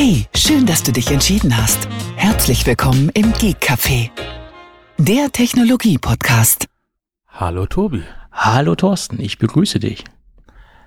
Hey, schön, dass du dich entschieden hast. Herzlich willkommen im Geek Café, der Technologie-Podcast. Hallo Tobi. Hallo Thorsten, ich begrüße dich.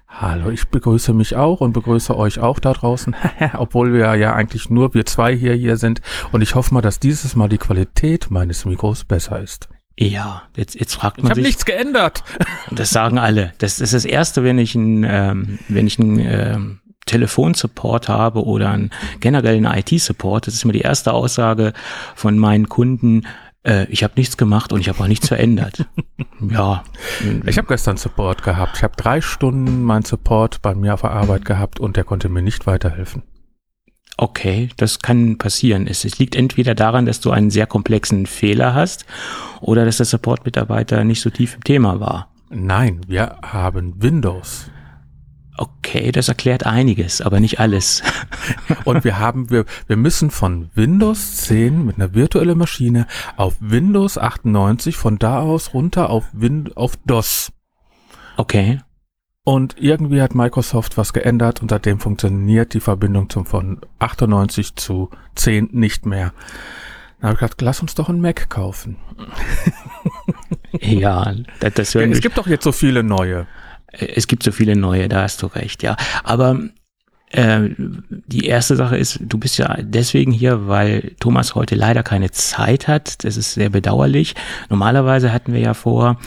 Hallo, ich begrüße mich auch und begrüße euch auch da draußen, obwohl wir ja eigentlich nur wir zwei hier hier sind. Und ich hoffe mal, dass dieses Mal die Qualität meines Mikros besser ist. Ja, jetzt, jetzt fragt man Ich habe sich. nichts geändert. Das sagen alle. Das ist das Erste, wenn ich einen, ähm, wenn ich einen ähm, Telefonsupport habe oder einen generellen IT-Support. Das ist immer die erste Aussage von meinen Kunden. Äh, ich habe nichts gemacht und ich habe auch nichts verändert. ja, Ich habe gestern Support gehabt. Ich habe drei Stunden meinen Support bei mir auf der Arbeit gehabt und der konnte mir nicht weiterhelfen. okay, das kann passieren. Es, es liegt entweder daran, dass du einen sehr komplexen Fehler hast oder dass der Support-Mitarbeiter nicht so tief im Thema war. Nein, wir haben Windows. Okay, das erklärt einiges, aber nicht alles. Und wir haben, wir, wir müssen von Windows 10 mit einer virtuellen Maschine auf Windows 98 von da aus runter auf Win auf DOS. Okay. Und irgendwie hat Microsoft was geändert und seitdem funktioniert die Verbindung zum von 98 zu 10 nicht mehr. Dann habe ich gedacht, lass uns doch einen Mac kaufen. Ja, das, das hören es gibt doch jetzt so viele neue. Es gibt so viele neue, da hast du recht, ja. Aber äh, die erste Sache ist, du bist ja deswegen hier, weil Thomas heute leider keine Zeit hat. Das ist sehr bedauerlich. Normalerweise hatten wir ja vor,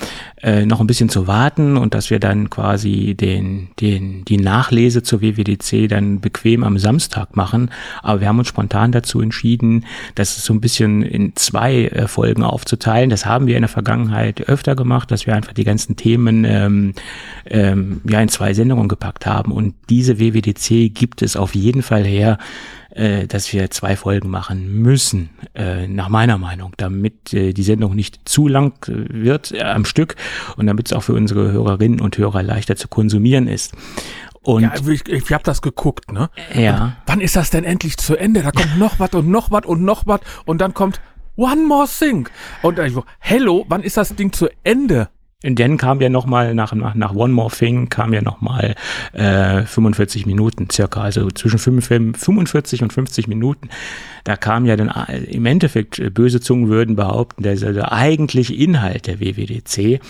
äh, noch ein bisschen zu warten und dass wir dann quasi den, den, die Nachlese zur WWDC dann bequem am Samstag machen. Aber wir haben uns spontan dazu entschieden, das so ein bisschen in zwei äh, Folgen aufzuteilen. Das haben wir in der Vergangenheit öfter gemacht, dass wir einfach die ganzen Themen ähm, ähm, ja in zwei Sendungen gepackt haben. Und diese WWDC gibt es auf jeden Fall her, äh, dass wir zwei Folgen machen müssen, äh, nach meiner Meinung, damit äh, die Sendung nicht zu lang äh, wird äh, am Stück und damit es auch für unsere Hörerinnen und Hörer leichter zu konsumieren ist. Und Ja, ich, ich habe das geguckt, ne? ja, Wann ist das denn endlich zu Ende? Da kommt noch was und noch was und noch was und dann kommt One More Thing. Und dann ich so, hello, wann ist das Ding zu Ende? Und dann kam ja noch mal nach, nach, nach One More Thing kam ja noch mal äh, 45 Minuten circa, also zwischen 45 45 und 50 Minuten. Da kam ja dann äh, im Endeffekt, äh, böse Zungen würden behaupten, der, der eigentliche Inhalt der WWDC.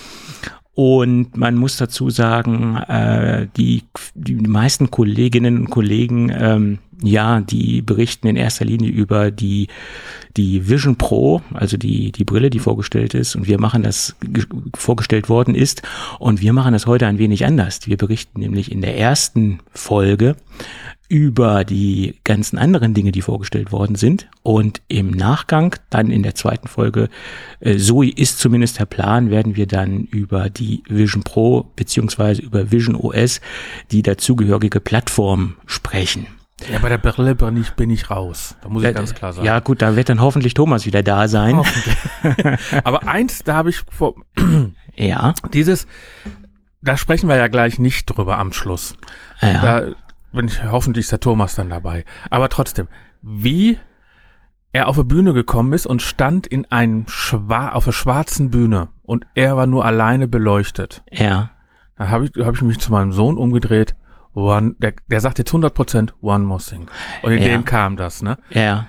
Und man muss dazu sagen, äh, die, die meisten Kolleginnen und Kollegen, ähm, ja, die berichten in erster Linie über die, die Vision Pro, also die, die Brille, die vorgestellt ist. Und wir machen das, ge- vorgestellt worden ist. Und wir machen das heute ein wenig anders. Wir berichten nämlich in der ersten Folge über die ganzen anderen Dinge, die vorgestellt worden sind. Und im Nachgang, dann in der zweiten Folge, äh, so ist zumindest der Plan, werden wir dann über die Vision Pro beziehungsweise über Vision OS, die dazugehörige Plattform sprechen. Ja, bei der Brille bin ich, bin ich raus. Da muss ich ganz klar sagen. Ja gut, da wird dann hoffentlich Thomas wieder da sein. Aber eins, da habe ich vor, Ja, dieses, da sprechen wir ja gleich nicht drüber am Schluss. ja. Da bin ich, hoffentlich ist der Thomas dann dabei. Aber trotzdem, wie er auf die Bühne gekommen ist und stand in einem schwa auf einer schwarzen Bühne und er war nur alleine beleuchtet. ja. Da habe ich, hab ich mich zu meinem Sohn umgedreht. One, der, der sagt jetzt 100% One More Thing. Und in Ja. dem kam das, ne? Ja.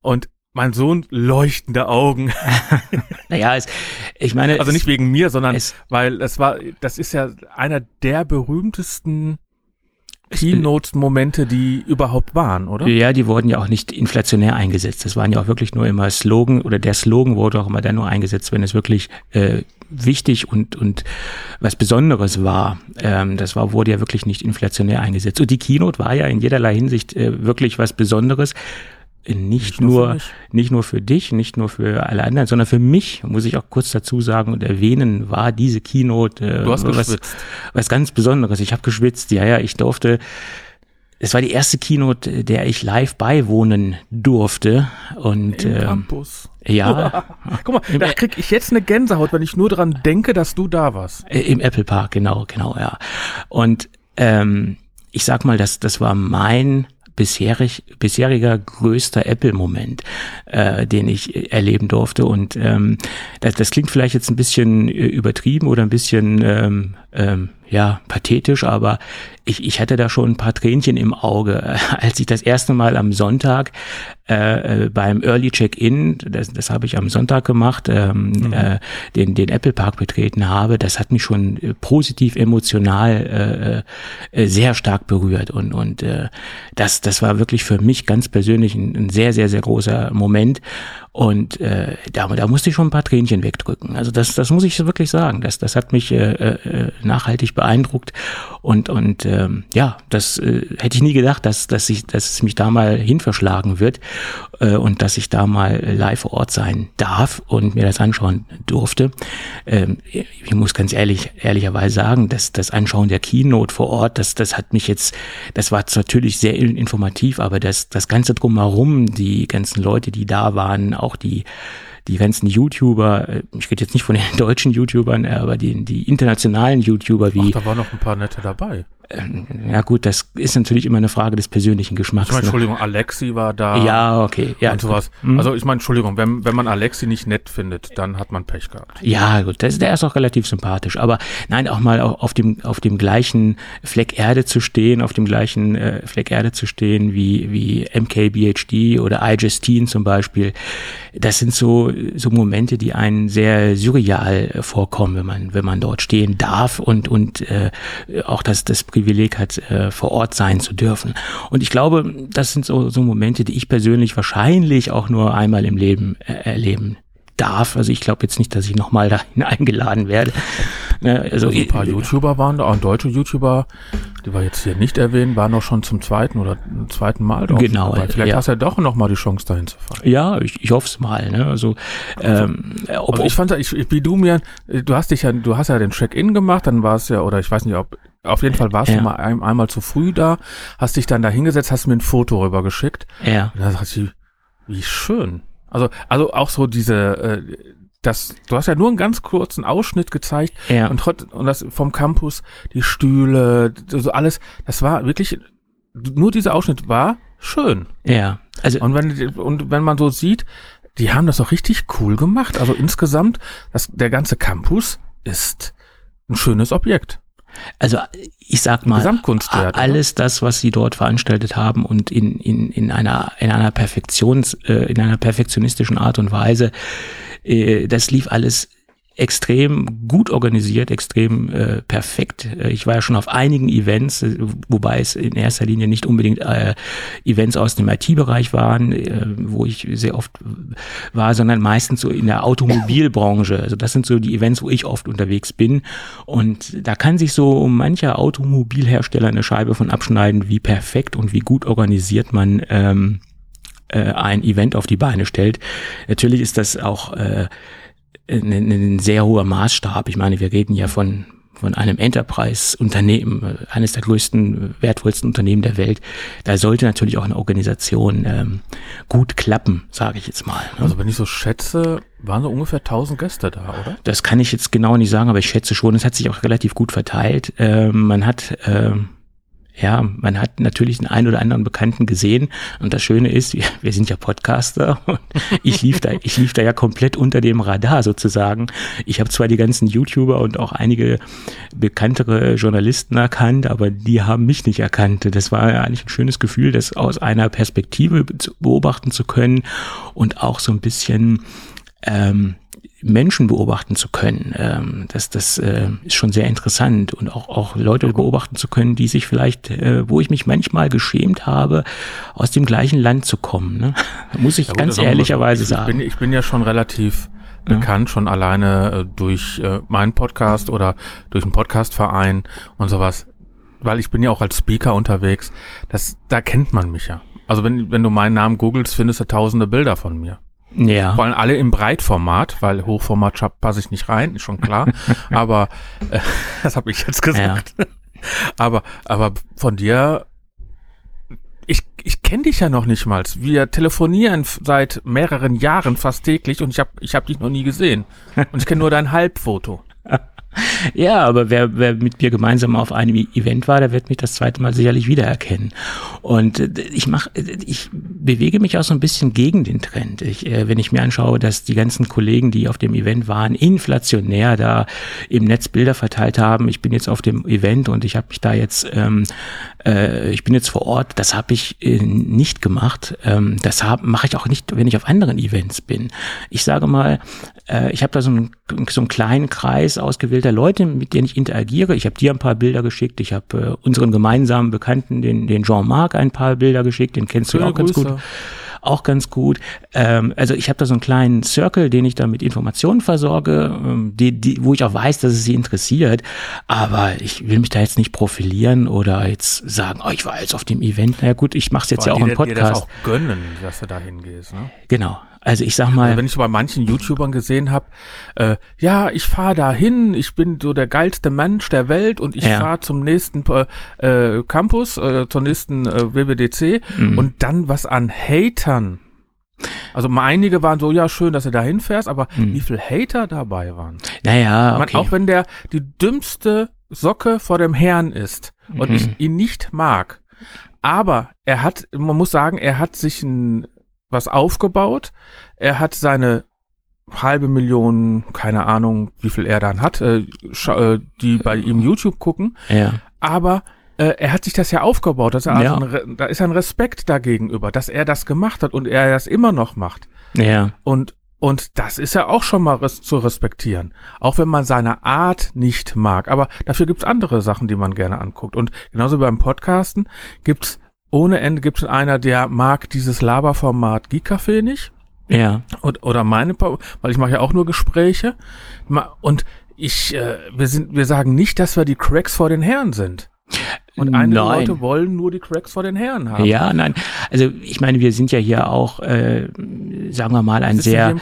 Und mein Sohn leuchtende Augen. Naja, es, ich meine. Also nicht wegen mir, sondern es- weil es war, das ist ja einer der berühmtesten Es- Keynote-Momente, die überhaupt waren, oder? Ja, die wurden ja auch nicht inflationär eingesetzt. Das waren ja auch wirklich nur immer Slogan oder der Slogan wurde auch immer dann nur eingesetzt, wenn es wirklich äh, wichtig und und was Besonderes war. Ähm, das war wurde ja wirklich nicht inflationär eingesetzt. Und die Keynote war ja in jederlei Hinsicht äh, wirklich was Besonderes. Nicht, Nicht nur für nur, nicht nur für dich, nicht nur für alle anderen, sondern für mich, muss ich auch kurz dazu sagen und erwähnen, war diese Keynote äh, was, was ganz Besonderes. Ich habe geschwitzt, ja, ja, ich durfte. Es war die erste Keynote, der ich live beiwohnen durfte. Und Im ähm, Campus. ja, Guck mal, da krieg ich jetzt eine Gänsehaut, wenn ich nur dran denke, dass du da warst. äh, im Apple Park, genau, genau, ja. Und ähm, ich sag mal, das, das war mein bisherig, bisheriger größter Apple-Moment, äh, den ich erleben durfte. Und ähm, das, das klingt vielleicht jetzt ein bisschen äh, übertrieben oder ein bisschen ähm, ähm, ja, pathetisch, aber ich, ich hatte da schon ein paar Tränchen im Auge, als ich das erste Mal am Sonntag äh, äh, beim Early Check-in, das, das habe ich am Sonntag gemacht, ähm, mhm. äh, den, den Apple Park betreten habe, das hat mich schon äh, positiv emotional äh, äh, sehr stark berührt. Und, und äh, das, das war wirklich für mich ganz persönlich ein, ein sehr, sehr, sehr großer Moment und äh, da, da musste ich schon ein paar Tränchen wegdrücken. Also das, das muss ich wirklich sagen. Das, das hat mich äh, äh, nachhaltig beeindruckt. Und, und ähm, ja, das äh, hätte ich nie gedacht, dass, dass, ich, dass es mich da mal hinverschlagen wird äh, und dass ich da mal live vor Ort sein darf und mir das anschauen durfte. Ähm, ich muss ganz ehrlich, ehrlicherweise sagen, dass das Anschauen der Keynote vor Ort, das, das hat mich jetzt, das war natürlich sehr informativ, aber das, das Ganze drumherum, die ganzen Leute, die da waren, auch die die ganzen YouTuber, äh, ich rede jetzt nicht von den deutschen YouTubern, äh, aber die, die internationalen YouTuber wie. Ach, da waren noch ein paar nette dabei. Ähm, ja gut, das ist natürlich immer eine Frage des persönlichen Geschmacks. Ich meine, ne? Entschuldigung, Alexi war da. Ja, okay. Ja, und sowas. Mhm. Also ich meine, Entschuldigung, wenn, wenn man Alexi nicht nett findet, dann hat man Pech gehabt. Ja, gut, das, der ist auch relativ sympathisch. Aber nein, auch mal auf dem, auf dem gleichen Fleck Erde zu stehen, auf dem gleichen äh, Fleck Erde zu stehen wie, wie MKBHD oder iJustine zum Beispiel, das sind so, so Momente, die einen sehr surreal äh, vorkommen, wenn man, wenn man dort stehen darf und, und äh, auch das, das Privileg hat, äh, vor Ort sein zu dürfen. Und ich glaube, das sind so, so Momente, die ich persönlich wahrscheinlich auch nur einmal im Leben äh, erleben darf. Also ich glaube jetzt nicht, dass ich nochmal dahin eingeladen werde. Ne, also, also ein paar YouTuber waren da, auch deutsche YouTuber, die wir jetzt hier nicht erwähnen, waren auch schon zum zweiten oder zweiten Mal drauf. Genau. Dabei. Vielleicht ja. hast du ja doch nochmal die Chance dahin zu fahren. Ja, ich, ich hoffe es mal. Ne? Also, ähm, also, ob, ich fand, ich, wie du mir, du hast dich ja, du hast ja den Check-in gemacht, dann war es ja, oder ich weiß nicht, ob auf jeden Fall warst ja. du mal ein, einmal zu früh da, hast dich dann da hingesetzt, hast mir ein Foto rüber geschickt. Ja. Und da dachte ich, wie schön. Also, also auch so diese, äh, das, du hast ja nur einen ganz kurzen Ausschnitt gezeigt ja. und, und das vom Campus, die Stühle, so alles, das war wirklich, nur dieser Ausschnitt war schön. Ja. Also, und wenn, und wenn man so sieht, die haben das auch richtig cool gemacht. Also insgesamt, das, der ganze Campus ist ein schönes Objekt. Also ich sag mal, alles das, was sie dort veranstaltet haben und in, in, in einer in einer Perfektions äh, in einer perfektionistischen Art und Weise, äh, das lief alles extrem gut organisiert, extrem äh, perfekt. Äh, ich war ja schon auf einigen Events, äh, wobei es in erster Linie nicht unbedingt äh, Events aus dem IT-Bereich waren, äh, wo ich sehr oft war, sondern meistens so in der Automobilbranche. Also das sind so die Events, wo ich oft unterwegs bin. Und da kann sich so mancher Automobilhersteller eine Scheibe von abschneiden, wie perfekt und wie gut organisiert man ähm, äh, ein Event auf die Beine stellt. Natürlich ist das auch äh, ein, ein sehr hoher Maßstab. Ich meine, wir reden ja von von einem Enterprise-Unternehmen, eines der größten, wertvollsten Unternehmen der Welt. Da sollte natürlich auch eine Organisation ähm, gut klappen, sage ich jetzt mal. Ne? Also wenn ich so schätze, waren so ungefähr 1000 Gäste da, oder? Das kann ich jetzt genau nicht sagen, aber ich schätze schon, es hat sich auch relativ gut verteilt. Ähm, man hat ähm, ja, man hat natürlich den einen oder anderen Bekannten gesehen. Und das Schöne ist, wir, wir sind ja Podcaster und ich lief da, ich lief da ja komplett unter dem Radar sozusagen. Ich habe zwar die ganzen YouTuber und auch einige bekanntere Journalisten erkannt, aber die haben mich nicht erkannt. Das war ja eigentlich ein schönes Gefühl, das aus einer Perspektive beobachten zu können und auch so ein bisschen ähm, Menschen beobachten zu können. Ähm, das das äh, ist schon sehr interessant und auch, auch Leute beobachten zu können, die sich vielleicht, äh, wo ich mich manchmal geschämt habe, aus dem gleichen Land zu kommen. Ne? Muss ich ja, gut, ganz ehrlicherweise ich, sagen. Ich bin, ich bin ja schon relativ bekannt, schon alleine äh, durch äh, meinen Podcast oder durch einen Podcastverein und sowas. Weil ich bin ja auch als Speaker unterwegs. Das, da kennt man mich ja. Also wenn, wenn du meinen Namen googelst, findest du tausende Bilder von mir. Ja. Vor allem alle im Breitformat, weil Hochformat passe ich nicht rein, ist schon klar. aber äh, das habe ich jetzt gesagt. Ja. aber, aber von dir, ich, ich kenne dich ja noch nicht mal. Wir telefonieren seit mehreren Jahren fast täglich und ich habe ich hab dich noch nie gesehen. Und ich kenne nur dein Halbfoto. Ja, aber wer, wer mit mir gemeinsam auf einem Event war, der wird mich das zweite Mal sicherlich wiedererkennen. Und äh, ich mache, ich bewege mich auch so ein bisschen gegen den Trend. Ich, äh, wenn ich mir anschaue, dass die ganzen Kollegen, die auf dem Event waren, inflationär da im Netz Bilder verteilt haben. Ich bin jetzt auf dem Event und ich habe mich da jetzt, ähm, äh, ich bin jetzt vor Ort. Das habe ich äh, nicht gemacht. Ähm, das mache ich auch nicht, wenn ich auf anderen Events bin. Ich sage mal, äh, ich habe da so einen, so einen kleinen Kreis ausgewählter Leute, mit denen ich interagiere. Ich habe dir ein paar Bilder geschickt. Ich habe äh, unseren gemeinsamen Bekannten, den, den Jean-Marc, ein paar Bilder geschickt. Den kennst Schöne du auch ganz Grüße. gut auch ganz gut. Ähm, also ich habe da so einen kleinen Circle, den ich da mit Informationen versorge, ähm, die, die, wo ich auch weiß, dass es sie interessiert. Aber ich will mich da jetzt nicht profilieren oder jetzt sagen, oh, ich war jetzt auf dem Event. Na ja, gut, ich mache es jetzt Boah, ja auch im Podcast. Dir das auch gönnen, dass du da hingehst. Ne? Genau. Also ich sag mal. Also wenn ich bei manchen YouTubern gesehen habe, äh, ja, ich fahre da hin, ich bin so der geilste Mensch der Welt und ich ja. fahre zum nächsten äh, Campus, äh, zur nächsten äh, WWDC mhm. und dann was an Hatern. Also einige waren so, ja, schön, dass du da hinfährst, aber mhm. wie viel Hater dabei waren. Naja, okay. auch wenn der die dümmste Socke vor dem Herrn ist und mhm. ich ihn nicht mag, aber er hat, man muss sagen, er hat sich ein was aufgebaut. Er hat seine halbe Million, keine Ahnung, wie viel er dann hat, äh, äh die bei ihm YouTube gucken. Ja. Aber äh, er hat sich das ja aufgebaut. Das ist also ja. ein, da ist ein Respekt dagegenüber, dass er das gemacht hat und er das immer noch macht. Ja. Und und das ist ja auch schon mal res zu respektieren. Auch wenn man seine Art nicht mag. Aber dafür gibt's andere Sachen, die man gerne anguckt. Und genauso beim Podcasten gibt's ohne Ende gibt es einer, der mag dieses Laberformat Geek Café nicht. Ja. Und, oder meine, weil ich mache ja auch nur Gespräche. Und ich, äh, wir sind, wir sagen nicht, dass wir die Cracks vor den Herren sind. Und einige nein. Leute wollen nur die Cracks vor den Herren haben. Ja, nein. Also ich meine, wir sind ja hier auch, äh, sagen wir mal, ein sehr,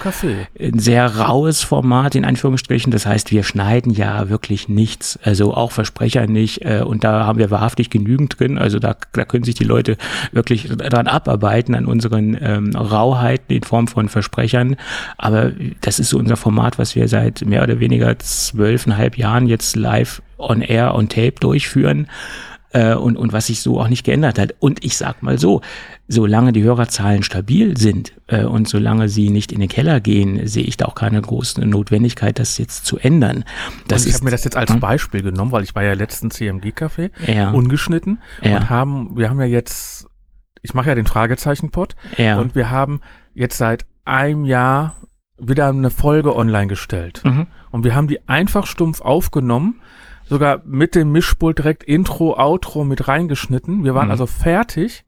ein sehr raues Format in Anführungsstrichen. Das heißt, wir schneiden ja wirklich nichts. Also auch Versprecher nicht. Äh, und da haben wir wahrhaftig genügend drin. Also da, da können sich die Leute wirklich dran abarbeiten an unseren ähm, Rauheiten in Form von Versprechern. Aber das ist so unser Format, was wir seit mehr oder weniger zwölfeinhalb Jahren jetzt live on air, on tape durchführen äh, und, und was sich so auch nicht geändert hat. Und ich sag mal so, solange die Hörerzahlen stabil sind äh, und solange sie nicht in den Keller gehen, sehe ich da auch keine große Notwendigkeit, das jetzt zu ändern. Das und ich habe mir das jetzt als hm? Beispiel genommen, weil ich war ja letztens CMG-Café, ja. ungeschnitten ja. und haben, wir haben ja jetzt, ich mache ja den Fragezeichen-Pod ja. und wir haben jetzt seit einem Jahr wieder eine Folge online gestellt. Mhm. Und wir haben die einfach stumpf aufgenommen sogar mit dem Mischpult direkt Intro, Outro mit reingeschnitten. Wir waren mhm. also fertig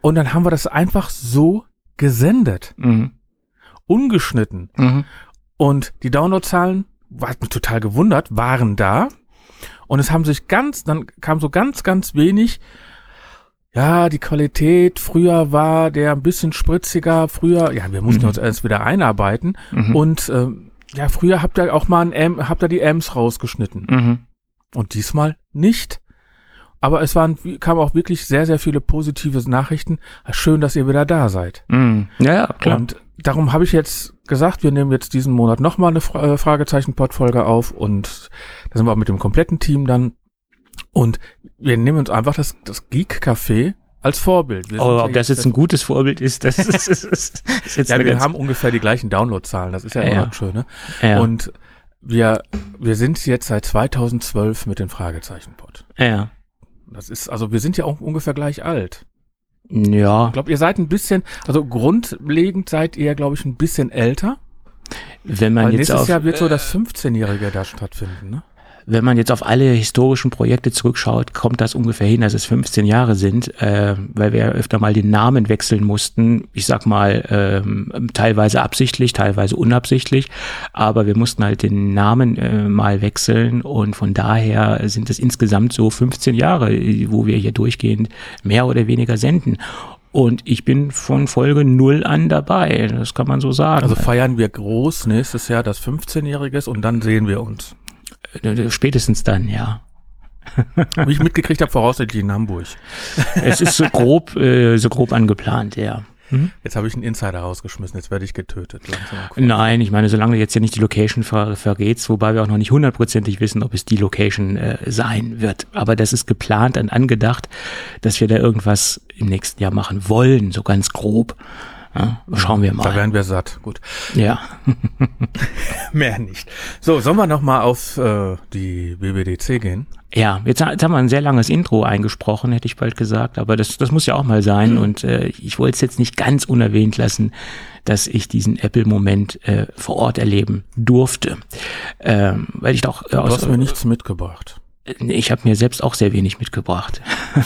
und dann haben wir das einfach so gesendet. Mhm. Ungeschnitten. Mhm. Und die Downloadzahlen, war mich total gewundert, waren da. Und es haben sich ganz, dann kam so ganz, ganz wenig, ja, die Qualität, früher war der ein bisschen spritziger, früher, ja, wir mussten mhm. uns erst wieder einarbeiten. Mhm. Und äh, ja, früher habt ihr auch mal ein M, habt ihr die M's rausgeschnitten. Mhm. Und diesmal nicht. Aber es waren, kamen auch wirklich sehr, sehr viele positive Nachrichten. Schön, dass ihr wieder da seid. Mm. Ja, ja, klar. Und darum habe ich jetzt gesagt, wir nehmen jetzt diesen Monat nochmal eine Fra äh, Fragezeichen-Podfolge auf und da sind wir auch mit dem kompletten Team dann. Und wir nehmen uns einfach das, das Geek-Café als Vorbild. Wir oh, ob das jetzt ein gutes Vorbild ist, das ist, ist, ist, ist jetzt Ja, wir haben ungefähr die gleichen Downloadzahlen, das ist ja, ja. immer schön, ne? Ja. Und wir, wir sind jetzt seit 2012 mit dem Fragezeichen-Pod. Ja. Das ist, also wir sind ja auch ungefähr gleich alt. Ja. Ich glaube, ihr seid ein bisschen, also grundlegend seid ihr, glaube ich, ein bisschen älter. Wenn man Weil jetzt nächstes auf, Jahr wird so das 15-Jährige da stattfinden, ne? Wenn man jetzt auf alle historischen Projekte zurückschaut, kommt das ungefähr hin, dass es 15 Jahre sind, äh, weil wir öfter mal den Namen wechseln mussten. Ich sag mal, ähm, teilweise absichtlich, teilweise unabsichtlich, aber wir mussten halt den Namen äh, mal wechseln und von daher sind es insgesamt so 15 Jahre, wo wir hier durchgehend mehr oder weniger senden. Und ich bin von Folge null an dabei, das kann man so sagen. Also feiern wir groß nächstes Jahr das 15-Jähriges und dann sehen wir uns. Äh, spätestens dann, ja. Wie ich mitgekriegt habe, voraussichtlich in Hamburg. es ist so grob, äh, so grob angeplant, ja. Mhm. Jetzt habe ich einen Insider rausgeschmissen, jetzt werde ich getötet. Nein, ich meine, solange du jetzt ja nicht die Location ver verrätst, wobei wir auch noch nicht hundertprozentig wissen, ob es die Location äh, sein wird. Aber das ist geplant und angedacht, dass wir da irgendwas im nächsten Jahr machen wollen, so ganz grob. Ja, schauen wir mal. Da werden wir satt. Gut. Ja. Mehr nicht. So, sollen wir noch mal auf äh, die BBDC gehen? Ja, jetzt, jetzt, haben wir ein sehr langes Intro eingesprochen, hätte ich bald gesagt, aber das, das muss ja auch mal sein. Mhm. Und äh, ich wollte es jetzt nicht ganz unerwähnt lassen, dass ich diesen Apple-Moment äh, vor Ort erleben durfte. Ähm, weil ich doch. Äh, du hast mir nichts mitgebracht. Ich habe mir selbst auch sehr wenig mitgebracht.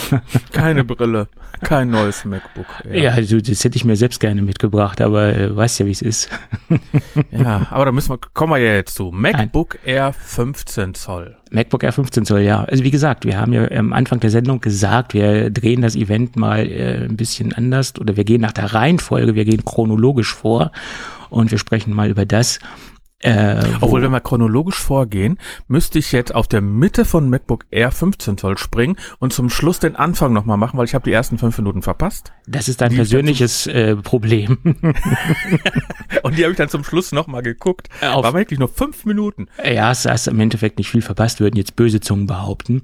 Keine Brille, kein neues MacBook. Ja, ja also das hätte ich mir selbst gerne mitgebracht, aber äh, weißt ja, wie es ist. ja, aber da müssen wir, kommen wir ja jetzt zu. MacBook Nein. Air 15 Zoll. MacBook Air 15 Zoll, ja. Also wie gesagt, wir haben ja am Anfang der Sendung gesagt, wir drehen das Event mal äh, ein bisschen anders oder wir gehen nach der Reihenfolge, wir gehen chronologisch vor und wir sprechen mal über das, äh, Obwohl, wenn wir chronologisch vorgehen, müsste ich jetzt auf der Mitte von MacBook Air 15 Zoll springen und zum Schluss den Anfang nochmal machen, weil ich habe die ersten fünf Minuten verpasst. Das ist dein die persönliches äh, Problem. und die habe ich dann zum Schluss nochmal geguckt. Auf, War wirklich nur fünf Minuten. Ja, hast, hast im Endeffekt nicht viel verpasst, würden jetzt böse Zungen behaupten.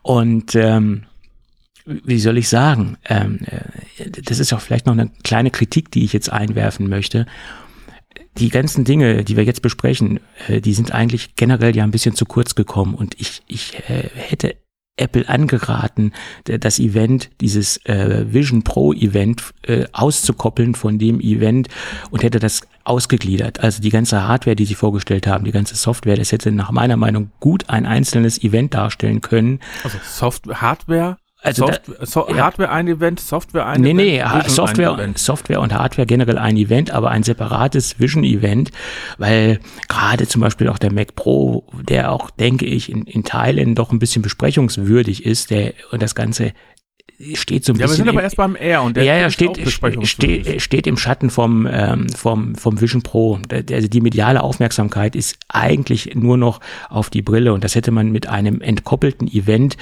Und ähm, wie soll ich sagen, ähm, äh, das ist auch vielleicht noch eine kleine Kritik, die ich jetzt einwerfen möchte die ganzen Dinge, die wir jetzt besprechen, äh, die sind eigentlich generell ja ein bisschen zu kurz gekommen und ich, ich äh, hätte Apple angeraten, das Event, dieses äh, Vision Pro Event äh, auszukoppeln von dem Event und hätte das ausgegliedert. Also die ganze Hardware, die sie vorgestellt haben, die ganze Software, das hätte nach meiner Meinung gut ein einzelnes Event darstellen können. Also Software, Hardware also Soft da, so ja. Hardware ein Event, Software ein nee, Event? Nee, nee, Software, Software und Hardware generell ein Event, aber ein separates Vision-Event, weil gerade zum Beispiel auch der Mac Pro, der auch, denke ich, in, in Teilen doch ein bisschen besprechungswürdig ist, der und das Ganze steht so ein ja, bisschen. Ja, wir sind aber erst beim R und der ja, ja, steht, steht, steht im Schatten vom, ähm, vom, vom Vision Pro. Also die mediale Aufmerksamkeit ist eigentlich nur noch auf die Brille und das hätte man mit einem entkoppelten Event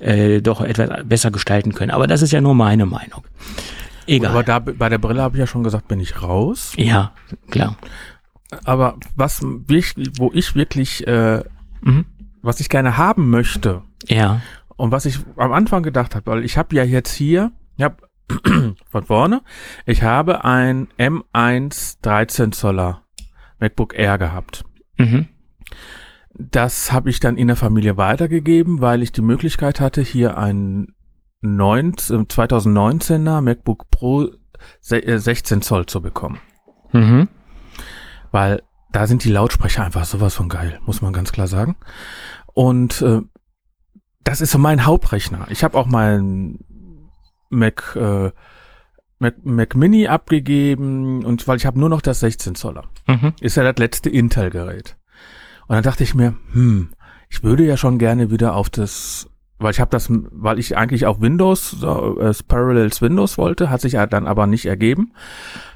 äh, doch etwas besser gestalten können. Aber das ist ja nur meine Meinung. Egal. Aber da bei der Brille habe ich ja schon gesagt, bin ich raus. Ja, klar. Aber was wo ich wirklich, äh, mhm. was ich gerne haben möchte, ja. Und was ich am Anfang gedacht habe, weil ich habe ja jetzt hier, ich habe von vorne, ich habe ein M1 13 Zoller MacBook Air gehabt. Mhm. Das habe ich dann in der Familie weitergegeben, weil ich die Möglichkeit hatte, hier ein 2019er MacBook Pro 16 äh, Zoll zu bekommen. Mhm. Weil da sind die Lautsprecher einfach sowas von geil, muss man ganz klar sagen. Und äh, das ist so mein Hauptrechner. Ich habe auch meinen Mac, äh, Mac, Mac Mini abgegeben und weil ich habe nur noch das 16 Zoller. Mhm. Ist ja das letzte Intel-Gerät. Und dann dachte ich mir, hm, ich würde ja schon gerne wieder auf das, weil ich habe das, weil ich eigentlich auf Windows, so, äh, Parallels Windows wollte, hat sich ja dann aber nicht ergeben,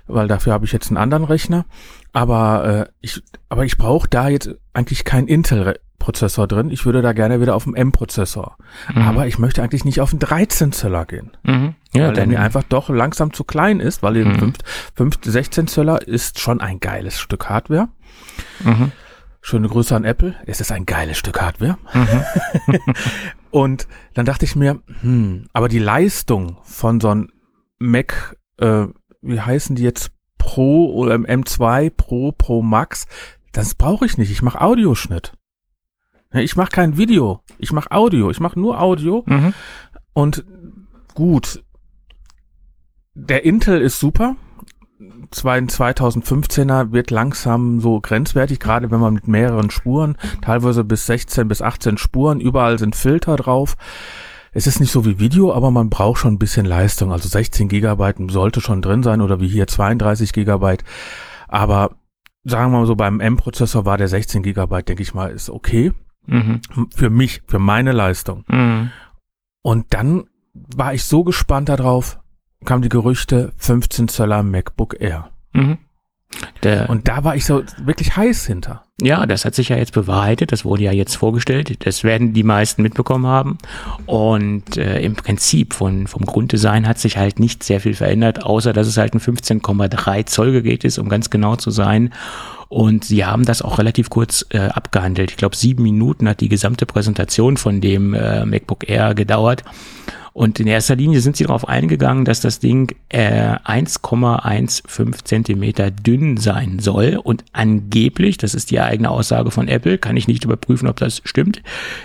weil dafür habe ich jetzt einen anderen Rechner. Aber äh, ich, aber ich brauche da jetzt eigentlich kein Intel Prozessor drin. Ich würde da gerne wieder auf dem M-Prozessor. Mhm. Aber ich möchte eigentlich nicht auf den 13 Zöller gehen. Mhm. Ja, weil der mir einfach doch langsam zu klein ist, weil mhm. 5, 5, 16 Zöller ist schon ein geiles Stück Hardware. Mhm. Schöne Grüße an Apple. Es ist ein geiles Stück Hardware. Mhm. Und dann dachte ich mir, hm, aber die Leistung von so einem Mac, äh, wie heißen die jetzt? Pro oder M2 Pro, Pro Max, das brauche ich nicht. Ich mache Audioschnitt. Ich mache kein Video, ich mache Audio, ich mache nur Audio. Mhm. Und gut, der Intel ist super. 2015er wird langsam so grenzwertig, gerade wenn man mit mehreren Spuren, teilweise bis 16 bis 18 Spuren, überall sind Filter drauf. Es ist nicht so wie Video, aber man braucht schon ein bisschen Leistung. Also 16 Gigabyte sollte schon drin sein oder wie hier 32 Gigabyte. Aber sagen wir mal so, beim M-Prozessor war der 16 Gigabyte, denke ich mal, ist okay. Mhm. Für mich, für meine Leistung. Mhm. Und dann war ich so gespannt darauf, kamen die Gerüchte 15 Zöller MacBook Air. Mhm. Der, und da war ich so wirklich heiß hinter. Ja, das hat sich ja jetzt bewahrheitet. Das wurde ja jetzt vorgestellt. Das werden die meisten mitbekommen haben. Und äh, im Prinzip von, vom Grunddesign hat sich halt nicht sehr viel verändert, außer dass es halt ein 15,3 Zoll Gerät ist, um ganz genau zu sein. Und sie haben das auch relativ kurz äh, abgehandelt. Ich glaube, sieben Minuten hat die gesamte Präsentation von dem äh, MacBook Air gedauert. Und in erster Linie sind sie darauf eingegangen, dass das Ding äh, 1,15 Zentimeter dünn sein soll. Und angeblich, das ist die eigene Aussage von Apple, kann ich nicht überprüfen, ob das stimmt,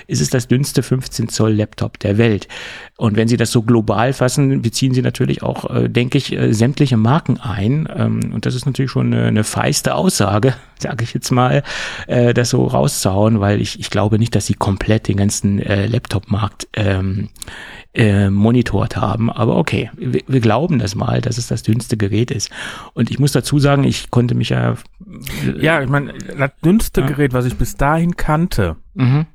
ist es das dünnste 15 Zoll Laptop der Welt. Und wenn Sie das so global fassen, beziehen Sie natürlich auch, äh, denke ich, äh, sämtliche Marken ein. Ähm, und das ist natürlich schon eine, eine feiste Aussage, sage ich jetzt mal, äh, das so rauszuhauen, weil ich, ich glaube nicht, dass Sie komplett den ganzen äh, Laptop-Markt ähm, äh, monitort haben. Aber okay, wir, wir, glauben das mal, dass es das dünnste Gerät ist. Und ich muss dazu sagen, ich konnte mich ja. Äh, ja, ich meine, das dünnste ja. Gerät, was ich bis dahin kannte, mhm.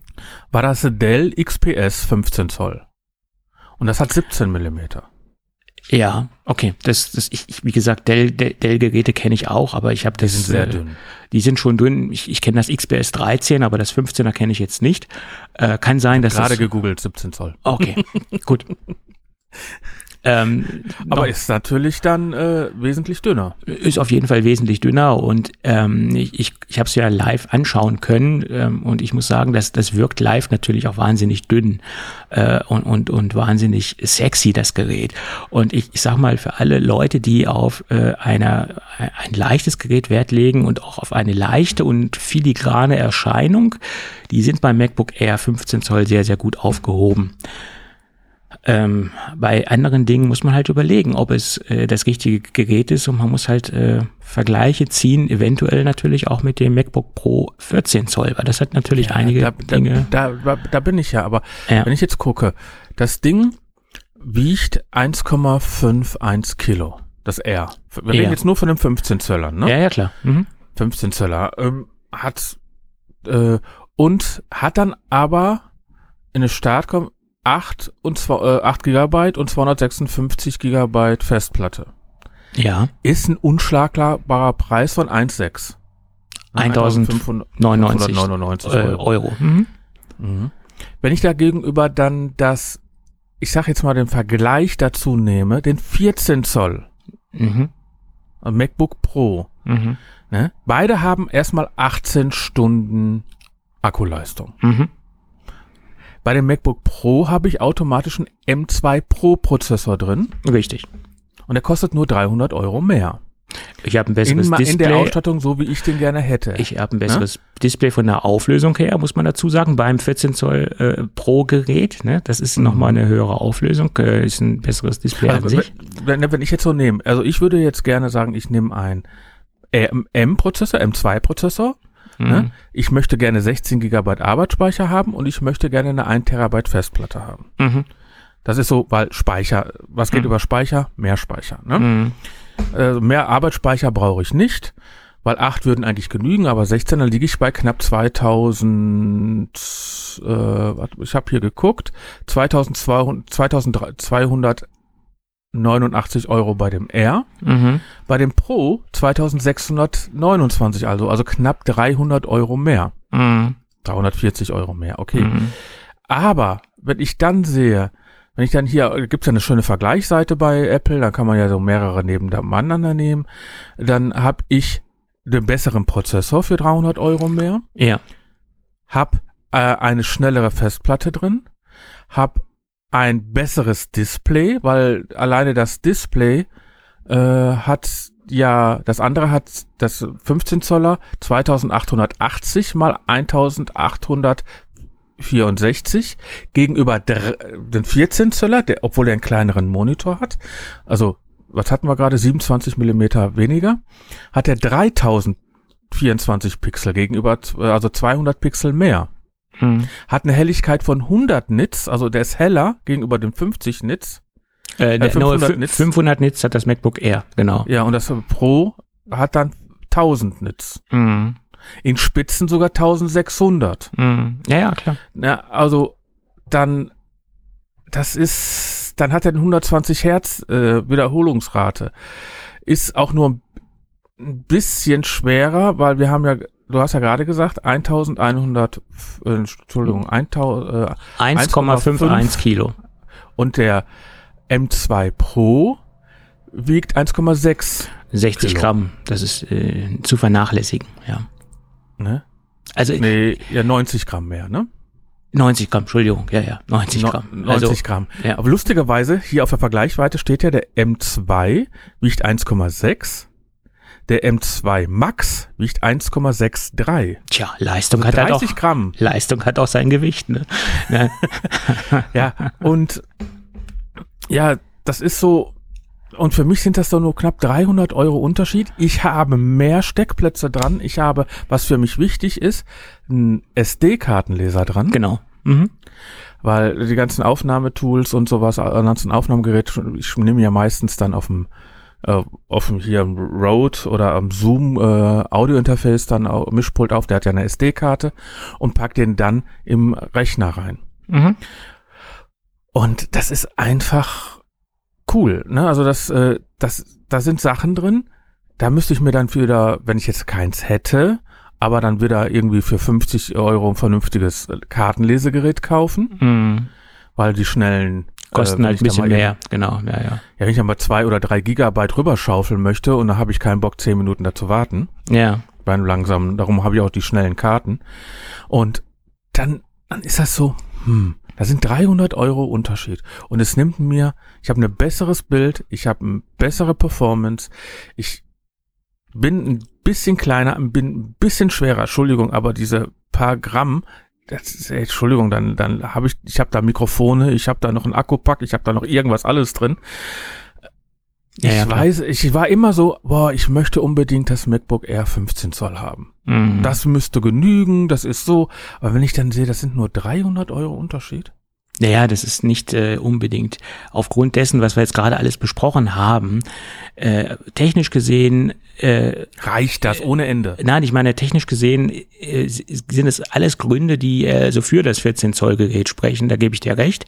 war das Dell XPS 15 Zoll. Und das hat 17 Millimeter. Ja, okay. Das, das, ich, ich wie gesagt, Dell-Geräte kenne ich auch, aber ich habe das. Die sind sehr äh, dünn. Die sind schon dünn. Ich, ich kenne das XPS 13, aber das 15er kenne ich jetzt nicht. Äh, kann sein, dass gerade gegoogelt 17 Zoll. Okay, gut. Ähm, Aber ist natürlich dann äh, wesentlich dünner. Ist auf jeden Fall wesentlich dünner und ähm, ich, ich, ich habe es ja live anschauen können ähm, und ich muss sagen, dass das wirkt live natürlich auch wahnsinnig dünn äh, und, und, und wahnsinnig sexy, das Gerät. Und ich, ich sag mal, für alle Leute, die auf äh, einer, ein leichtes Gerät Wert legen und auch auf eine leichte und filigrane Erscheinung, die sind beim MacBook Air 15 Zoll sehr, sehr gut aufgehoben. Ähm, bei anderen Dingen muss man halt überlegen, ob es äh, das richtige Gerät ist und man muss halt äh, Vergleiche ziehen, eventuell natürlich auch mit dem MacBook Pro 14 Zoll, weil das hat natürlich ja, einige da, Dinge. Da, da, da, bin ich ja, aber ja. wenn ich jetzt gucke, das Ding wiegt 1,51 Kilo, das R. Wir reden jetzt nur von dem 15 Zöller, ne? Ja, ja, klar. Mhm. 15 Zöller ähm, hat äh, und hat dann aber in eine Startkom 8 und zwei, äh, 8 Gigabyte und 256 Gigabyte Festplatte. Ja. Ist ein unschlagbarer Preis von 1,6. 1599 Euro. Euro. Mhm. Mhm. Wenn ich dagegenüber dann das, ich sag jetzt mal den Vergleich dazu nehme, den 14 Zoll mhm. MacBook Pro, mhm. ne? beide haben erstmal 18 Stunden Akkuleistung. Bei dem MacBook Pro habe ich automatisch einen M2 Pro Prozessor drin. Richtig. Und der kostet nur 300 Euro mehr. Ich habe ein besseres in, Display. In der Ausstattung, so wie ich den gerne hätte. Ich habe ein besseres ja? Display von der Auflösung her, muss man dazu sagen, beim 14 Zoll äh, Pro Gerät. Ne? Das ist mhm. nochmal eine höhere Auflösung, äh, ist ein besseres Display also, an sich. Wenn, wenn ich jetzt so nehme, also ich würde jetzt gerne sagen, ich nehme ein M-Prozessor, M2-Prozessor Ne? Mhm. Ich möchte gerne 16 Gigabyte Arbeitsspeicher haben und ich möchte gerne eine 1 Terabyte Festplatte haben. Mhm. Das ist so, weil Speicher, was geht mhm. über Speicher? Mehr Speicher. Ne? Also mehr Arbeitsspeicher brauche ich nicht, weil 8 würden eigentlich genügen, aber 16, dann liege ich bei knapp 2000, äh, ich habe hier geguckt, 2200, 2200 89 Euro bei dem R. Mhm. Bei dem Pro 2629, also, also knapp 300 Euro mehr. Mhm. 340 Euro mehr, okay. Mhm. Aber wenn ich dann sehe, wenn ich dann hier, gibt's ja eine schöne Vergleichsseite bei Apple, da kann man ja so mehrere nebeneinander nehmen, dann habe ich den besseren Prozessor für 300 Euro mehr. Ja. Hab äh, eine schnellere Festplatte drin, hab ein besseres Display, weil alleine das Display äh, hat ja, das andere hat das 15 Zoller 2880 mal 1864 gegenüber der, den 14 Zoller, der, obwohl er einen kleineren Monitor hat. Also, was hatten wir gerade? 27 Millimeter weniger. Hat er 3024 Pixel gegenüber, also 200 Pixel mehr. Hm. Hat eine Helligkeit von 100 Nits, also der ist heller gegenüber dem 50 Nits. Äh, äh 500, Nits. 500 Nits hat das MacBook Air, genau. Ja, und das Pro hat dann 1000 Nits. Hm. In Spitzen sogar 1600. Hm. Ja, ja, klar. Ja, also dann, das ist, dann hat er 120 Hertz äh, Wiederholungsrate. Ist auch nur ein bisschen schwerer, weil wir haben ja du hast ja gerade gesagt, 1100, äh, Entschuldigung, 1000, äh, 1,51 Kilo. Und der M2 Pro wiegt 1,6. 60 Kilo. Gramm, das ist äh, zu vernachlässigen, ja. Ne? Also Nee, ja, 90 Gramm mehr, ne? 90 Gramm, Entschuldigung, ja, ja, 90 No- Gramm. 90 also, Gramm. ja. Aber lustigerweise, hier auf der Vergleichsweite steht ja, der M2 wiegt 1,6. Der M2 Max wiegt 1,63. Tja, Leistung Also hat halt auch, 30 Gramm. Leistung hat auch sein Gewicht, ne? ne? Ja, und ja, das ist so, und für mich sind das doch nur knapp 300 Euro Unterschied. Ich habe mehr Steckplätze dran. Ich habe, was für mich wichtig ist, einen SD-Kartenleser dran, Genau. Mhm. weil die ganzen Aufnahmetools und sowas, äh, ganzen Aufnahmegeräte, ich nehme ja meistens dann auf dem äh, auf dem hier am Rode oder am Zoom äh, Audio-Interface dann auch Mischpult auf, der hat ja eine SD-Karte und pack den dann im Rechner rein. Mhm. Und das ist einfach cool. Ne? Also das, äh, das, da sind Sachen drin. Da müsste ich mir dann wieder, wenn ich jetzt keins hätte, aber dann wieder irgendwie für 50 Euro ein vernünftiges Kartenlesegerät kaufen, Mhm. weil die schnellen Kosten wenn halt ein bisschen mehr, genau, ja, ja. Ja, wenn ich dann mal zwei oder drei Gigabyte rüberschaufeln möchte und da habe ich keinen Bock, zehn Minuten da zu warten, Ja, bei einem langsamen, darum habe ich auch die schnellen Karten. Und dann, dann ist das so, hm, da sind 300 Euro Unterschied. Und es nimmt mir, ich habe ein besseres Bild, ich habe eine bessere Performance, ich bin ein bisschen kleiner, bin ein bisschen schwerer, Entschuldigung, aber diese paar Gramm, das Entschuldigung, dann, dann habe ich, ich habe da Mikrofone, ich habe da noch einen Akkupack, ich habe da noch irgendwas alles drin. Ich Ja, ja, klar. weiß, ich war immer so, boah, ich möchte unbedingt das MacBook Air 15 Zoll haben. Mhm. Das müsste genügen, das ist so. Aber wenn ich dann sehe, das sind nur 300 Euro Unterschied. Naja, das ist nicht äh, unbedingt aufgrund dessen, was wir jetzt gerade alles besprochen haben. Äh, technisch gesehen, äh, Reicht das ohne Ende? nein, ich meine, technisch gesehen äh, sind es alles Gründe, die äh, so für das 14 Zoll Gerät sprechen, da gebe ich dir recht.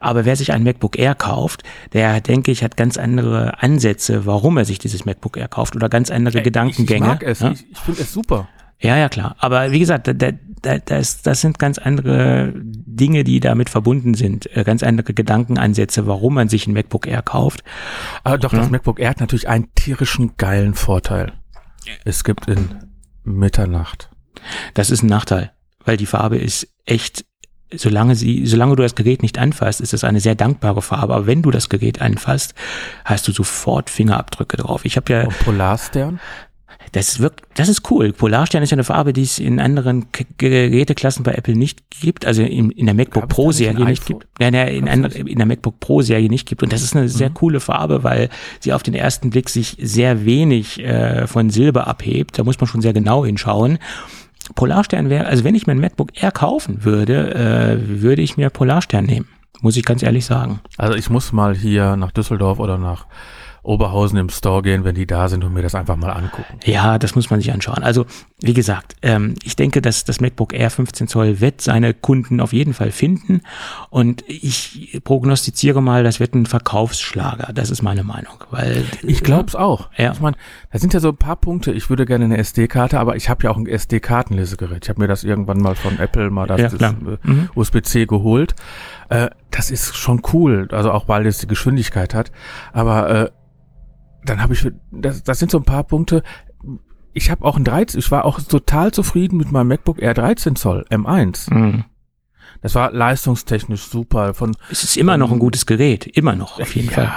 Aber wer sich ein MacBook Air kauft, der, denke ich, hat ganz andere Ansätze, warum er sich dieses MacBook Air kauft oder ganz andere Gedankengänge. Ich mag es, ja? ich, ich finde es super. Ja, ja, klar. Aber wie gesagt, da, da, da, das, das sind ganz andere Dinge, die damit verbunden sind. Äh, Ganz andere Gedankenansätze, warum man sich ein MacBook Air kauft. Aber doch, das MacBook Air hat natürlich einen tierischen geilen Vorteil. Es gibt in Mitternacht. Das ist ein Nachteil, weil die Farbe ist echt, solange sie, solange du das Gerät nicht anfasst, ist es eine sehr dankbare Farbe. Aber wenn du das Gerät anfasst, hast du sofort Fingerabdrücke drauf. Ich habe ja, Und Polarstern? Das wirkt, das ist cool. Polarstern ist ja eine Farbe, die es in anderen Geräteklassen bei Apple nicht gibt, also in, in der MacBook Pro nicht Serie nicht gibt. Nein, nein, in, andere, in der MacBook Pro Serie nicht gibt. Und das ist eine sehr Mhm. coole Farbe, weil sie auf den ersten Blick sich sehr wenig äh, von Silber abhebt. Da muss man schon sehr genau hinschauen. Polarstern wäre, also wenn ich mir ein MacBook Air kaufen würde, äh, würde ich mir Polarstern nehmen. Muss ich ganz ehrlich sagen. Also ich muss mal hier nach Düsseldorf oder nach Oberhausen im Store gehen, wenn die da sind und mir das einfach mal angucken. Ja, das muss man sich anschauen. Also, wie gesagt, ähm, ich denke, dass das MacBook Air 15 Zoll wird seine Kunden auf jeden Fall finden. Und ich prognostiziere mal, das wird ein Verkaufsschlager. Das ist meine Meinung. Weil Ich glaub's auch. Ja. Ich meine, da sind ja so ein paar Punkte. Ich würde gerne eine SD-Karte, aber ich habe ja auch ein SD-Kartenlesegerät. Ich habe mir das irgendwann mal von Apple mal das, Ja, das äh, Mhm. USB-C geholt. Äh, das ist schon cool, also auch weil es die Geschwindigkeit hat. Aber äh, dann habe ich, das, das sind so ein paar Punkte. Ich habe auch ein 13, ich war auch total zufrieden mit meinem MacBook Air 13 Zoll M1. Mhm. Das war leistungstechnisch super. Von Es ist immer noch ein gutes Gerät. Immer noch, auf jeden Fall.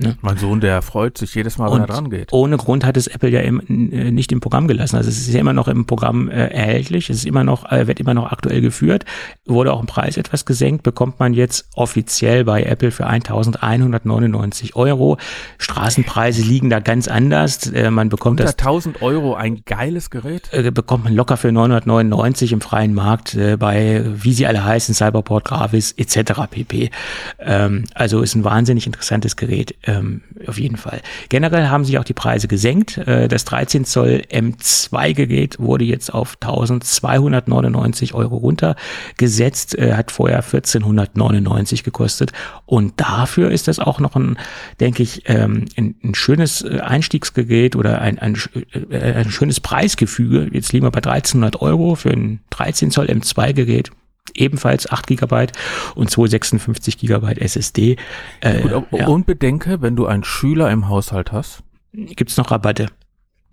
Ne? Mein Sohn, der freut sich jedes Mal, wenn er dran geht. ohne Grund hat es Apple ja im, äh, nicht im Programm gelassen. Also es ist ja immer noch im Programm äh, erhältlich. Es ist immer noch, äh, wird immer noch aktuell geführt. Wurde auch im Preis etwas gesenkt, bekommt man jetzt offiziell bei Apple für 1.199 Euro. Straßenpreise liegen da ganz anders. Äh, man bekommt Unter das 1000 Euro ein geiles Gerät. äh, bekommt man locker für 999 im freien Markt äh, bei, wie sie alle heißen, Cyberport, Gravis etc. pp. Ähm, also ist ein wahnsinnig interessantes Gerät. Ähm, auf jeden Fall. Generell haben sich auch die Preise gesenkt. Äh, das 13 Zoll M2-Gerät wurde jetzt auf 1299 Euro runtergesetzt, äh, hat vorher 1499 gekostet. Und dafür ist das auch noch ein, denke ich, ähm, ein, ein schönes äh, Einstiegsgerät oder ein, ein, ein schönes Preisgefüge. Jetzt liegen wir bei 1300 Euro für ein 13 Zoll M2-Gerät ebenfalls 8 GB und 256 GB SSD. Äh, Gut, ja. Und bedenke, wenn du einen Schüler im Haushalt hast, gibt's noch Rabatte.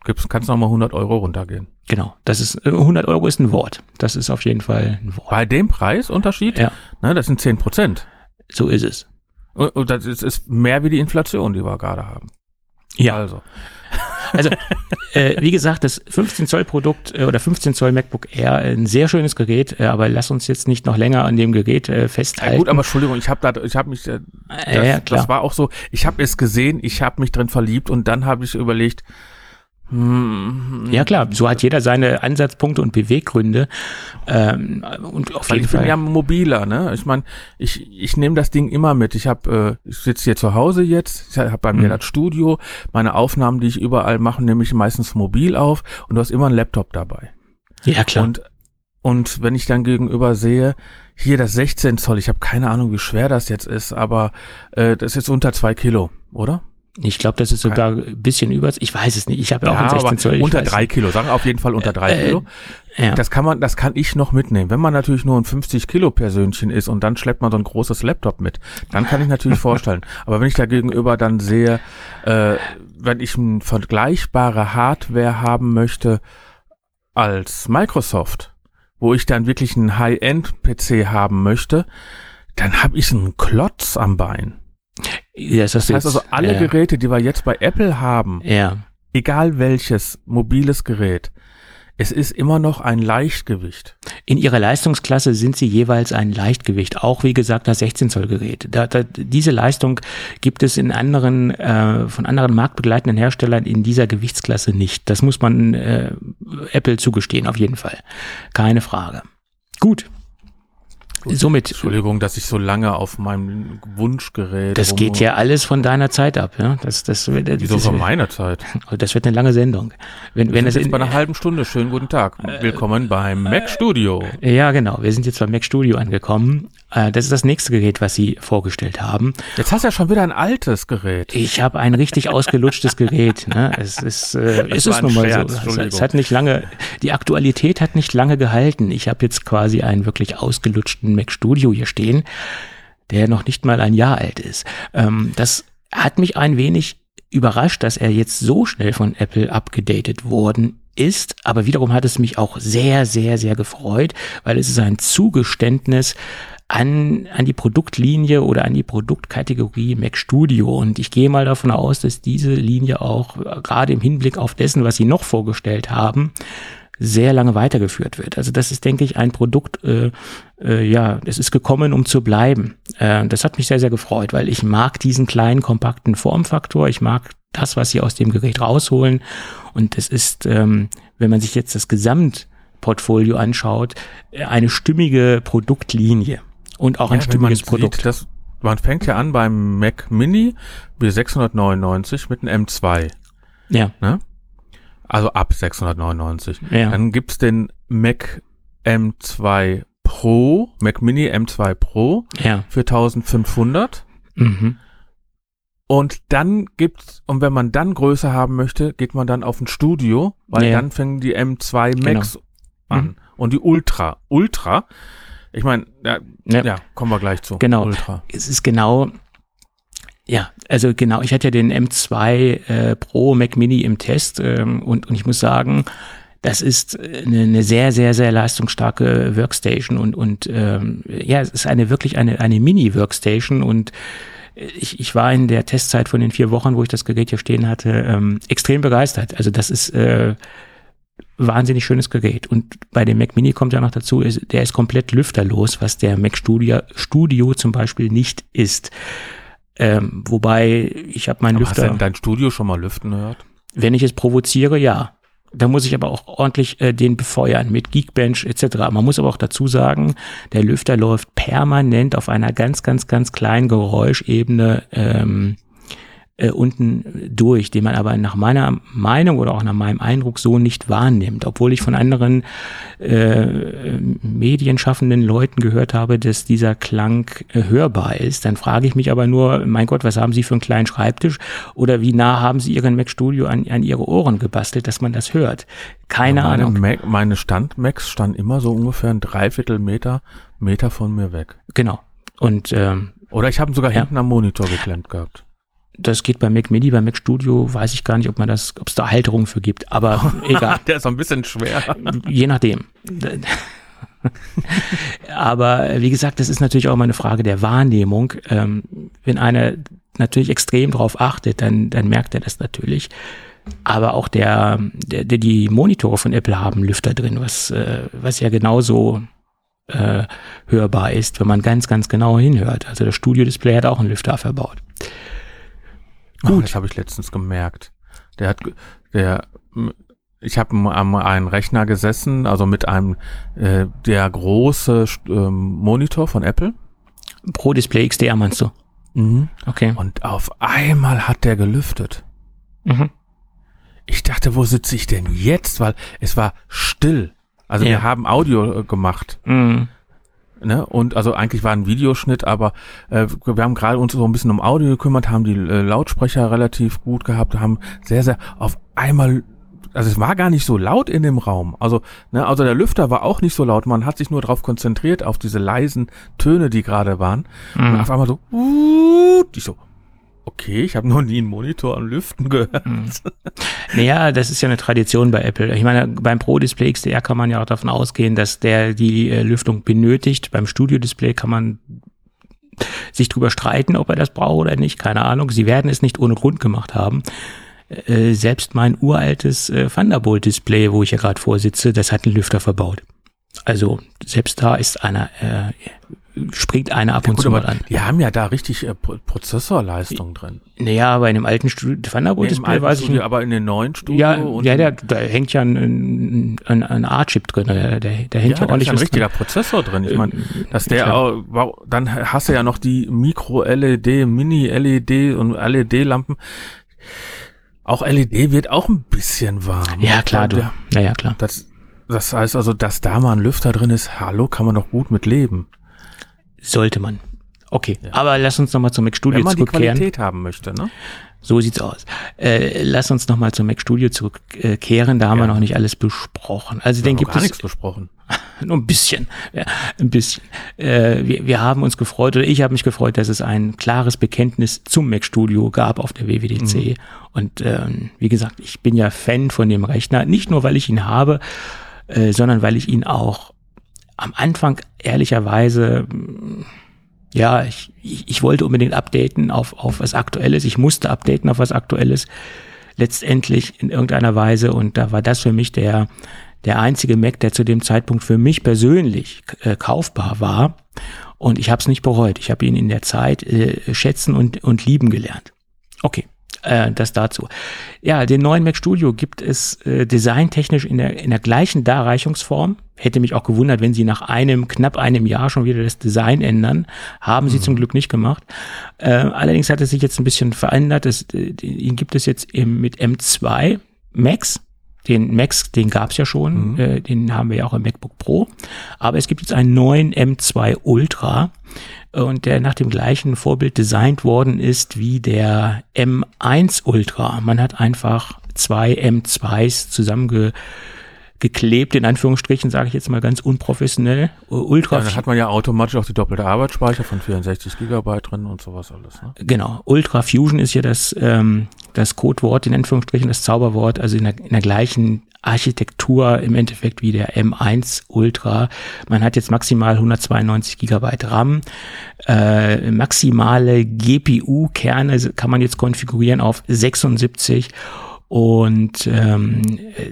Gibt's, kannst noch mal 100 Euro runtergehen. Genau, das ist 100 äh, Euro ist ein Wort. Das ist auf jeden Fall ein Wort. Bei dem Preisunterschied, ja. ne, das sind 10 Prozent. So ist es. Und das ist, ist mehr wie die Inflation, die wir gerade haben. Ja. Also. Also, äh, wie gesagt, das 15 Zoll Produkt äh, oder 15 Zoll MacBook Air, ein sehr schönes Gerät, äh, aber lass uns jetzt nicht noch länger an dem Gerät äh, festhalten. Ja, gut, aber Entschuldigung, ich habe da, ich habe mich, äh, das, ja, klar. das war auch so, ich habe es gesehen, ich habe mich drin verliebt und dann habe ich überlegt. Ja klar, so hat jeder seine Ansatzpunkte und Beweggründe. Ähm, und auf jeden ich Fall. bin ja mobiler, ne? Ich meine, ich, ich nehme das Ding immer mit. Ich habe, äh, ich sitze hier zu Hause jetzt, ich habe bei mir Mhm. das Studio, meine Aufnahmen, die ich überall mache, nehme ich meistens mobil auf und du hast immer einen Laptop dabei. ja klar. Und und wenn ich dann gegenüber sehe, hier das 16 Zoll, ich habe keine Ahnung, wie schwer das jetzt ist, aber äh, das ist unter zwei Kilo, oder? Ich glaube, das ist sogar ein bisschen über. Ich weiß es nicht. Ich habe ja auch ein 16 aber Zoll. unter drei Kilo, sagen wir auf jeden Fall unter drei Äh, Kilo. Ja. Das kann man, das kann ich noch mitnehmen. Wenn man natürlich nur ein 50 Kilo Persönchen ist und dann schleppt man so ein großes Laptop mit, dann kann ich natürlich vorstellen. Aber wenn ich da gegenüber dann sehe, äh, wenn ich eine vergleichbare Hardware haben möchte als Microsoft, wo ich dann wirklich einen High-End-PC haben möchte, dann habe ich einen Klotz am Bein. Ja, das, Das heißt also, alle ja. Geräte, die wir jetzt bei Apple haben, Ja. egal welches mobiles Gerät, es ist immer noch ein Leichtgewicht. In ihrer Leistungsklasse sind sie jeweils ein Leichtgewicht, auch wie gesagt das 16 Zoll Gerät. Da, da, diese Leistung gibt es in anderen äh, von anderen marktbegleitenden Herstellern in dieser Gewichtsklasse nicht. Das muss man äh, Apple zugestehen, auf jeden Fall, keine Frage. Gut. Somit, Entschuldigung, dass ich so lange auf meinem Wunschgerät. das rum- geht ja alles von deiner Zeit ab. Ja? Das, das, das, Wieso das, von meiner Zeit? das wird eine lange Sendung. Wenn, Wir wenn sind das jetzt in, bei einer halben Stunde. Schönen guten Tag. Willkommen beim Mac Studio. ja, genau. Wir sind jetzt beim Mac Studio angekommen. Äh, das ist das nächste Gerät, was Sie vorgestellt haben. Jetzt hast du ja schon wieder ein altes Gerät. Ich habe ein richtig ausgelutschtes Gerät. Ne? Es ist, äh, es ist nun mal Scherz, so. Es hat nicht lange, die Aktualität hat nicht lange gehalten. Ich habe jetzt quasi einen wirklich ausgelutschten Mac Studio hier stehen, der noch nicht mal ein Jahr alt ist. Ähm, das hat mich ein wenig überrascht, dass er jetzt so schnell von Apple abgedatet worden ist, aber wiederum hat es mich auch sehr, sehr, sehr gefreut, weil es ist ein Zugeständnis an, an die Produktlinie oder an die Produktkategorie Mac Studio. Und ich gehe mal davon aus, dass diese Linie auch äh, gerade im Hinblick auf dessen, was sie noch vorgestellt haben, sehr lange weitergeführt wird. Also das ist, denke ich, ein Produkt, äh, äh, ja, es ist gekommen, um zu bleiben. Äh, das hat mich sehr, sehr gefreut, weil ich mag diesen kleinen, kompakten Formfaktor. Ich mag das, was sie aus dem Gerät rausholen. Und es ist, ähm, wenn man sich jetzt das Gesamtportfolio anschaut, äh, eine stimmige Produktlinie und auch ein Ja, man stimmiges Produkt. Sieht, das, man fängt ja an beim Mac Mini bei 699 mit einem M2. ja, Also ab 699. ja, Dann gibt's den Mac M2 Pro, Mac Mini M2 Pro ja. für 1500. Mhm. Und dann gibt's, und wenn man dann größer haben möchte, geht man dann auf ein Studio, weil Ja. dann fängen die M2 Genau. Max an. Mhm. Und die Ultra. Ultra, ich meine, ja, Ja. ja, kommen wir gleich zu. Genau. Ultra. es ist genau, ja, also genau, ich hatte ja den M2 äh, Pro Mac Mini im Test ähm, und, und ich muss sagen, das ist eine, eine sehr, sehr, sehr leistungsstarke Workstation und, und ähm, ja, es ist eine wirklich eine, eine Mini-Workstation und ich, ich war in der Testzeit von den vier Wochen, wo ich das Gerät hier stehen hatte, ähm, extrem begeistert. Also das ist äh, wahnsinnig schönes Gerät. Und bei dem Mac Mini kommt ja noch dazu, ist, der ist komplett lüfterlos, was der Mac Studio, Studio zum Beispiel nicht ist. Ähm, wobei ich habe meinen Aber hast du Lüfter, denn dein Studio schon mal lüften gehört? wenn ich es provoziere, ja. Da muss ich aber auch ordentlich äh, den befeuern mit Geekbench etc. Man muss aber auch dazu sagen, der Lüfter läuft permanent auf einer ganz, ganz, ganz kleinen Geräuschebene ähm, äh, unten durch, den man aber nach meiner Meinung oder auch nach meinem Eindruck so nicht wahrnimmt, obwohl ich von anderen äh, medienschaffenden Leuten gehört habe, dass dieser Klang äh, hörbar ist. Dann frage ich mich aber nur, mein Gott, was haben Sie für einen kleinen Schreibtisch oder wie nah haben Sie Ihren Mac Studio an, an Ihre Ohren gebastelt, dass man das hört? Keine meine Ahnung. Mac, meine Stand-Macs standen immer so ungefähr ein Dreiviertel Meter, Meter von mir weg. Genau. Und ähm, Oder ich habe ihn sogar Ja. hinten am Monitor geklemmt gehabt. Das geht bei Mac Mini, bei Mac Studio weiß ich gar nicht, ob man das, ob es da Halterung für gibt, aber egal. Der ist so ein bisschen schwer. Je nachdem. Aber äh, wie gesagt, das ist natürlich auch immer eine Frage der Wahrnehmung. Ähm, wenn einer natürlich extrem drauf achtet, dann, dann merkt er das natürlich. Aber auch der, der, der die Monitore von Apple haben Lüfter drin, was, äh, was ja genauso äh, hörbar ist, wenn man ganz, ganz genau hinhört. Also das Studio-Display hat auch einen Lüfter verbaut. Gut. das habe ich letztens gemerkt. Der hat, der, ich habe am einen Rechner gesessen, also mit einem äh, der große ähm, Monitor von Apple. Pro Display XDR meinst du? Okay. Und auf einmal hat der gelüftet. Mhm. Ich dachte, wo sitze ich denn jetzt? Weil es war still. Also Ja. wir haben Audio äh, gemacht. Mhm. Ne? Und also eigentlich war ein Videoschnitt, aber äh, wir haben gerade uns so ein bisschen um Audio gekümmert, haben die äh, Lautsprecher relativ gut gehabt, haben sehr, sehr auf einmal, also es war gar nicht so laut in dem Raum. Also, ne, also der Lüfter war auch nicht so laut, man hat sich nur darauf konzentriert, auf diese leisen Töne, die gerade waren. Und Mhm. auf einmal so, uh, ich so, okay, ich habe noch nie einen Monitor am Lüften gehört. Naja, das ist ja eine Tradition bei Apple. Ich meine, beim Pro Display XDR kann man ja auch davon ausgehen, dass der die äh, Lüftung benötigt. Beim Studio Display kann man sich drüber streiten, ob er das braucht oder nicht. Keine Ahnung. Sie werden es nicht ohne Grund gemacht haben. Äh, selbst mein uraltes äh, Thunderbolt Display, wo ich ja gerade vorsitze, das hat einen Lüfter verbaut. Also selbst da ist einer, äh, springt einer ab und Gut, zu mal aber an. die haben ja da richtig äh, Pro Prozessorleistung drin. Naja, bei einem alten Studio, Thunderbolt Nee, Display alten weiß ich nicht. aber in den neuen Studio Ja, und ja der, da hängt ja ein, ein, ein A-Chip drin. Der, der, der hängt Ja, ja, da ist ordentlich ja ein richtiger drin. Prozessor drin. Ich meine, dass der auch, dann hast du ja noch die Micro-LED, Mini-LED und LED-Lampen. Auch LED wird auch ein bisschen warm. Ja, klar, du. Der- Ja, ja, klar. Das, das heißt also, dass da mal ein Lüfter drin ist, hallo, kann man doch gut mit leben. Sollte man. Okay, aber lass uns nochmal zum Mac Studio Wenn man die zurückkehren. Qualität haben möchte, ne? So sieht's aus. Äh, lass uns nochmal zum Mac Studio zurückkehren. Da haben wir Ja. noch nicht alles besprochen. Also den Wir haben gibt noch gar es nichts besprochen. nur ein bisschen. Ja, ein bisschen. Äh, wir, wir haben uns gefreut, oder ich habe mich gefreut, dass es ein klares Bekenntnis zum Mac Studio gab auf der WWDC. Und ähm, wie gesagt, ich bin ja Fan von dem Rechner, nicht nur weil ich ihn habe, äh, sondern weil ich ihn auch am Anfang ehrlicherweise ja, ich, ich, ich wollte unbedingt updaten auf, auf was Aktuelles. Ich musste updaten auf was Aktuelles. Letztendlich in irgendeiner Weise. Und da war das für mich der, der einzige Mac, der zu dem Zeitpunkt für mich persönlich äh, kaufbar war. Und ich habe es nicht bereut. Ich habe ihn in der Zeit äh, schätzen und, und lieben gelernt. Okay, äh, das dazu. Ja, den neuen Mac Studio gibt es äh, designtechnisch in der, in der gleichen Darreichungsform. Hätte mich auch gewundert, wenn sie nach einem, knapp einem Jahr schon wieder das Design ändern. Haben sie zum Glück nicht gemacht. Äh, allerdings hat es sich jetzt ein bisschen verändert. Es, äh, ihn gibt es jetzt im, mit M2 Max. Den Max, den gab es ja schon, Mhm. äh, den haben wir ja auch im MacBook Pro. Aber es gibt jetzt einen neuen M2 Ultra und der nach dem gleichen Vorbild designt worden ist wie der M1 Ultra. Man hat einfach zwei M2s zusammenge geklebt, in Anführungsstrichen, sage ich jetzt mal ganz unprofessionell. Ultra Ja, dann hat man ja automatisch auch die doppelte Arbeitsspeicher von 64 Gigabyte drin und sowas alles. Ne? Genau, Ultra Fusion ist ja das, ähm, das Codewort, in Anführungsstrichen, das Zauberwort, also in der, in der gleichen Architektur im Endeffekt wie der M1 Ultra. Man hat jetzt maximal 192 Gigabyte RAM. Äh, maximale GPU-Kerne kann man jetzt konfigurieren auf 76 und ähm,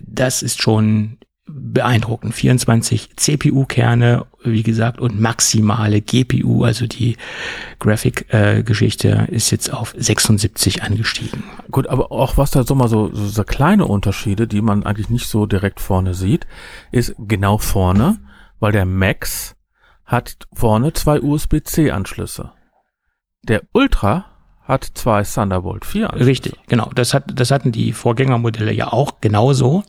das ist schon beeindruckend. 24 CPU-Kerne, wie gesagt, und maximale GPU, also die Graphic-Geschichte, ist jetzt auf 76 angestiegen. Gut, aber auch was da so mal so, so, so kleine Unterschiede, die man eigentlich nicht so direkt vorne sieht, ist genau vorne, weil der Max hat vorne zwei USB-C-Anschlüsse. Der Ultra hat zwei Thunderbolt 4 Anschlüsse. Richtig, genau. Das, hat, das hatten die Vorgängermodelle ja auch genauso.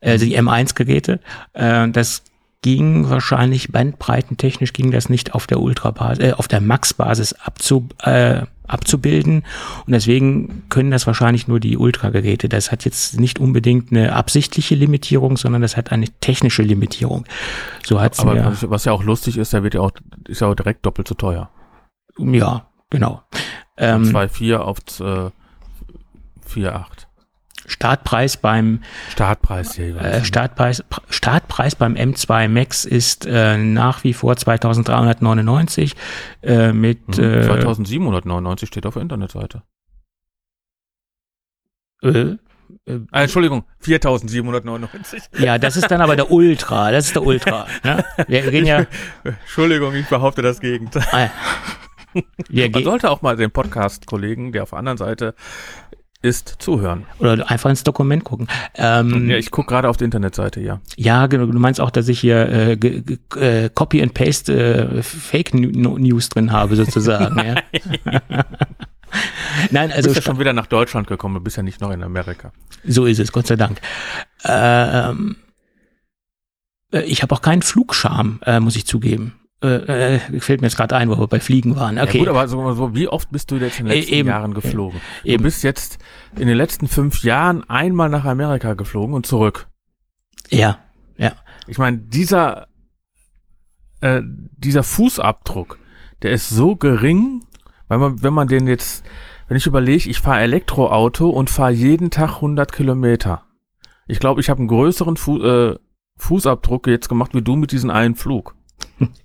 Also die M1-Geräte. Äh, das ging wahrscheinlich bandbreitentechnisch ging das nicht auf der Ultra äh, auf der Max-Basis abzu, äh, abzubilden und deswegen können das wahrscheinlich nur die Ultra-Geräte. Das hat jetzt nicht unbedingt eine absichtliche Limitierung, sondern das hat eine technische Limitierung. So hat's Aber mir, was, ja auch lustig ist, der wird ja auch, ist ja auch direkt doppelt so teuer. ja, genau. Ähm, 2,4 auf äh, 4,8. Startpreis beim Startpreis. Äh, Startpreis, Pr- Startpreis beim M2 Max ist äh, nach wie vor 2399 äh, mit Mhm, äh, 2799 steht auf der Internetseite. äh, Ah, Entschuldigung, 4799. ja, das ist dann aber der Ultra, das ist der Ultra. Ne? Wir reden ja, Entschuldigung, ich behaupte das Gegenteil. äh, wir Man sollte auch mal den Podcast-Kollegen, der auf der anderen Seite ist, zuhören. oder einfach ins Dokument gucken. Ähm, Ja, ich gucke gerade auf die Internetseite, ja. Ja, genau. Du meinst auch, dass ich hier äh, äh, Copy and Paste äh, Fake News drin habe, sozusagen. ja. Nein, Du also bist ja schon wieder nach Deutschland gekommen, du bist ja nicht noch in Amerika. so ist es, Gott sei Dank. Ähm, äh, ich habe auch keinen Flugscham, äh, muss ich zugeben. Äh, äh, fällt mir jetzt gerade ein, wo wir bei Fliegen waren. Okay. Ja gut, aber so, so, wie oft bist du jetzt in den E- letzten eben. Jahren geflogen? Eben. Du bist jetzt in den letzten fünf Jahren einmal nach Amerika geflogen und zurück. ja, ja. Ich meine, dieser, äh, dieser Fußabdruck, der ist so gering, weil man, wenn man den jetzt, wenn ich überlege, ich fahre Elektroauto und fahre jeden Tag 100 Kilometer. Ich glaube, ich habe einen größeren Fu äh, Fußabdruck jetzt gemacht wie du mit diesem einen Flug.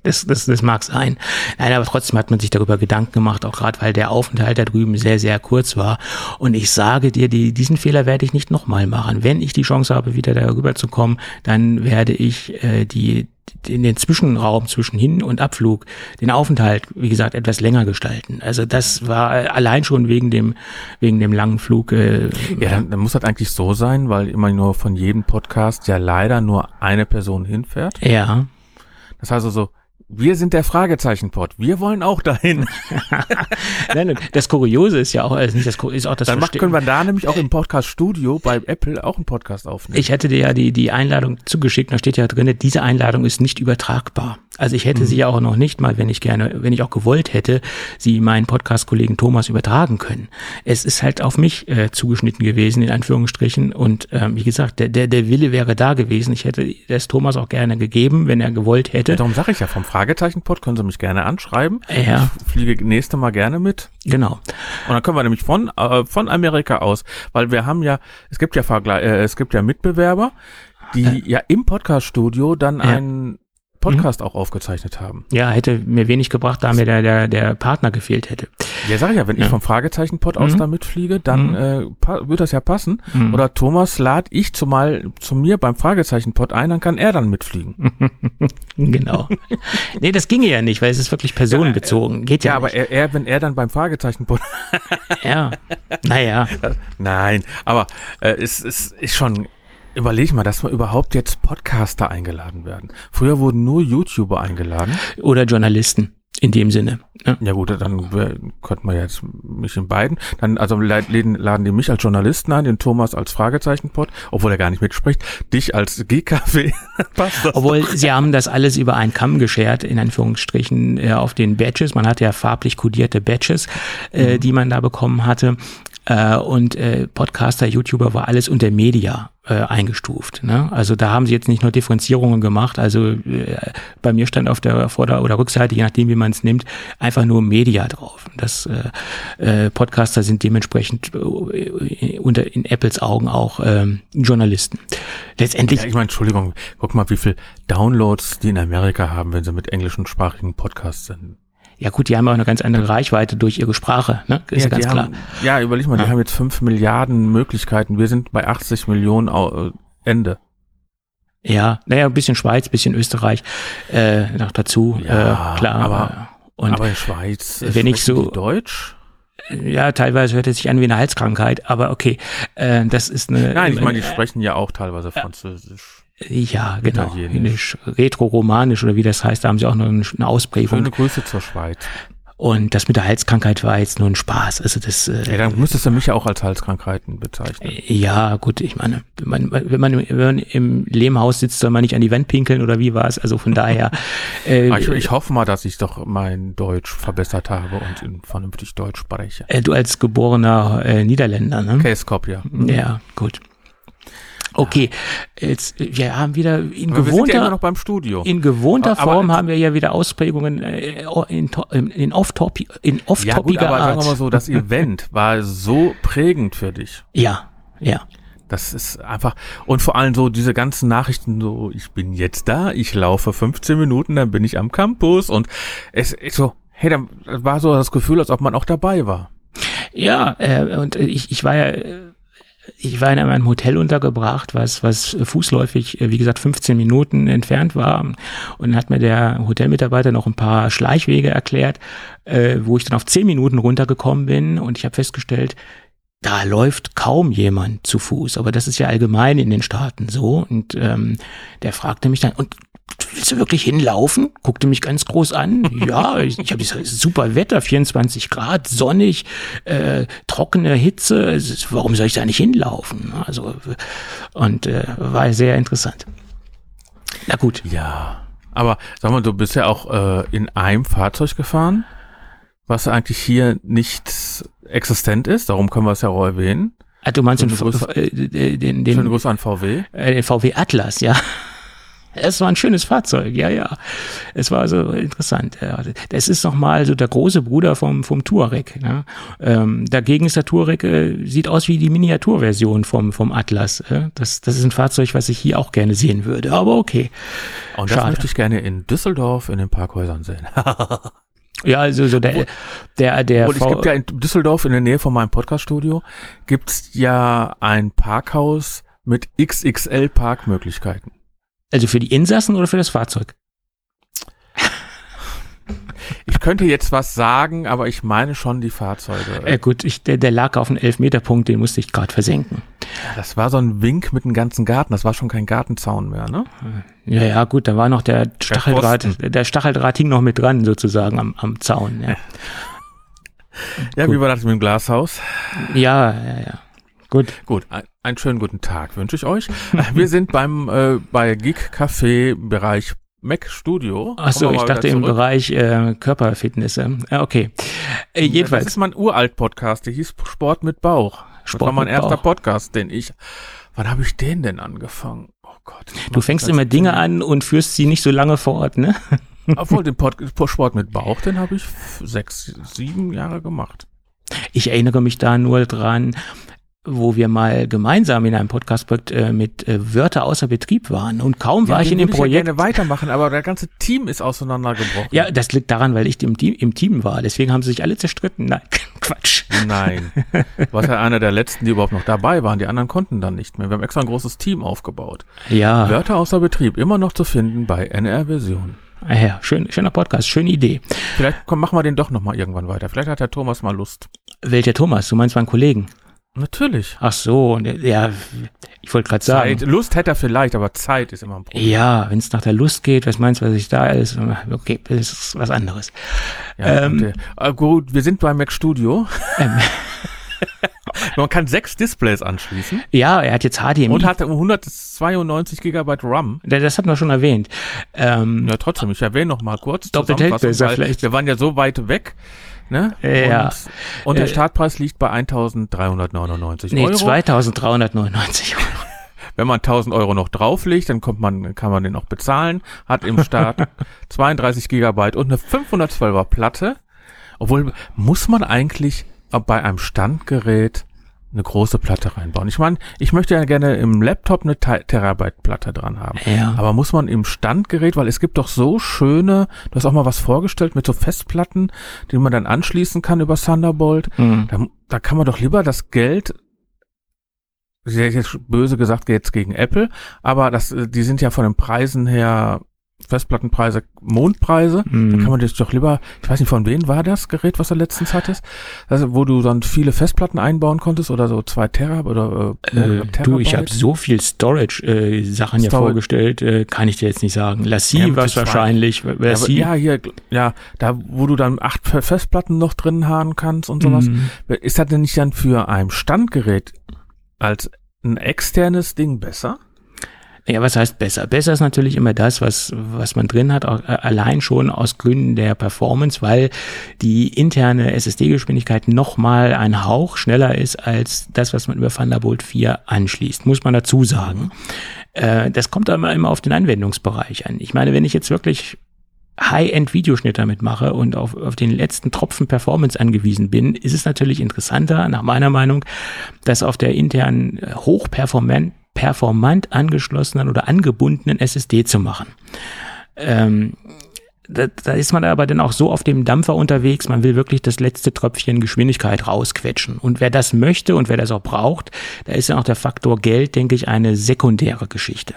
Das, das, das mag sein. Nein, aber trotzdem hat man sich darüber Gedanken gemacht, auch gerade weil der Aufenthalt da drüben sehr, sehr kurz war. Und ich sage dir, die, diesen Fehler werde ich nicht nochmal machen. Wenn ich die Chance habe, wieder darüber zu kommen, dann werde ich äh, die in den Zwischenraum zwischen Hin- und Abflug, den Aufenthalt, wie gesagt, etwas länger gestalten. Also das war äh, allein schon wegen dem, wegen dem langen Flug. Äh, Ja, dann, dann muss das eigentlich so sein, weil immer nur von jedem Podcast ja leider nur eine Person hinfährt. ja. Das heißt also, wir sind der Fragezeichen-Pod. Wir wollen auch dahin. Nein, das Kuriose ist ja auch, also nicht das ist auch das Dann macht, können wir da nämlich auch im Podcast-Studio bei Apple auch einen Podcast aufnehmen. Ich hätte dir ja die, die Einladung zugeschickt, da steht ja drin, diese Einladung ist nicht übertragbar. Also ich hätte sie ja auch noch nicht mal, wenn ich gerne, wenn ich auch gewollt hätte, sie meinen Podcast-Kollegen Thomas übertragen können. Es ist halt auf mich äh, zugeschnitten gewesen, in Anführungsstrichen. Und ähm, wie gesagt, der, der, der Wille wäre da gewesen. Ich hätte das Thomas auch gerne gegeben, wenn er gewollt hätte. Darum sage ich ja, vom Fragezeichen-Pod können Sie mich gerne anschreiben. Ja. Ich fliege nächste Mal gerne mit. Genau. Und dann können wir nämlich von, äh, von Amerika aus, weil wir haben ja, es gibt ja Vergle äh, es gibt ja Mitbewerber, die ja im Podcast-Studio dann Äh. Ja. einen Podcast auch aufgezeichnet haben. Ja, hätte mir wenig gebracht, da mir der, der, der Partner gefehlt hätte. Ja, sag ich ja, wenn ich Ja. vom Fragezeichen-Pod aus Mhm. da mitfliege, dann Mhm. äh, wird das ja passen. Mhm. Oder Thomas lad ich zumal zu mir beim Fragezeichen-Pod ein, dann kann er dann mitfliegen. Genau. nee, das ginge ja nicht, weil es ist wirklich personenbezogen. Geht ja, Ja, aber nicht. er, er, wenn er dann beim Fragezeichen-Pod Ja. Naja. Nein, aber äh, es, es ist schon, überleg mal, dass wir überhaupt jetzt Podcaster eingeladen werden. Früher wurden nur YouTuber eingeladen. Oder Journalisten in dem Sinne. ne? Ja gut, dann könnten wir jetzt mich in beiden. Dann, also laden, laden die mich als Journalisten ein, den Thomas als Fragezeichen-Pod, obwohl er gar nicht mitspricht, dich als GKW. Obwohl sie haben das alles über einen Kamm geschert, in Anführungsstrichen, äh, auf den Badges. Man hatte ja farblich kodierte Badges, äh, die man da bekommen hatte. Äh, und äh, Podcaster, YouTuber war alles unter Media äh, eingestuft. Ne? Also da haben sie jetzt nicht nur Differenzierungen gemacht. Also äh, bei mir stand auf der Vorder- oder Rückseite, je nachdem wie man es nimmt, einfach nur Media drauf. Das äh, äh, Podcaster sind dementsprechend äh, unter in Apples Augen auch ähm, Journalisten. Letztendlich Ja, ich meine, Entschuldigung, guck mal, wie viel Downloads die in Amerika haben, wenn sie mit englischen sprachigen Podcasts sind. Ja gut, die haben auch eine ganz andere Reichweite durch ihre Sprache, ne? Ist ja, ganz die klar. Haben, ja, überleg mal, die Ja. haben jetzt fünf Milliarden Möglichkeiten. Wir sind bei 80 Millionen äh, Ende. Ja, naja, ein bisschen Schweiz, bisschen Österreich äh, noch dazu, Ja, äh, klar. aber- äh, und aber Schweiz, äh, wenn ich so- die Deutsch? ja, teilweise hört es sich an wie eine Halskrankheit, aber okay, äh, das ist eine. Nein, ich meine, die äh, sprechen ja auch teilweise Französisch. Ja, genau. Italienisch. Retro-romanisch oder wie das heißt, da haben sie auch noch eine, Ausprägung. Schöne Grüße zur Schweiz. Und das mit der Halskrankheit war jetzt nur ein Spaß. Also das. Äh, ja, dann müsstest du mich ja auch als Halskrankheiten bezeichnen. Ja, gut, ich meine, wenn man, wenn man, wenn man im Lehmhaus sitzt, soll man nicht an die Wand pinkeln oder wie war es? Also von daher. Äh, ich, ich hoffe mal, dass ich doch mein Deutsch verbessert habe und vernünftig Deutsch spreche. Äh, du als geborener äh, Niederländer, ne? Käskop, ja. Ja, gut. Okay, jetzt wir haben wieder in aber gewohnter ja immer noch beim Studio. in gewohnter aber, Form haben wir ja wieder Ausprägungen äh, in in off-topic in off Ja gut, aber Art. sagen wir mal so, das Event war so prägend für dich. Ja, ja. Das ist einfach, und vor allem so diese ganzen Nachrichten, so, ich bin jetzt da, ich laufe 15 Minuten, dann bin ich am Campus und es ist so, hey, dann war so das Gefühl, als ob man auch dabei war. Ja, äh, und ich, ich war ja, äh, ich war in einem Hotel untergebracht, was, was fußläufig, äh, wie gesagt, 15 Minuten entfernt war. Und dann hat mir der Hotelmitarbeiter noch ein paar Schleichwege erklärt, äh, wo ich dann auf 10 Minuten runtergekommen bin. Und ich habe festgestellt, da läuft kaum jemand zu Fuß. Aber das ist ja allgemein in den Staaten so. Und ähm, der fragte mich dann, und willst du wirklich hinlaufen? Guckte mich ganz groß an. Ja, ich, ich habe super Wetter, 24 Grad, sonnig, äh, trockene Hitze. Warum soll ich da nicht hinlaufen? Also und äh, war sehr interessant. Na gut. Ja, aber sag mal, du bist ja auch äh, in einem Fahrzeug gefahren, was eigentlich hier nicht existent ist. Darum können wir es ja auch erwähnen. Ah, du meinst den, äh, den, den, Schönen Gruß an VW. Äh, den VW Atlas, ja. Es war ein schönes Fahrzeug, ja, ja. Es war also interessant. Es ist nochmal so der große Bruder vom, vom Touareg. Ne? Ähm, dagegen ist der Touareg, äh, sieht aus wie die Miniaturversion vom, vom Atlas. Äh? Das, das ist ein Fahrzeug, was ich hier auch gerne sehen würde, aber okay. Und das Schade. möchte ich gerne in Düsseldorf in den Parkhäusern sehen. Ja, also so der, der, der. Und es gibt ja in Düsseldorf in der Nähe von meinem Podcaststudio gibt's ja ein Parkhaus mit XXL Parkmöglichkeiten. Also für die Insassen oder für das Fahrzeug? Ich könnte jetzt was sagen, aber ich meine schon die Fahrzeuge. Äh, gut, ich, der, der lag auf einem Elfmeterpunkt, den musste ich gerade versenken. Das war so ein Wink mit dem ganzen Garten, das war schon kein Gartenzaun mehr, ne? Ja, ja, gut, da war noch der Stacheldraht, der Stacheldraht hing noch mit dran, sozusagen am, am Zaun, ja. ja, gut. wie war das mit dem Glashaus? Ja, ja, ja. Gut. Gut, ein, einen schönen guten Tag wünsche ich euch. Wir sind beim äh, bei Geek Café Bereich Mac Studio. Ach so, ich dachte im Bereich äh, Körperfitness. Äh, okay. Äh, jedenfalls. Das ist mein uralt Podcast, der hieß Sport mit Bauch. Sport das war mein erster Bauch. Podcast, den ich. Wann habe ich den denn angefangen? Oh Gott. Du fängst immer Dinge an und führst sie nicht so lange fort, ne? Obwohl den Pod Sport mit Bauch, den habe ich sechs, sieben Jahre gemacht. Ich erinnere mich da nur dran, wo wir mal gemeinsam in einem Podcast äh, mit äh, Wörter außer Betrieb waren und kaum ja, war ich in dem Projekt. Ich gerne weitermachen, aber der ganze Team ist auseinandergebrochen. Ja, das liegt daran, weil ich im Team, im Team war. Deswegen haben sie sich alle zerstritten. Nein, Quatsch. Nein. Du warst ja einer der letzten, die überhaupt noch dabei waren. Die anderen konnten dann nicht mehr. Wir haben extra ein großes Team aufgebaut. Ja. Wörter außer Betrieb immer noch zu finden bei NR Version. Ah ja, schön, schöner Podcast, schöne Idee. Vielleicht komm, machen wir den doch nochmal irgendwann weiter. Vielleicht hat der Thomas mal Lust. Welcher Thomas? Du meinst meinen Kollegen? Natürlich. Ach so, ja, ich wollte gerade sagen. Lust hätte er vielleicht, aber Zeit ist immer ein Problem. Ja, wenn es nach der Lust geht, was meinst du, was ich da ist? Okay, das ist was anderes. Ja, ähm, okay. äh, gut, wir sind bei Mac Studio. Ähm. Man kann sechs Displays anschließen. Ja, er hat jetzt HDMI. Und hat 192 Gigabyte RAM. Das hat man schon erwähnt. Ähm, ja, trotzdem, ich erwähne noch mal kurz. Doppelt vielleicht. Wir waren ja so weit weg. Ne? Ja. Und, und der äh, Startpreis liegt bei 1.399 nee, Euro. Nee, 2.399 Euro. Wenn man 1000 Euro noch drauflegt, dann kommt man, kann man den noch bezahlen. Hat im Start 32 Gigabyte und eine 512er Platte. Obwohl, muss man eigentlich bei einem Standgerät eine große Platte reinbauen. Ich meine, ich möchte ja gerne im Laptop eine Terabyte Platte dran haben. Ja. Aber muss man im Standgerät, weil es gibt doch so schöne, du hast auch mal was vorgestellt mit so Festplatten, die man dann anschließen kann über Thunderbolt. Mhm. Da, da kann man doch lieber das Geld jetzt böse gesagt jetzt gegen Apple, aber das, die sind ja von den Preisen her Festplattenpreise Mondpreise. Mhm. Da kann man das doch lieber, ich weiß nicht, von wem war das Gerät, was du letztens hattest? Also, wo du dann viele Festplatten einbauen konntest oder so zwei Terra oder äh, Äh, Terabyte? du, ich habe so viel Storage-Sachen ja Storage. vorgestellt, äh, kann ich dir jetzt nicht sagen. Lassie Ja, war wahrscheinlich. ja, Lassie. ja, hier, ja, da, wo du dann acht Fe- Festplatten noch drin haben kannst und sowas. Mhm. Ist das denn nicht dann für ein Standgerät als ein externes Ding besser? Ja, was heißt besser? Besser ist natürlich immer das, was, was man drin hat, äh, allein schon aus Gründen der Performance, weil die interne SSD-Geschwindigkeit nochmal ein Hauch schneller ist als das, was man über Thunderbolt 4 anschließt, muss man dazu sagen. Äh, das kommt aber immer auf den Anwendungsbereich an. Ich meine, wenn ich jetzt wirklich High-End-Videoschnitt damit mache und auf, auf den letzten Tropfen Performance angewiesen bin, ist es natürlich interessanter, nach meiner Meinung, das auf der internen äh, hochperformant performant angeschlossenen oder angebundenen SSD zu machen. Ähm, da, da ist man aber dann auch so auf dem Dampfer unterwegs, man will wirklich das letzte Tröpfchen Geschwindigkeit rausquetschen. Und wer das möchte und wer das auch braucht, da ist ja auch der Faktor Geld, denke ich, eine sekundäre Geschichte.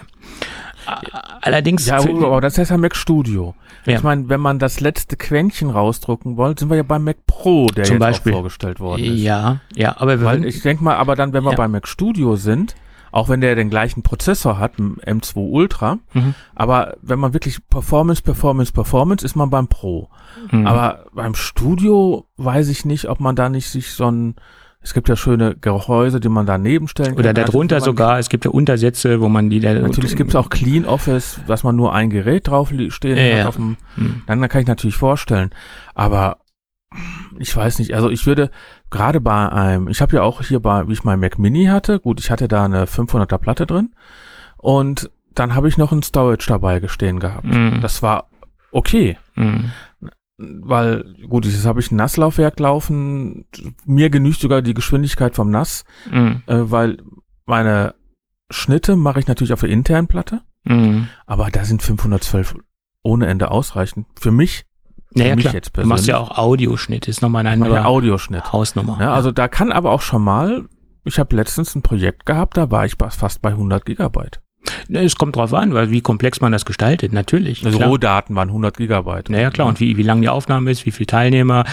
Allerdings, Ja, aber das heißt ja Mac Studio. Ja. Ich meine, wenn man das letzte Quäntchen rausdrucken wollte, sind wir ja beim Mac Pro, der Zum jetzt Beispiel. auch vorgestellt worden ist. ja, ja, aber wir würden- ich denke mal, aber dann, wenn wir Ja. beim Mac Studio sind, auch wenn der den gleichen Prozessor hat, ein M2 Ultra, Mhm. aber wenn man wirklich Performance, Performance, Performance, ist man beim Pro. Mhm. Aber beim Studio weiß ich nicht, ob man da nicht sich so ein, es gibt ja schöne Gehäuse, die man daneben stellen kann. oder Also, darunter sogar, es gibt ja Untersätze, wo man die da Natürlich gibt es auch Clean Office, dass man nur ein Gerät drauf stehen Ja, hat. Auf dem, Hm. dann kann ich natürlich vorstellen. Aber ich weiß nicht, also ich würde gerade bei einem, ich habe ja auch hier bei, wie ich mein Mac Mini hatte, gut, ich hatte da eine 500er Platte drin und dann habe ich noch ein Storage dabei gestehen gehabt. Mhm. Das war okay, Mhm. weil gut, jetzt habe ich ein Nasslaufwerk laufen, mir genügt sogar die Geschwindigkeit vom Nass, Mhm. äh, weil meine Schnitte mache ich natürlich auf der internen Platte. Mhm. Aber da sind 512 ohne Ende ausreichend. Für mich, Naja, mich klar. jetzt du machst ja persönlich. auch Audioschnitt, ist nochmal eine ich ja andere Audioschnitt. Hausnummer. Ja, also da kann aber auch schon mal, ich habe letztens ein Projekt gehabt, da war ich fast bei 100 Gigabyte. Ne, Es kommt drauf an, weil wie komplex man das gestaltet, natürlich. Also klar. Rohdaten waren 100 Gigabyte. Naja, klar. Und wie, wie lang die Aufnahme ist, wie viele Teilnehmer,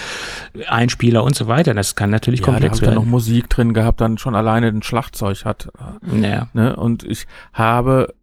Einspieler und so weiter, das kann natürlich ja, da komplex habe ich dann noch werden. Musik drin gehabt, dann schon alleine ein Schlagzeug hat. Naja. Ne? Und ich habe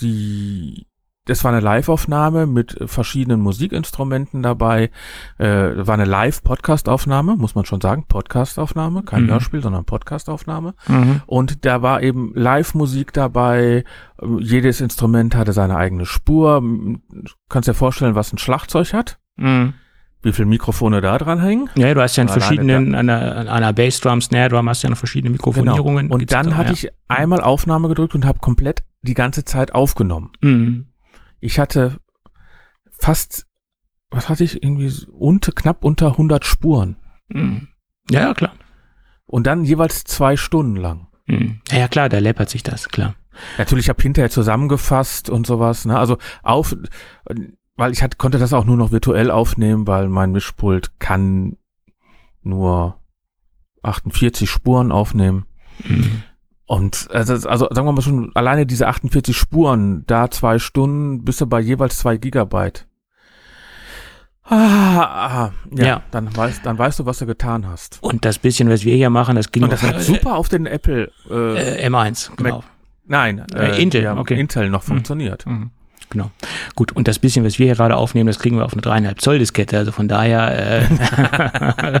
die, das war eine Live-Aufnahme mit verschiedenen Musikinstrumenten dabei. Äh, war eine Live-Podcast-Aufnahme, muss man schon sagen. Podcast-Aufnahme, kein Mhm. Hörspiel, sondern Podcast-Aufnahme. Mhm. Und da war eben Live-Musik dabei. Ähm, Jedes Instrument hatte seine eigene Spur. Du kannst dir vorstellen, was ein Schlagzeug hat. Mhm. Wie viele Mikrofone da dran hängen. Ja, du hast ja in verschiedenen, an einer, Bassdrum, Snare Drum hast du ja noch verschiedene Mikrofonierungen. Genau. Und dann da, hatte ja. ich einmal Aufnahme gedrückt und habe komplett die ganze Zeit aufgenommen. Mhm. Ich hatte fast, was hatte ich, irgendwie unter, knapp unter 100 Spuren. Mhm. Ja, ja, klar. Und dann jeweils zwei Stunden lang. Mhm. Ja, ja, klar, da läppert sich das, klar. Natürlich, ich habe hinterher zusammengefasst und sowas. Ne? Also auf, weil ich hatte, konnte das auch nur noch virtuell aufnehmen, weil mein Mischpult kann nur 48 Spuren aufnehmen. Mhm. Und also, also sagen wir mal schon, alleine diese 48 Spuren, da zwei Stunden, bist du bei jeweils zwei Gigabyte. Ah, ah, ja, Ja. Dann, weißt, dann weißt du, was du getan hast. Und das bisschen, was wir hier machen, das ging Und das auf, hat super auf den Apple, äh, äh, M1, genau. nein, äh, Intel, ja, okay. Intel noch funktioniert. Mhm. Genau. Gut, und das bisschen, was wir hier gerade aufnehmen, das kriegen wir auf eine dreieinhalb Zoll Diskette. Also von daher, äh,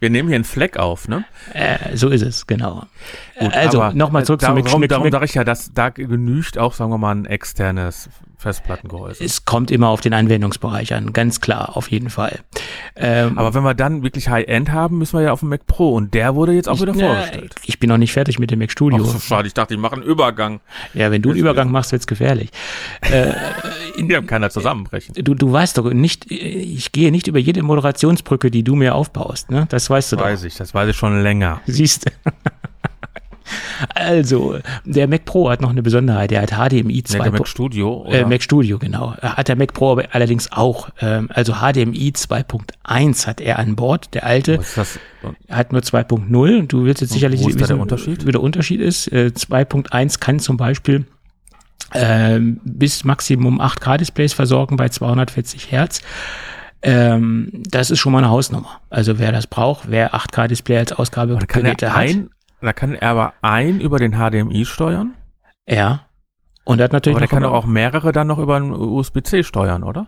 Wir nehmen hier einen Fleck auf, ne? äh, so ist es, genau. Gut, also aber, nochmal zurück äh, zum darum, Mac- darum Mac- sage ich ja, dass da genügt auch, sagen wir mal, ein externes Festplattengehäuse. Es kommt immer auf den Anwendungsbereich an, ganz klar, auf jeden Fall. Ähm, Aber wenn wir dann wirklich High-End haben, müssen wir ja auf den Mac Pro und der wurde jetzt auch wieder ich, vorgestellt. ich bin noch nicht fertig mit dem Mac Studio. Ach so schade, ich dachte, ich mache einen Übergang. ja, wenn du einen Übergang machst, wird's gefährlich. äh, Ja, kann er zusammenbrechen. du, du weißt doch nicht, ich gehe nicht über jede Moderationsbrücke, die du mir aufbaust, ne? Das weißt du doch. Weiß ich, das weiß ich schon länger. Siehst du. Also, der Mac Pro hat noch eine Besonderheit. Der hat HDMI Nee, 2. der Mac Studio. Äh, Mac Studio, genau. Hat der Mac Pro aber allerdings auch. Ähm, also HDMI 2.1 hat er an Bord. Der alte Was ist das? hat nur 2.0. Und Du willst jetzt Und sicherlich wo ist da der wissen, Unterschied? wie der Unterschied ist. Äh, 2.1 kann zum Beispiel ähm, bis Maximum 8K-Displays versorgen bei 240 Hertz. Ähm, das ist schon mal eine Hausnummer. Also wer das braucht, wer 8K-Display als Ausgabe Da kann, er hat, ein, da kann er aber ein über den HDMI steuern. ja. Und er hat natürlich Aber der kann doch auch mehrere dann noch über einen USB-C steuern, oder?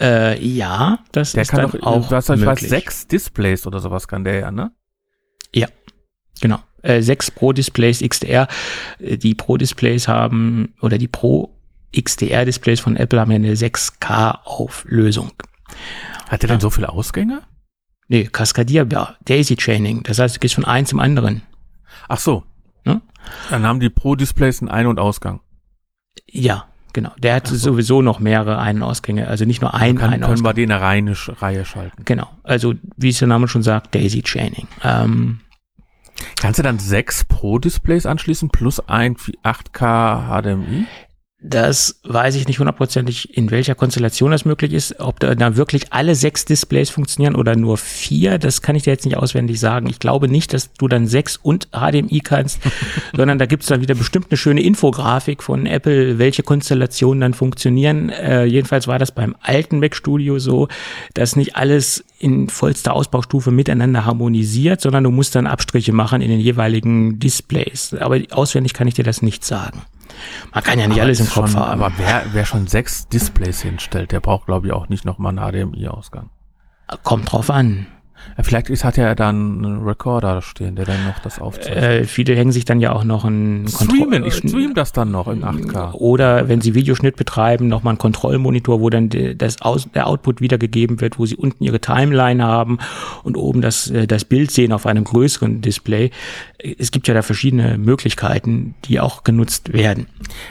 Äh, ja, das Der ist kann dann doch, auch du hast, ich weiß, sechs Displays oder sowas kann der ja, ne? Genau. Äh, sechs Pro-Displays XDR. Äh, Die Pro-Displays haben, oder die Pro XDR-Displays von Apple haben ja eine 6K-Auflösung. Hat der denn so viele Ausgänge? Nee, kaskadierbar. Daisy-Chaining. Das heißt, du gehst von einem zum anderen. Ach so. Ne? Dann haben die Pro-Displays einen Ein- und Ausgang. Ja, genau. Der hat so. sowieso noch mehrere Ein- und Ausgänge. Also nicht nur ein Kann, Ein- und können wir Ausgang. die in eine Reihe, Reihe schalten. Genau. Also, wie es der Name schon sagt, Daisy-Chaining. Ähm, Kannst du dann sechs Pro-Displays anschließen plus ein 8K HDMI? Das weiß ich nicht hundertprozentig, in welcher Konstellation das möglich ist. Ob da, da wirklich alle sechs Displays funktionieren oder nur vier, das kann ich dir jetzt nicht auswendig sagen. Ich glaube nicht, dass du dann sechs und HDMI kannst, sondern da gibt es dann wieder bestimmt eine schöne Infografik von Apple, welche Konstellationen dann funktionieren. Äh, jedenfalls war das beim alten Mac Studio so, dass nicht alles in vollster Ausbaustufe miteinander harmonisiert, sondern du musst dann Abstriche machen in den jeweiligen Displays. Aber auswendig kann ich dir das nicht sagen. Man kann ja nicht Aber alles im Kopf schon, haben. Aber wer, wer schon sechs Displays hinstellt, der braucht, glaube ich, auch nicht nochmal einen HDMI-Ausgang. Kommt drauf an. Ja, Vielleicht ist, hat er dann einen Recorder stehen, der dann noch das aufzeichnet. Äh, viele hängen sich dann ja auch noch ein Streamen, ich Kontroll- stream das dann noch in 8K. Oder wenn sie Videoschnitt betreiben, nochmal einen Kontrollmonitor, wo dann das Aus, der Output wiedergegeben wird, wo sie unten ihre Timeline haben und oben das, äh, das Bild sehen auf einem größeren Display. Es gibt ja da verschiedene Möglichkeiten, die auch genutzt werden.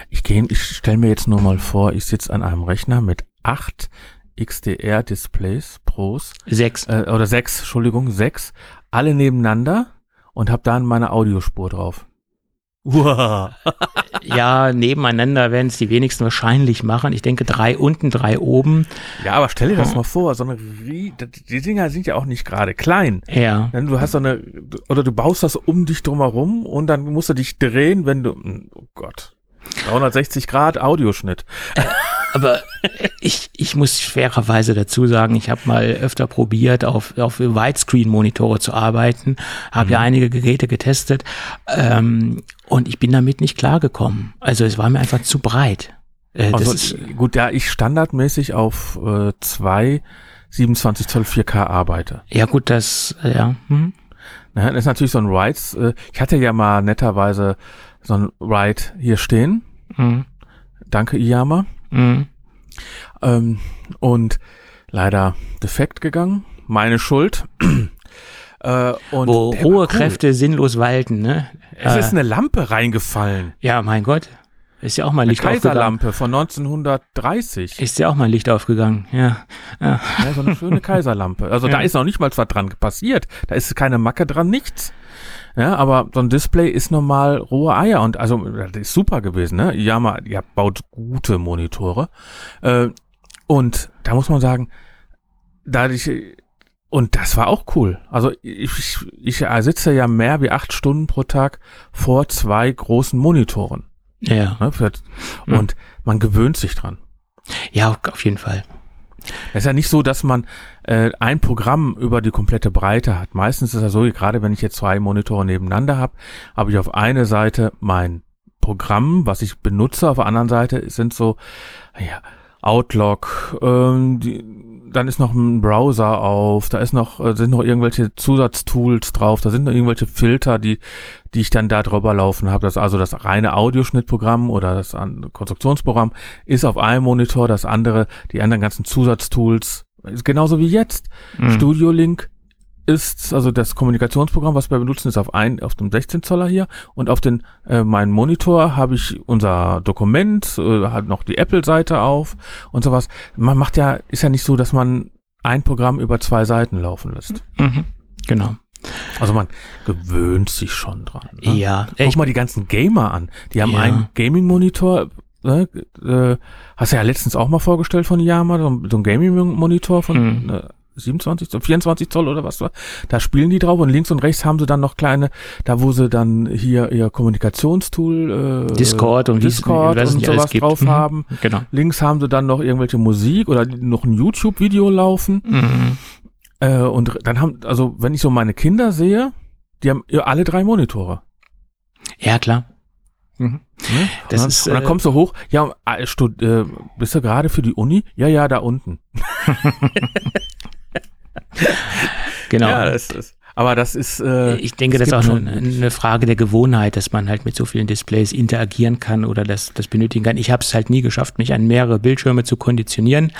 Ich gehe, ich stelle mir jetzt nur mal vor, ich sitze an einem Rechner mit acht XDR-Displays Pros, Sechs. äh, oder sechs, Entschuldigung, sechs, alle nebeneinander und habe dann meine Audiospur drauf. Uah. Ja, nebeneinander werden es die wenigsten wahrscheinlich machen. Ich denke drei unten, drei oben. Ja, aber stell dir das mal vor, so eine, die Dinger sind ja auch nicht gerade klein. Ja. Denn du hast so eine, oder du baust das um dich drumherum und dann musst du dich drehen, wenn du, oh Gott, 360 Grad Audioschnitt. Aber ich, ich muss fairerweise dazu sagen, ich habe mal öfter probiert, auf, auf Widescreen-Monitore zu arbeiten, habe ja einige Geräte getestet ähm, und ich bin damit nicht klargekommen. Also es war mir einfach zu breit. Äh, das Also, ist, gut, ja, ich standardmäßig auf äh, zwei 27 Zoll 4K arbeite. ja gut, das, ja. Hm? Ne, Das ist natürlich so ein Rides. Äh, ich hatte ja mal netterweise so ein Ride hier stehen. Hm. Danke, Iyama. Hm. Ähm, und leider defekt gegangen. Meine Schuld. äh, und Wo hohe cool. Kräfte sinnlos walten, ne? Es Äh, ist eine Lampe reingefallen. ja, mein Gott. Ist ja auch mal Eine Licht aufgegangen. Kaiserlampe von 1930. Ist ja auch mal Licht aufgegangen, ja. ja. Ja, so eine schöne Kaiserlampe. Also da Ja. ist noch nicht mal was dran passiert. Da ist keine Macke dran, nichts. Ja, aber so ein Display ist normal rohe Eier und also das ist super gewesen, ne? Yama, ihr baut gute Monitore. Äh, und da muss man sagen, dadurch und das war auch cool. Also ich, ich, ich sitze ja mehr wie acht Stunden pro Tag vor zwei großen Monitoren. Ja, Ne? Für, Mhm. und man gewöhnt sich dran. ja, auf jeden Fall. Es ist ja nicht so, dass man äh, ein Programm über die komplette Breite hat. Meistens ist es so, gerade wenn ich jetzt zwei Monitore nebeneinander habe, habe ich auf eine Seite mein Programm, was ich benutze, auf der anderen Seite sind so ja, Outlook, ähm, die, dann ist noch ein Browser auf, da ist noch äh, sind noch irgendwelche Zusatztools drauf, da sind noch irgendwelche Filter, die die ich dann da drüber laufen habe. Das also das reine Audioschnittprogramm oder das Konstruktionsprogramm ist auf einem Monitor, das andere, die anderen ganzen Zusatztools, ist genauso wie jetzt. Mhm. Studio Link ist, also das Kommunikationsprogramm, was wir benutzen, ist auf ein, auf dem 16 Zoller hier und auf den, äh, meinen Monitor habe ich unser Dokument, äh, hat noch die Apple-Seite auf und sowas. Man macht ja, ist ja nicht so, dass man ein Programm über zwei Seiten laufen lässt. Mhm. Genau. Also man gewöhnt sich schon dran. Ne? Ja, Guck ich, mal die ganzen Gamer an. Die haben Ja. einen Gaming-Monitor, ne, äh, hast du ja letztens auch mal vorgestellt von Yama, so, ein- so ein Gaming-Monitor von Mhm. äh, 27 Zoll, 24 Zoll oder was war. Da spielen die drauf und links und rechts haben sie dann noch kleine, da wo sie dann hier ihr Kommunikationstool, äh, Discord und Discord wie, und sowas drauf mhm. haben. Genau. Links haben sie dann noch irgendwelche Musik oder noch ein YouTube-Video laufen. Mhm. Äh, und dann haben, also wenn ich so meine Kinder sehe, die haben alle drei Monitore. Ja, klar. Mhm. Das und ist, und dann äh, kommst du hoch, ja, äh, stud, äh, bist du gerade für die Uni? Ja, ja, da unten. genau. Ja, das ist, aber das ist. Äh, ich denke, das ist auch eine, eine, Frage der Gewohnheit, dass man halt mit so vielen Displays interagieren kann oder das, das benötigen kann. Ich habe es halt nie geschafft, mich an mehrere Bildschirme zu konditionieren.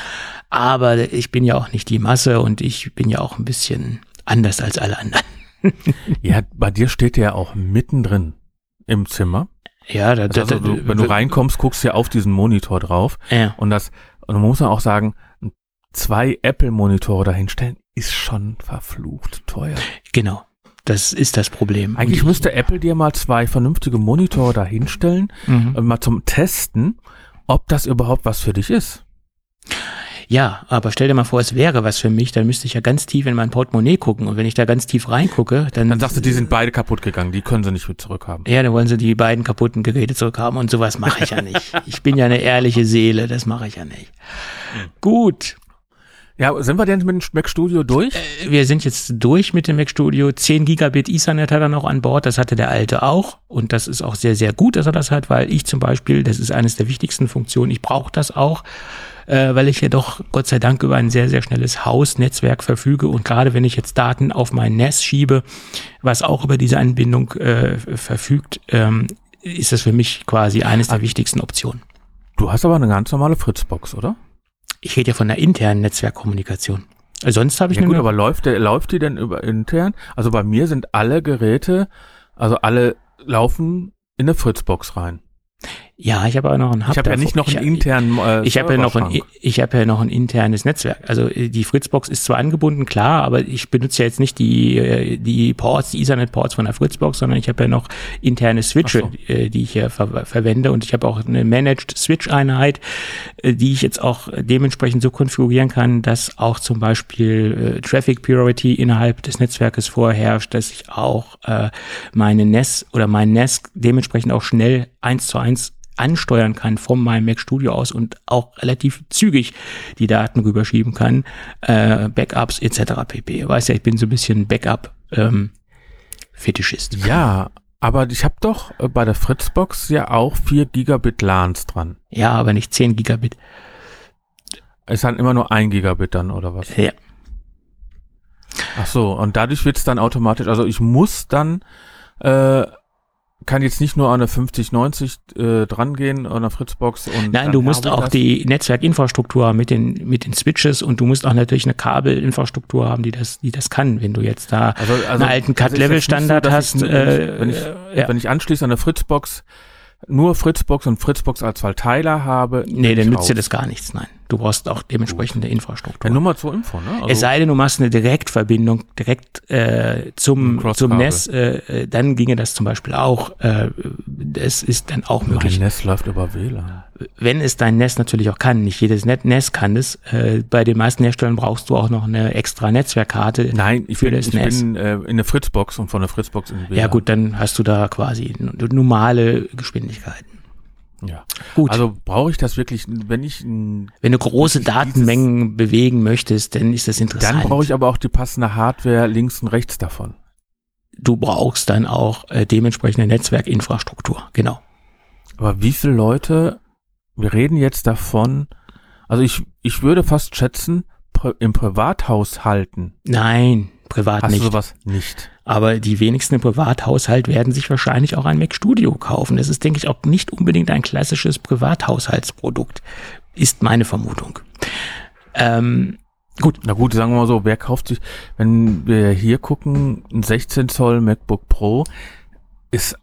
Aber ich bin ja auch nicht die Masse und ich bin ja auch ein bisschen anders als alle anderen. ja, bei dir steht ja auch mittendrin im Zimmer. Ja, da, also, du, wenn du reinkommst, guckst du ja auf diesen Monitor drauf. Ja. Und das, und man muss auch sagen, zwei Apple-Monitore dahinstellen, ist schon verflucht teuer. Genau. Das ist das Problem. Eigentlich müsste Apple dir mal zwei vernünftige Monitore dahinstellen, mhm. mal zum Testen, ob das überhaupt was für dich ist. Ja, aber stell dir mal vor, es wäre was für mich, dann müsste ich ja ganz tief in mein Portemonnaie gucken. Und wenn ich da ganz tief reingucke, dann. Dann sagst du, die sind beide kaputt gegangen, die können sie nicht mit zurückhaben. Ja, dann wollen sie die beiden kaputten Geräte zurückhaben und sowas mache ich ja nicht. Ich bin ja eine ehrliche Seele, das mache ich ja nicht. Mhm. Gut. Ja, sind wir denn mit dem Mac Studio durch? Äh, wir sind jetzt durch mit dem Mac Studio. 10 Gigabit Ethernet hat er noch an Bord. Das hatte der alte auch. Und das ist auch sehr, sehr gut, dass er das hat, weil ich zum Beispiel, das ist eines der wichtigsten Funktionen, ich brauche das auch äh, weil ich ja doch Gott sei Dank über ein sehr, sehr schnelles Hausnetzwerk verfüge und gerade wenn ich jetzt Daten auf mein NAS schiebe, was auch über diese Anbindung äh, verfügt, ähm, ist das für mich quasi eines der wichtigsten Optionen. Du hast aber eine ganz normale Fritzbox, oder? Ich rede ja von der internen Netzwerkkommunikation. Sonst habe ich ja, gut, aber läuft, der, läuft die denn über intern? Also bei mir sind alle Geräte, also alle laufen in eine Fritzbox rein. Ja, ich habe aber noch ein Hub. Ich habe ja nicht noch einen internen. Äh, ich habe ja noch ein, ich habe ja noch ein internes Netzwerk. Also äh, die Fritzbox ist zwar angebunden, klar, aber ich benutze ja jetzt nicht die äh, die Ports, die Ethernet-Ports von der Fritzbox, sondern ich habe ja noch interne Switche, so. äh, die ich hier ver verwende und ich habe auch eine Managed Switch-Einheit, äh, die ich jetzt auch dementsprechend so konfigurieren kann, dass auch zum Beispiel äh, Traffic Priority innerhalb des Netzwerkes vorherrscht, dass ich auch äh, meine NES oder mein NES dementsprechend auch schnell eins zu eins ansteuern kann von meinem Mac Studio aus und auch relativ zügig die Daten rüberschieben kann, äh, Backups etc. pp. Weiß ja, ich bin so ein bisschen Backup ähm, Fetischist. Ja, aber ich habe doch äh, bei der Fritzbox ja auch 4 Gigabit LANs dran. Ja, aber nicht 10 Gigabit. Ist dann immer nur ein Gigabit dann oder was? Ja. Ach so, und dadurch wird's dann automatisch, also ich muss dann äh, kann jetzt nicht nur an eine 5090 äh, drangehen, an der Fritzbox und. Nein, du musst auch das. die Netzwerkinfrastruktur mit den, mit den Switches und du musst auch natürlich eine Kabelinfrastruktur haben, die das, die das kann. Wenn du jetzt da also, also, einen alten also Cut-Level-Standard so, hast. Ich, äh, wenn, ich, ja. wenn ich anschließe an der Fritzbox, nur Fritzbox und Fritzbox als Verteiler habe. Nee, dann nützt dir das gar nichts, nein. Du brauchst auch dementsprechende Gut. Infrastruktur. Ja, nur mal zur Info, ne? Also es sei denn, du machst eine Direktverbindung direkt äh, zum, zum NES, äh, dann ginge das zum Beispiel auch. Äh, das ist dann auch möglich. Mein NES läuft über WLAN. Wenn es dein NES natürlich auch kann, nicht jedes NES kann es. Äh, bei den meisten Herstellern brauchst du auch noch eine extra Netzwerkkarte. Nein, ich für bin, das ich NES. bin äh, in der Fritzbox und von der Fritzbox in WLAN. Ja gut, dann hast du da quasi normale Geschwindigkeiten. Ja. Gut. Also brauche ich das wirklich, wenn ich wenn du große Datenmengen bewegen möchtest, dann ist das interessant. Dann brauche ich aber auch die passende Hardware links und rechts davon. Du brauchst dann auch äh, dementsprechende Netzwerkinfrastruktur, genau. Aber wie viele Leute, wir reden jetzt davon, also ich, ich würde fast schätzen, im Privathaushalten. Nein, privat Hast nicht. Du sowas nicht? Aber die wenigsten im Privathaushalt werden sich wahrscheinlich auch ein Mac Studio kaufen. Das ist, denke ich, auch nicht unbedingt ein klassisches Privathaushaltsprodukt. Ist meine Vermutung. Ähm, gut. Na gut, sagen wir mal so, wer kauft sich, wenn wir hier gucken, ein 16 Zoll MacBook Pro ist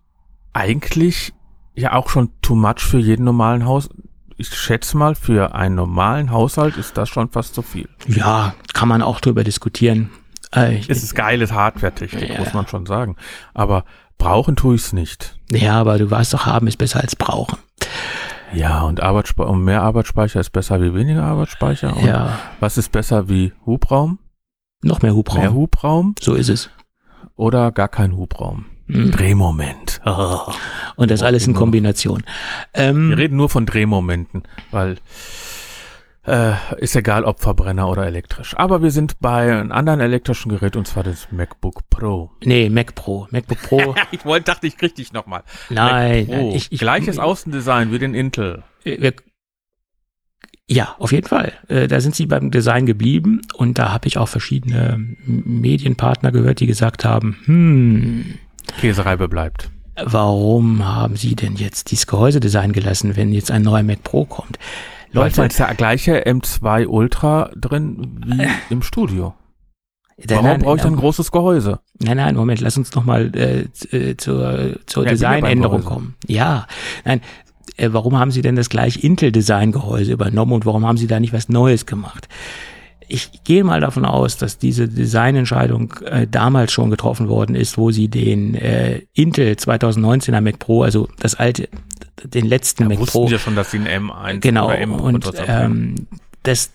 eigentlich ja auch schon too much für jeden normalen Haus. Ich schätze mal, für einen normalen Haushalt ist das schon fast zu viel. Ja, kann man auch drüber diskutieren. Äh, es ist geiles Hardware-Technik, ja. muss man schon sagen. Aber brauchen tue ich es nicht. Ja, aber du weißt doch, haben ist besser als brauchen. Ja, und, Arbeitsspeicher, und mehr Arbeitsspeicher ist besser wie weniger Arbeitsspeicher. Und ja. Was ist besser wie Hubraum? Noch mehr Hubraum. Mehr Hubraum so ist es. oder gar kein Hubraum. Mhm. Drehmoment. Und das alles in. Kombination. Ähm, Wir reden nur von Drehmomenten, weil äh, ist egal, ob Verbrenner oder elektrisch. Aber wir sind bei einem anderen elektrischen Gerät und zwar das MacBook Pro. nee, Mac Pro. MacBook Pro. ich wollte, dachte, ich krieg dich nochmal. nein, nein, ich, ich, Gleiches Außendesign wie den Intel. wir, ja, auf jeden Fall. Äh, Da sind sie beim Design geblieben und da habe ich auch verschiedene Medienpartner gehört, die gesagt haben, hm, Käsereibe bleibt. warum haben sie denn jetzt dieses Gehäusedesign gelassen, wenn jetzt ein neuer Mac Pro kommt? Leute, ist der gleiche M2 Ultra drin wie im Studio. Warum nein, brauche ich dann ein großes Gehäuse? nein, nein, Moment, lass uns noch mal äh, äh, zur, zur Ja, Designänderung kommen. Ja, nein, äh, warum haben sie denn das gleich Intel-Design-Gehäuse übernommen und warum haben sie da nicht was Neues gemacht? Ich gehe mal davon aus, dass diese Designentscheidung äh, damals schon getroffen worden ist, wo sie den äh, Intel 2019er Mac Pro, also das alte, den letzten Mac Wussten Pro, ja schon, dass sie ein M1 genau, oder M und ähm, das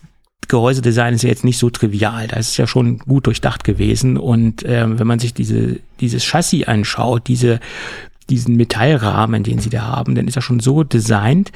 Gehäusedesign ist ja jetzt nicht so trivial, das ist ja schon gut durchdacht gewesen. Und ähm, wenn man sich diese dieses Chassis anschaut, diese diesen Metallrahmen, den sie da haben, dann ist er schon so designt,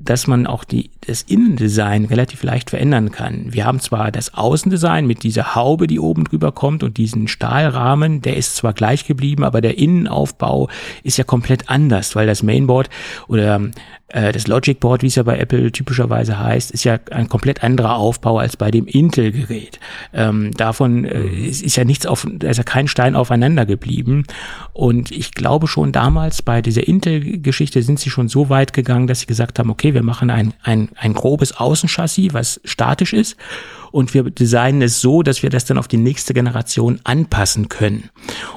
dass man auch die, das Innendesign relativ leicht verändern kann. Wir haben zwar das Außendesign mit dieser Haube, die oben drüber kommt und diesen Stahlrahmen, der ist zwar gleich geblieben, aber der Innenaufbau ist ja komplett anders, weil das Mainboard oder äh, das Logic Board, wie es ja bei Apple typischerweise heißt, ist ja ein komplett anderer Aufbau als bei dem Intel-Gerät. Ähm, davon äh, ist, ist ja nichts auf, da ist ja kein Stein aufeinander geblieben. Und ich glaube schon damals bei dieser Intel-Geschichte sind sie schon so weit gegangen, dass sie gesagt haben, okay, wir machen ein, ein, ein grobes Außenchassis, was statisch ist. Und wir designen es so, dass wir das dann auf die nächste Generation anpassen können.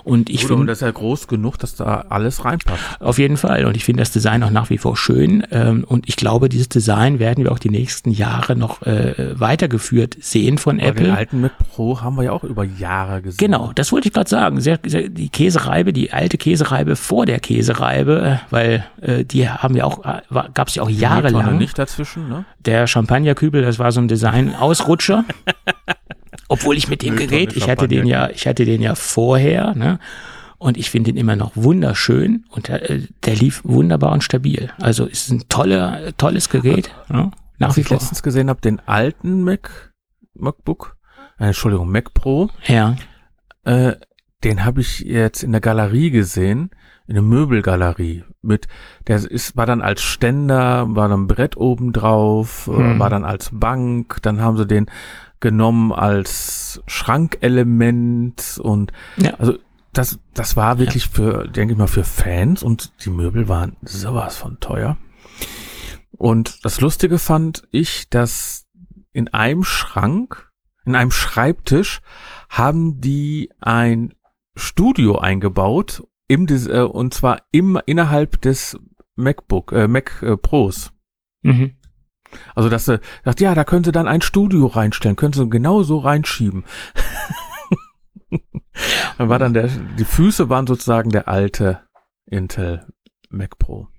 Und ich Gut, und finde, das ist ja groß genug, dass da alles reinpasst. auf jeden Fall. Und ich finde das Design auch nach wie vor schön. Ähm, und ich glaube, dieses Design werden wir auch die nächsten Jahre noch äh, weitergeführt sehen von den Apple. alten Mac Pro haben wir ja auch über Jahre gesehen. Genau, das wollte ich gerade sagen. Sehr, sehr, die Käsereibe, die alte Käsereibe vor der Käsereibe, äh, weil äh, die haben ja auch, gab es ja auch Die jahrelang. nicht dazwischen, ne? Der Champagnerkübel, das war so ein Design-Ausrutscher. Obwohl ich mit dem Gerät, ich hatte den ja, ich hatte den ja vorher, ne? Und ich finde ihn immer noch wunderschön und der, äh, der lief wunderbar und stabil. Also ist ein toller, tolles Gerät. Ne? Nach Was wie ich vor. letztens gesehen habe, den alten Mac, MacBook, äh, Entschuldigung, Mac Pro, Ja. äh, den habe ich jetzt in der Galerie gesehen, in der Möbelgalerie. Mit, der ist, war dann als Ständer, war dann ein Brett oben drauf, äh, Hm. war dann als Bank, dann haben sie den genommen als Schrankelement und Ja. also das, das war wirklich für, denke ich mal, für Fans und die Möbel waren sowas von teuer. Und das Lustige fand ich, dass in einem Schrank, in einem Schreibtisch, haben die ein Studio eingebaut, im, Des- äh, und zwar im, innerhalb des MacBook, äh, Mac äh, Pros. Mhm. Also, dass sie sagt, ja, da können sie dann ein Studio reinstellen, können sie genau so reinschieben. dann war dann der, die Füße waren sozusagen der alte Intel Mac Pro.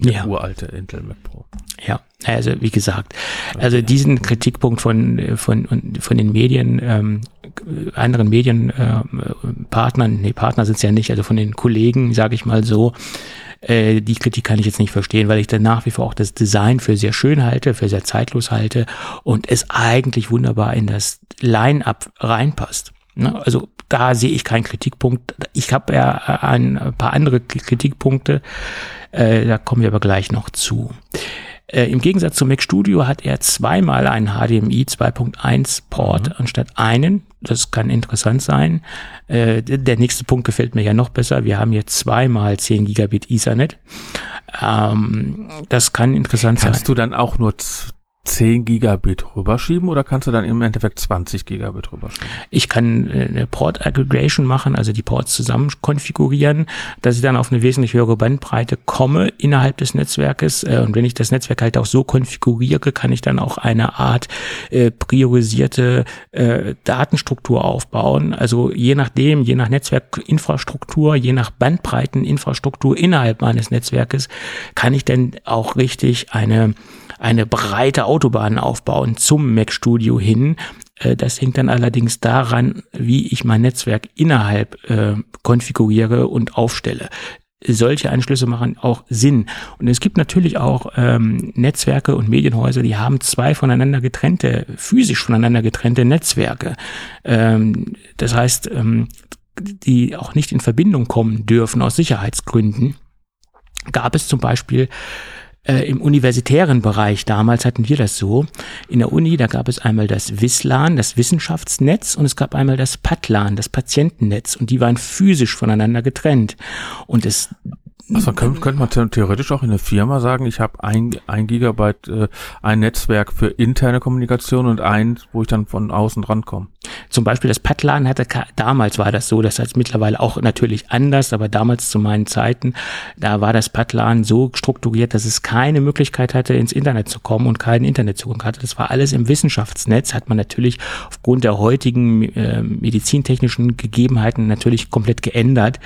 Der Ja. uralte Intel Mac Pro. Ja, also wie gesagt, also diesen Kritikpunkt von von von den Medien, ähm, anderen Medienpartnern, äh, Partnern, nee, Partner sind es ja nicht, also von den Kollegen, sage ich mal so, äh, die Kritik kann ich jetzt nicht verstehen, weil ich dann nach wie vor auch das Design für sehr schön halte, für sehr zeitlos halte und es eigentlich wunderbar in das Line-up reinpasst. Ne? Also da sehe ich keinen Kritikpunkt. Ich habe ja ein paar andere Kritikpunkte, äh, da kommen wir aber gleich noch zu. Äh, Im Gegensatz zum Mac Studio hat er zweimal einen HDMI 2.1 Port anstatt einen. Das kann interessant sein. Äh, der- nächste Punkt gefällt mir ja noch besser. Wir haben jetzt zweimal 10 Gigabit Ethernet. Ähm, das kann interessant sein. Kannst du dann auch nur 10 Gigabit rüberschieben oder kannst du dann im Endeffekt 20 Gigabit rüberschieben? Ich kann äh, eine Port Aggregation machen, also die Ports zusammen konfigurieren, dass ich dann auf eine wesentlich höhere Bandbreite komme innerhalb des Netzwerkes. Äh, Und wenn ich das Netzwerk halt auch so konfiguriere, kann ich dann auch eine Art äh, priorisierte Datenstruktur aufbauen. Also je nachdem, je nach Netzwerkinfrastruktur, je nach Bandbreiteninfrastruktur innerhalb meines Netzwerkes, kann ich dann auch richtig eine eine breite Autobahn aufbauen zum Mac Studio hin, Äh, das hängt dann allerdings daran, wie ich mein Netzwerk innerhalb äh, konfiguriere und aufstelle solche Anschlüsse machen auch Sinn. Und es gibt natürlich auch ähm, Netzwerke und Medienhäuser, die haben zwei voneinander getrennte, physisch voneinander getrennte Netzwerke. Ähm, das heißt, ähm, die auch nicht in Verbindung kommen dürfen aus Sicherheitsgründen. Gab es zum Beispiel äh, im universitären Bereich, damals hatten wir das so, in der Uni, da gab es einmal das WISLAN, das Wissenschaftsnetz, und es gab einmal das PATLAN, das Patientennetz, und die waren physisch voneinander getrennt. Und es also könnte, könnte man theoretisch auch in der Firma sagen, ich habe ein, ein Gigabyte, äh, ein Netzwerk für interne Kommunikation und eins, wo ich dann von außen drankomme. Zum Beispiel das Patlan hatte, damals war das so, das heißt mittlerweile auch natürlich anders, aber damals zu meinen Zeiten, da war das Patlan so strukturiert, dass es keine Möglichkeit hatte, ins Internet zu kommen und keinen Internetzugang hatte. Das war alles im Wissenschaftsnetz, hat man natürlich aufgrund der heutigen äh, medizintechnischen Gegebenheiten natürlich komplett geändert.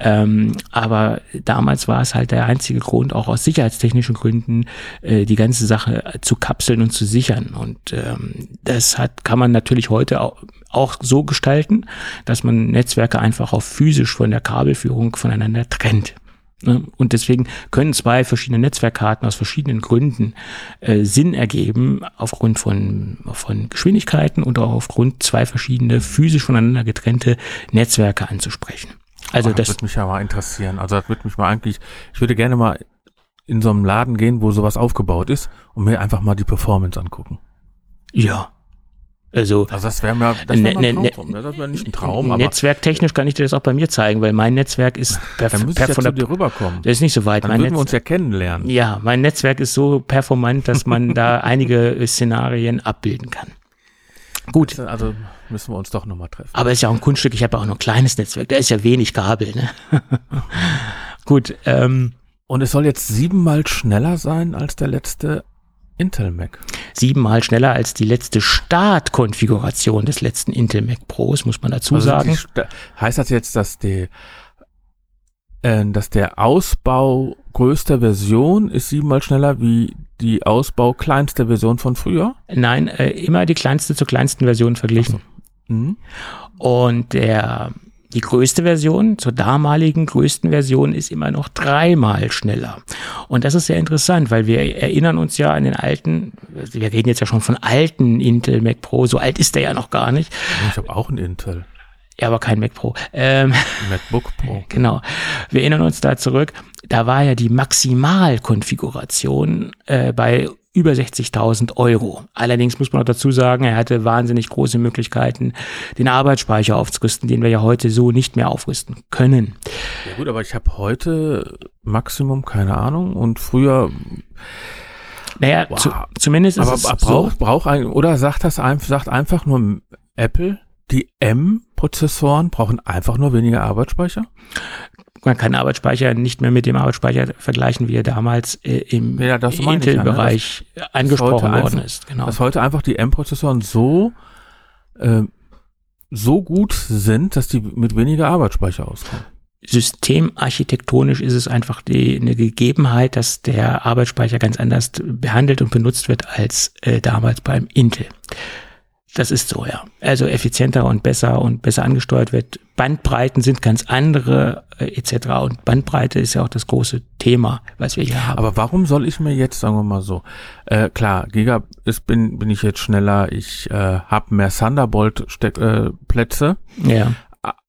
Ähm, aber damals war es halt der einzige Grund, auch aus sicherheitstechnischen Gründen, äh, die ganze Sache zu kapseln und zu sichern. Und ähm, das hat, kann man natürlich heute auch, auch so gestalten, dass man Netzwerke einfach auch physisch von der Kabelführung voneinander trennt. Ne? Und deswegen können zwei verschiedene Netzwerkkarten aus verschiedenen Gründen äh, Sinn ergeben, aufgrund von, von Geschwindigkeiten und auch aufgrund zwei verschiedene physisch voneinander getrennte Netzwerke anzusprechen. Also das, das würde mich ja mal interessieren. Also das würde mich mal eigentlich, ich würde gerne mal in so einem Laden gehen, wo sowas aufgebaut ist und mir einfach mal die Performance angucken. Ja. Also, also das wäre mir das wär ne, ne, Traum, ne, das wäre nicht ein Traum. Netzwerktechnisch kann ich dir das auch bei mir zeigen, weil mein Netzwerk ist per, Dann ja dir rüberkommen. Das ist nicht so weit. Dann mein würden Netz, wir uns ja kennenlernen. Ja, mein Netzwerk ist so performant, dass man da einige Szenarien abbilden kann. Gut. Also müssen wir uns doch nochmal treffen. Aber ist ja auch ein Kunststück. Ich habe ja auch noch ein kleines Netzwerk. Da ist ja wenig Kabel. Ne? Gut. Ähm, Und es soll jetzt siebenmal schneller sein als der letzte Intel Mac. Siebenmal schneller als die letzte Startkonfiguration des letzten Intel Mac Pros, muss man dazu also sagen. heißt das jetzt, dass die äh, dass der Ausbau größter Version ist siebenmal schneller wie die Ausbau kleinster Version von früher? Nein, äh, immer die kleinste zur kleinsten Version verglichen. So. Mhm. Und der die größte Version zur damaligen größten Version ist immer noch dreimal schneller. Und das ist sehr interessant, weil wir erinnern uns ja an den alten, wir reden jetzt ja schon von alten Intel Mac Pro, so alt ist der ja noch gar nicht. Ich habe auch einen Intel. Ja, aber kein Mac Pro. Ähm, MacBook Pro. Genau. Wir erinnern uns da zurück. Da war ja die Maximalkonfiguration äh, bei über 60.000 Euro. Allerdings muss man auch dazu sagen, er hatte wahnsinnig große Möglichkeiten, den Arbeitsspeicher aufzurüsten, den wir ja heute so nicht mehr aufrüsten können. Ja gut, aber ich habe heute Maximum, keine Ahnung, und früher naja, wow. zu, zumindest ist aber es braucht, so. braucht ein, oder sagt das einfach, sagt einfach nur Apple, die M-Prozessoren brauchen einfach nur weniger Arbeitsspeicher? Man kann Arbeitsspeicher nicht mehr mit dem Arbeitsspeicher vergleichen, wie er damals äh, im ja, Intel-Bereich ja, ne? angesprochen worden einfach, ist. Genau. Dass heute einfach die M-Prozessoren so, äh, so gut sind, dass die mit weniger Arbeitsspeicher auskommen. Systemarchitektonisch ist es einfach die, eine Gegebenheit, dass der Arbeitsspeicher ganz anders behandelt und benutzt wird als äh, damals beim Intel. Das ist so, ja. Also effizienter und besser und besser angesteuert wird. Bandbreiten sind ganz andere äh, etc. Und Bandbreite ist ja auch das große Thema, was wir hier haben. Aber warum soll ich mir jetzt, sagen wir mal so, äh, klar, Giga ist, bin, bin ich jetzt schneller, ich äh, habe mehr Thunderbolt-Plätze. Äh, ja.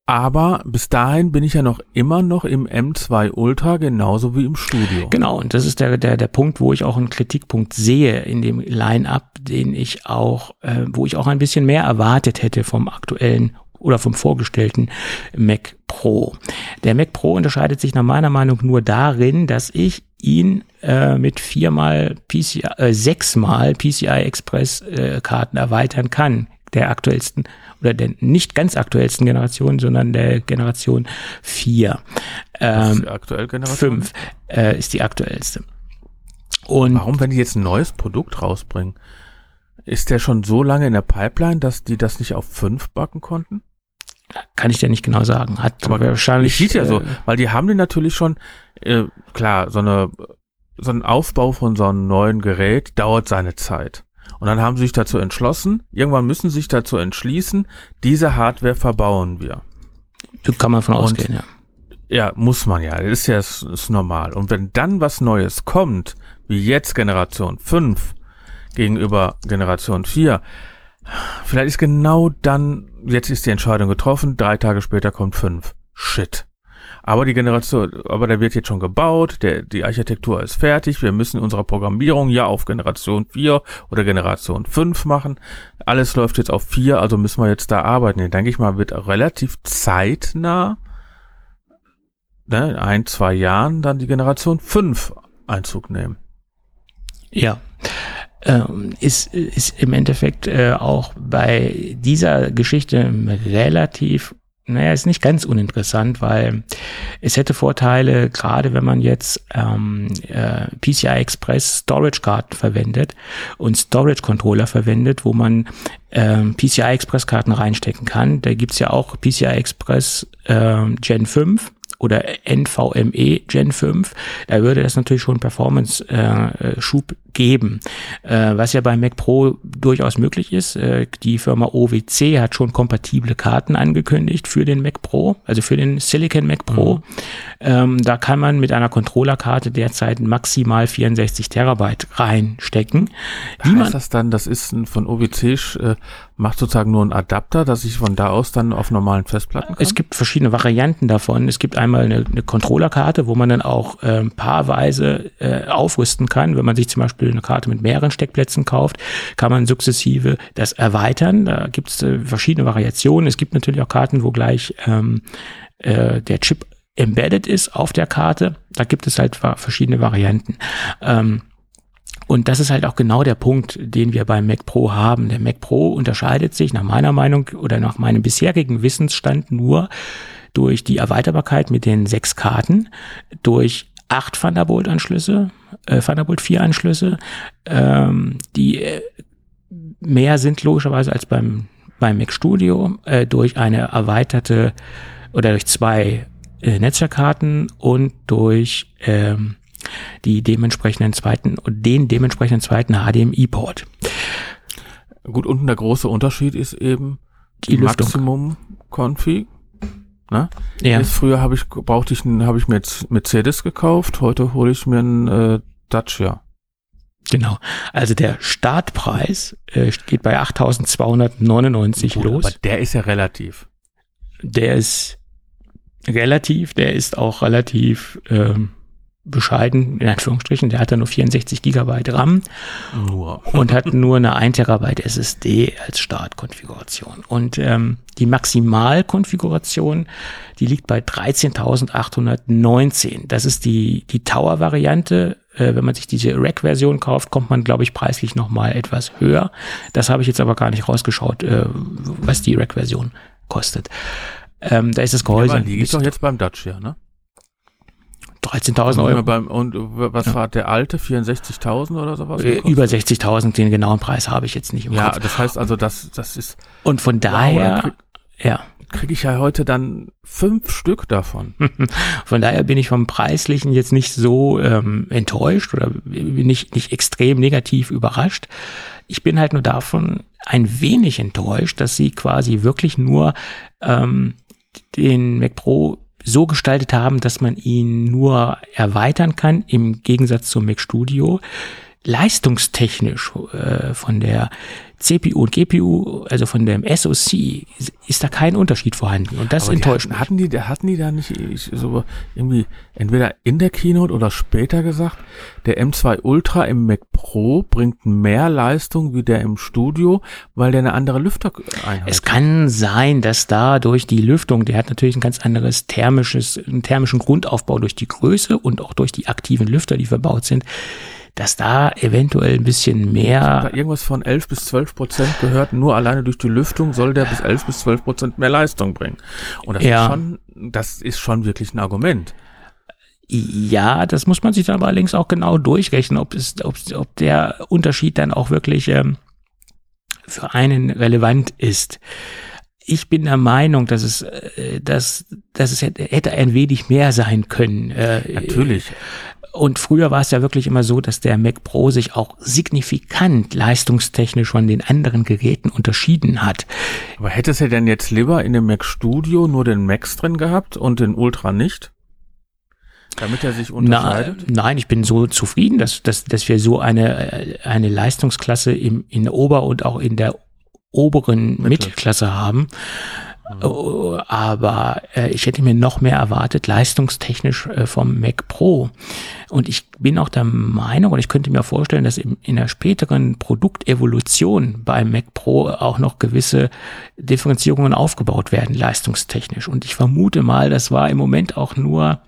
Aber bis dahin bin ich ja noch immer noch im M2 Ultra, genauso wie im Studio. Genau, und das ist der, der, der Punkt, wo ich auch einen Kritikpunkt sehe in dem Line-Up, den ich auch, äh, wo ich auch ein bisschen mehr erwartet hätte vom aktuellen oder vom vorgestellten Mac Pro. Der Mac Pro unterscheidet sich nach meiner Meinung nur darin, dass ich ihn äh, mit viermal PCI, äh, sechsmal PCI Express äh, Karten erweitern kann der aktuellsten oder der nicht ganz aktuellsten Generation, sondern der Generation 4. Ähm, ist die aktuelle Generation? 5 äh, ist die aktuellste. Und Warum, wenn die jetzt ein neues Produkt rausbringen, ist der schon so lange in der Pipeline, dass die das nicht auf 5 backen konnten? Kann ich dir nicht genau sagen. Hat aber wahrscheinlich. Sieht ja äh, so, weil die haben den natürlich schon, äh, klar, so eine, so ein Aufbau von so einem neuen Gerät dauert seine Zeit. Und dann haben sie sich dazu entschlossen, irgendwann müssen sie sich dazu entschließen, diese Hardware verbauen wir. Da kann man von ausgehen, ja. Ja, muss man ja. Das ist ja das ist normal. Und wenn dann was Neues kommt, wie jetzt Generation 5 gegenüber Generation 4, vielleicht ist genau dann, jetzt ist die Entscheidung getroffen, drei Tage später kommt 5. Shit. Aber die Generation, aber der wird jetzt schon gebaut, der, die Architektur ist fertig, wir müssen unsere Programmierung ja auf Generation 4 oder Generation 5 machen. Alles läuft jetzt auf 4, also müssen wir jetzt da arbeiten. Dann denke ich mal, wird relativ zeitnah, ne, in ein, zwei Jahren, dann die Generation 5 Einzug nehmen. Ja. Ähm, ist, ist im Endeffekt äh, auch bei dieser Geschichte relativ naja, ist nicht ganz uninteressant, weil es hätte Vorteile, gerade wenn man jetzt ähm, äh, PCI Express Storage Karten verwendet und Storage Controller verwendet, wo man ähm, PCI Express Karten reinstecken kann. Da gibt's ja auch PCI Express ähm, Gen 5 oder NVMe Gen 5, da würde das natürlich schon Performance-Schub äh, geben, äh, was ja bei Mac Pro durchaus möglich ist. Äh, die Firma OWC hat schon kompatible Karten angekündigt für den Mac Pro, also für den Silicon Mac Pro. Mhm. Ähm, da kann man mit einer Controllerkarte derzeit maximal 64 Terabyte reinstecken. Wie heißt das dann, das ist ein, von OWC äh, macht sozusagen nur ein Adapter, dass ich von da aus dann auf normalen Festplatten kann? Es gibt verschiedene Varianten davon. Es gibt einmal eine, eine Controllerkarte, wo man dann auch äh, paarweise äh, aufrüsten kann. Wenn man sich zum Beispiel eine Karte mit mehreren Steckplätzen kauft, kann man sukzessive das erweitern. Da gibt es äh, verschiedene Variationen. Es gibt natürlich auch Karten, wo gleich ähm, äh, der Chip embedded ist auf der Karte. Da gibt es halt verschiedene Varianten. Ähm, und das ist halt auch genau der Punkt, den wir beim Mac Pro haben. Der Mac Pro unterscheidet sich nach meiner Meinung oder nach meinem bisherigen Wissensstand nur durch die Erweiterbarkeit mit den sechs Karten, durch acht Thunderbolt-Anschlüsse, äh, Thunderbolt 4 Anschlüsse, ähm, die äh, mehr sind logischerweise als beim, beim Mac Studio, äh, durch eine erweiterte oder durch zwei äh, Netzwerkkarten und durch ähm, die dementsprechenden zweiten den dementsprechenden zweiten HDMI-Port. Gut, unten der große Unterschied ist eben die, die Maximum Config. Ne? Ja. Jetzt früher habe ich brauchte ich habe ich mir jetzt Mercedes gekauft, heute hole ich mir einen äh, Dacia. Genau. Also der Startpreis äh, geht bei 8.299 los. Aber der ist ja relativ. Der ist relativ, der ist auch relativ ähm, bescheiden, in Anführungsstrichen, der hat da nur 64 Gigabyte RAM nur. und hat nur eine 1 Terabyte SSD als Startkonfiguration. Und ähm, die Maximalkonfiguration, die liegt bei 13.819. Das ist die, die Tower-Variante. Äh, wenn man sich diese Rack-Version kauft, kommt man, glaube ich, preislich nochmal etwas höher. Das habe ich jetzt aber gar nicht rausgeschaut, äh, was die Rack-Version kostet. Ähm, da ist das Gehäuse. Ja, die ist doch jetzt beim Dutch, ja, ne? 13.000 Euro. Beim, und was ja. war der alte? 64.000 oder sowas? Äh, über 60.000, den genauen Preis habe ich jetzt nicht im ja, Kopf. Ja, das heißt also, das, das ist. Und von daher, wow, krieg, ja. Kriege ich ja heute dann fünf Stück davon. von daher bin ich vom Preislichen jetzt nicht so ähm, enttäuscht oder nicht, nicht extrem negativ überrascht. Ich bin halt nur davon ein wenig enttäuscht, dass sie quasi wirklich nur ähm, den Mac Pro so gestaltet haben, dass man ihn nur erweitern kann, im Gegensatz zum Mac Studio. Leistungstechnisch äh, von der CPU und GPU, also von dem SoC, ist da kein Unterschied vorhanden. Und das enttäuscht hatten, mich. Hatten die, hatten die da nicht so irgendwie entweder in der Keynote oder später gesagt, der M2 Ultra im Mac Pro bringt mehr Leistung wie der im Studio, weil der eine andere Lüftereinheit Es kann sein, dass da durch die Lüftung, der hat natürlich ein ganz anderes thermisches, einen thermischen Grundaufbau durch die Größe und auch durch die aktiven Lüfter, die verbaut sind, dass da eventuell ein bisschen mehr. Irgendwas von 11 bis 12 Prozent gehört, nur alleine durch die Lüftung soll der bis 11 bis 12 Prozent mehr Leistung bringen. Und das ja. ist schon, das ist schon wirklich ein Argument. Ja, das muss man sich dann allerdings auch genau durchrechnen, ob, es, ob, ob der Unterschied dann auch wirklich ähm, für einen relevant ist. Ich bin der Meinung, dass es, äh, dass, dass es hätte, hätte ein wenig mehr sein können. Äh, Natürlich. Und früher war es ja wirklich immer so, dass der Mac Pro sich auch signifikant leistungstechnisch von den anderen Geräten unterschieden hat. Aber hättest du denn jetzt lieber in dem Mac Studio nur den Max drin gehabt und den Ultra nicht? Damit er sich unterscheidet? Na, nein, ich bin so zufrieden, dass, dass, dass wir so eine, eine Leistungsklasse im, in der Ober- und auch in der oberen Mittel. Mittelklasse haben. Mhm. Aber äh, ich hätte mir noch mehr erwartet, leistungstechnisch äh, vom Mac Pro. Und ich bin auch der Meinung, und ich könnte mir vorstellen, dass in, in der späteren Produktevolution beim Mac Pro auch noch gewisse Differenzierungen aufgebaut werden, leistungstechnisch. Und ich vermute mal, das war im Moment auch nur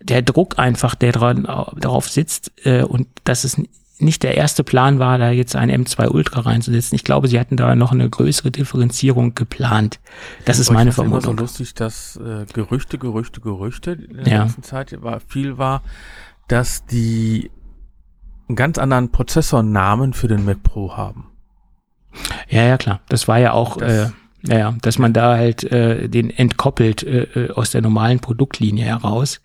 der Druck einfach, der dran, darauf sitzt äh, und dass es nicht der erste Plan war, da jetzt ein M2 Ultra reinzusetzen. Ich glaube, sie hatten da noch eine größere Differenzierung geplant. Das ist meine Vermutung. Es immer so lustig, dass äh, Gerüchte, Gerüchte, Gerüchte in der ja. letzten Zeit war, viel war, dass die einen ganz anderen Prozessornamen für den Mac Pro haben. Ja, ja, klar. Das war ja auch, das, äh, ja, ja, dass man da halt äh, den entkoppelt äh, äh aus der normalen Produktlinie heraus.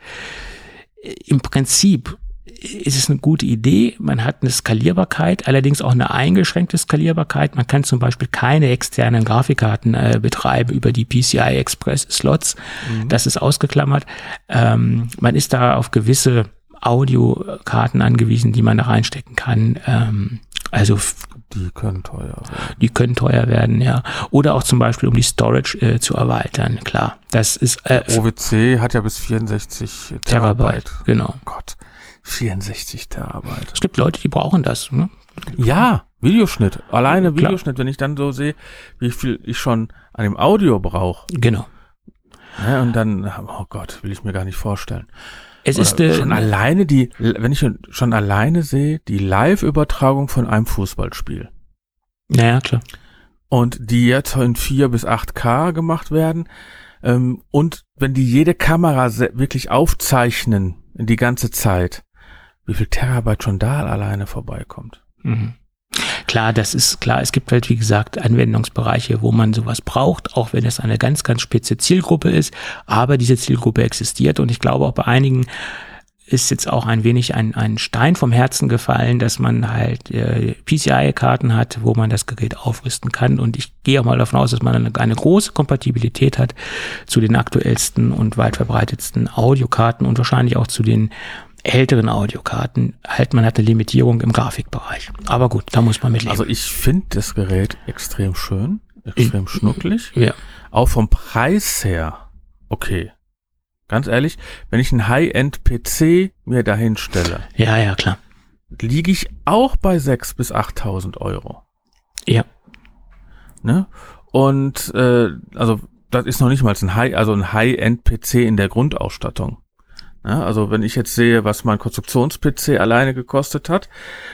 Im Prinzip ist es eine gute Idee. Man hat eine Skalierbarkeit, allerdings auch eine eingeschränkte Skalierbarkeit. Man kann zum Beispiel keine externen Grafikkarten äh, betreiben über die PCI Express Slots. Mhm. Das ist ausgeklammert. Ähm, man ist da auf gewisse Audiokarten angewiesen, die man da reinstecken kann. Ähm, also die können teuer werden. Die können teuer werden, ja. Oder auch zum Beispiel, um die Storage äh, zu erweitern, klar. Das ist äh, OWC hat ja bis 64 Terabyte. Terabyte genau. Oh Gott. 64 Terabyte. Es gibt Leute, die brauchen das. Ne? Ja, Videoschnitt. Alleine Videoschnitt, Klar. wenn ich dann so sehe, wie viel ich schon an dem Audio brauche. Genau. Ja, und dann, oh Gott, will ich mir gar nicht vorstellen. Es Oder ist äh, schon alleine die, wenn ich schon alleine sehe, die Live-Übertragung von einem Fußballspiel. Naja, klar. Und die jetzt in 4 bis 8K gemacht werden. Ähm, und wenn die jede Kamera wirklich aufzeichnen, die ganze Zeit, wie viel Terabyte schon da alleine vorbeikommt. Mhm. Klar, das ist klar. Es gibt halt, wie gesagt, Anwendungsbereiche, wo man sowas braucht, auch wenn es eine ganz, ganz spitze Zielgruppe ist. Aber diese Zielgruppe existiert und ich glaube auch bei einigen ist jetzt auch ein wenig ein, ein Stein vom Herzen gefallen, dass man halt äh, PCI-Karten hat, wo man das Gerät aufrüsten kann. Und ich gehe auch mal davon aus, dass man eine, eine große Kompatibilität hat zu den aktuellsten und weit verbreitetsten Audiokarten und wahrscheinlich auch zu den älteren Audiokarten halt, man hat eine Limitierung im Grafikbereich. Aber gut, da muss man mit leben. Also ich finde das Gerät extrem schön, extrem ich, schnucklig. Ja. Auch vom Preis her, okay. Ganz ehrlich, wenn ich einen High-End-PC mir dahin stelle. Ja, ja, klar. Liege ich auch bei 6.000 bis 8.000 Euro. Ja. Ne? Und äh, also das ist noch nicht mal ein High, also ein High-End-PC in der Grundausstattung. Ja, also wenn ich jetzt sehe, was mein Konstruktions-PC alleine gekostet hat,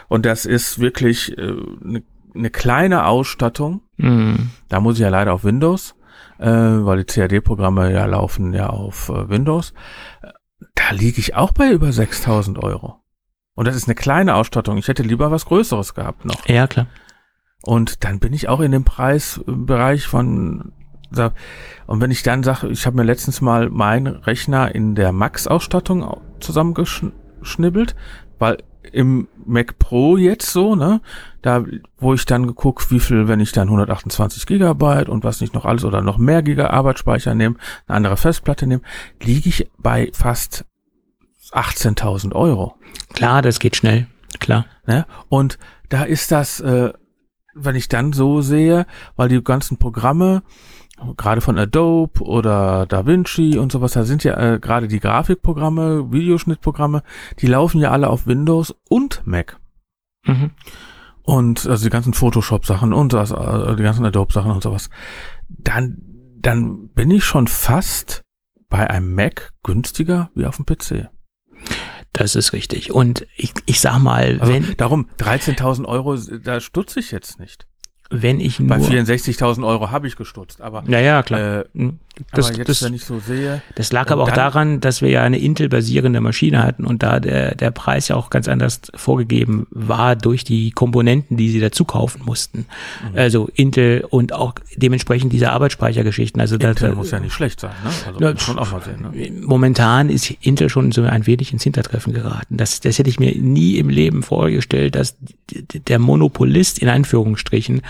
und das ist wirklich äh, eine ne kleine Ausstattung, mhm. da muss ich ja leider auf Windows, äh, weil die CAD-Programme ja laufen ja auf äh, Windows, da liege ich auch bei über 6000 Euro. Und das ist eine kleine Ausstattung. Ich hätte lieber was Größeres gehabt noch. Ja, klar. Und dann bin ich auch in dem Preisbereich von und wenn ich dann sage, ich habe mir letztens mal meinen Rechner in der Max-Ausstattung zusammengeschnibbelt, weil im Mac Pro jetzt so, ne, da, wo ich dann geguckt, wie viel, wenn ich dann 128 Gigabyte und was nicht noch alles oder noch mehr Giga Arbeitsspeicher nehme, eine andere Festplatte nehme, liege ich bei fast 18.000 Euro. Klar, das geht schnell, klar. Ne? Und da ist das, äh, wenn ich dann so sehe, weil die ganzen Programme, gerade von Adobe oder DaVinci und sowas, da sind ja äh, gerade die Grafikprogramme, Videoschnittprogramme, die laufen ja alle auf Windows und Mac. Mhm. Und also die ganzen Photoshop-Sachen und das, äh, die ganzen Adobe-Sachen und sowas. Dann, dann bin ich schon fast bei einem Mac günstiger wie auf dem PC. Das ist richtig. Und ich, ich sag mal, also wenn. Darum, 13.000 Euro, da stutze ich jetzt nicht wenn ich nur. Bei 64.000 Euro habe ich gestutzt, aber. Ja, ja, klar. Äh, hm. Das, aber jetzt, das, wenn ich so sehe. das lag aber auch dann- daran, dass wir ja eine Intel-basierende Maschine hatten und da der, der Preis ja auch ganz anders vorgegeben war durch die Komponenten, die sie dazu kaufen mussten. Mhm. Also Intel und auch dementsprechend diese Arbeitsspeichergeschichten. Also das, Intel muss ja nicht schlecht sein, ne? Also muss man auch mal sehen, ne? Momentan ist Intel schon so ein wenig ins Hintertreffen geraten. Das, das hätte ich mir nie im Leben vorgestellt, dass der Monopolist in Anführungsstrichen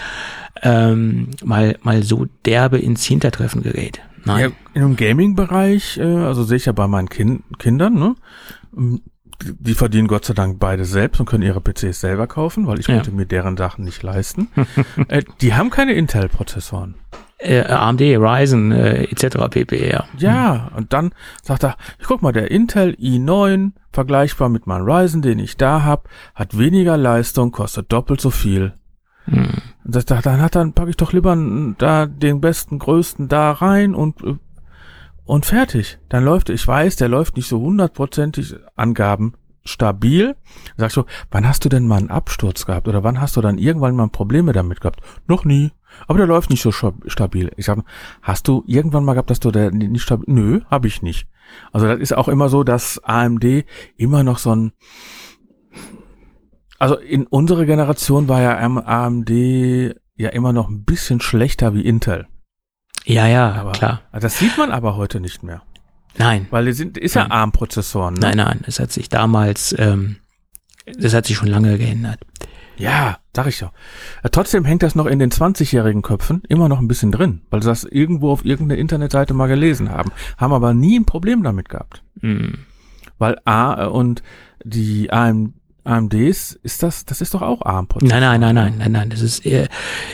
ähm, mal, mal so derbe ins Hintertreffen gerät. Ja, Nein. Im Gaming-Bereich, äh, also sehe ich ja bei meinen kind Kindern, ne? Ähm, die- Die verdienen Gott sei Dank beide selbst und können ihre PCs selber kaufen, weil ich Ja. konnte mir deren Sachen nicht leisten. äh, die haben keine Intel-Prozessoren. Äh, AMD, Ryzen äh, etc. pp. Ja. Ja, und dann sagt er, guck mal, der Intel i9, vergleichbar mit meinem Ryzen, den ich da hab, hat weniger Leistung, kostet doppelt so viel. Hm. Das, dann hat dann packe ich doch lieber da den besten, größten da rein und äh, und fertig. Dann läuft, ich weiß, der läuft nicht so hundertprozentig Angaben stabil. Sagst du, wann hast du denn mal einen Absturz gehabt oder wann hast du dann irgendwann mal Probleme damit gehabt? Noch nie. Aber der läuft nicht so stabil. Ich sag, hast du irgendwann mal gehabt, dass du der nicht stabil? Nö, habe ich nicht. Also das ist auch immer so, dass AMD immer noch so ein also in unserer Generation war ja am- AMD ja immer noch ein bisschen schlechter wie Intel. ja, ja, Aber klar. Das sieht man aber heute nicht mehr. Nein, Weil die sind, ist ja. ARM-Prozessoren. Ne? nein, nein. Es hat sich damals, ähm, das hat sich schon lange geändert. Ja, sag ich doch. Ja, trotzdem hängt das noch in den 20-jährigen Köpfen immer noch ein bisschen drin, weil sie das irgendwo auf irgendeiner Internetseite mal gelesen haben, haben aber nie ein Problem damit gehabt. Hm. Weil A und die AM, AMDs, ist das, das ist doch auch ARM-Prozessor. Nein, nein, nein, nein, nein, nein. Das ist eher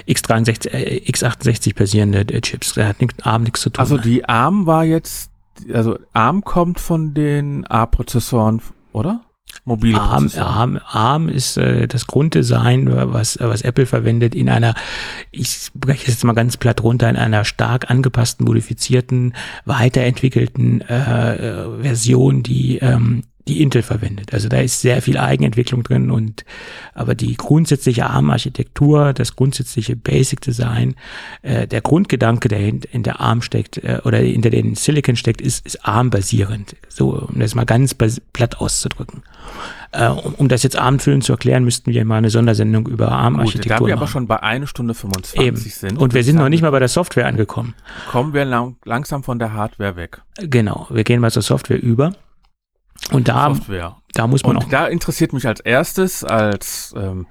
X63, äh, X68 basierende äh, Chips. Da hat nix, ARM nichts zu tun. Also die ARM war jetzt, also ARM kommt von den A-Prozessoren, oder? Mobile ARM. ARM, ARM ist äh, das Grunddesign, was, was Apple verwendet in einer, ich breche es jetzt mal ganz platt runter, in einer stark angepassten, modifizierten, weiterentwickelten äh, äh, Version, die ähm, die Intel verwendet. Also da ist sehr viel Eigenentwicklung drin und aber die grundsätzliche ARM-Architektur, das grundsätzliche Basic-Design, äh, der Grundgedanke, der in, in der ARM steckt äh, oder hinter den Silicon steckt, ist, ist ARM-basierend. So, um das mal ganz platt auszudrücken. Äh, um, um das jetzt abendfüllend zu erklären, müssten wir mal eine Sondersendung über Gut, da ARM-Architektur wir aber machen. schon bei 1 Stunde 25 Eben. sind. Und wir sind noch ich nicht mal bei der Software angekommen. Kommen wir lang, langsam von der Hardware weg. Genau, wir gehen mal zur Software über. Und da, Software. da muss man auch Und da interessiert mich als erstes, als ähm,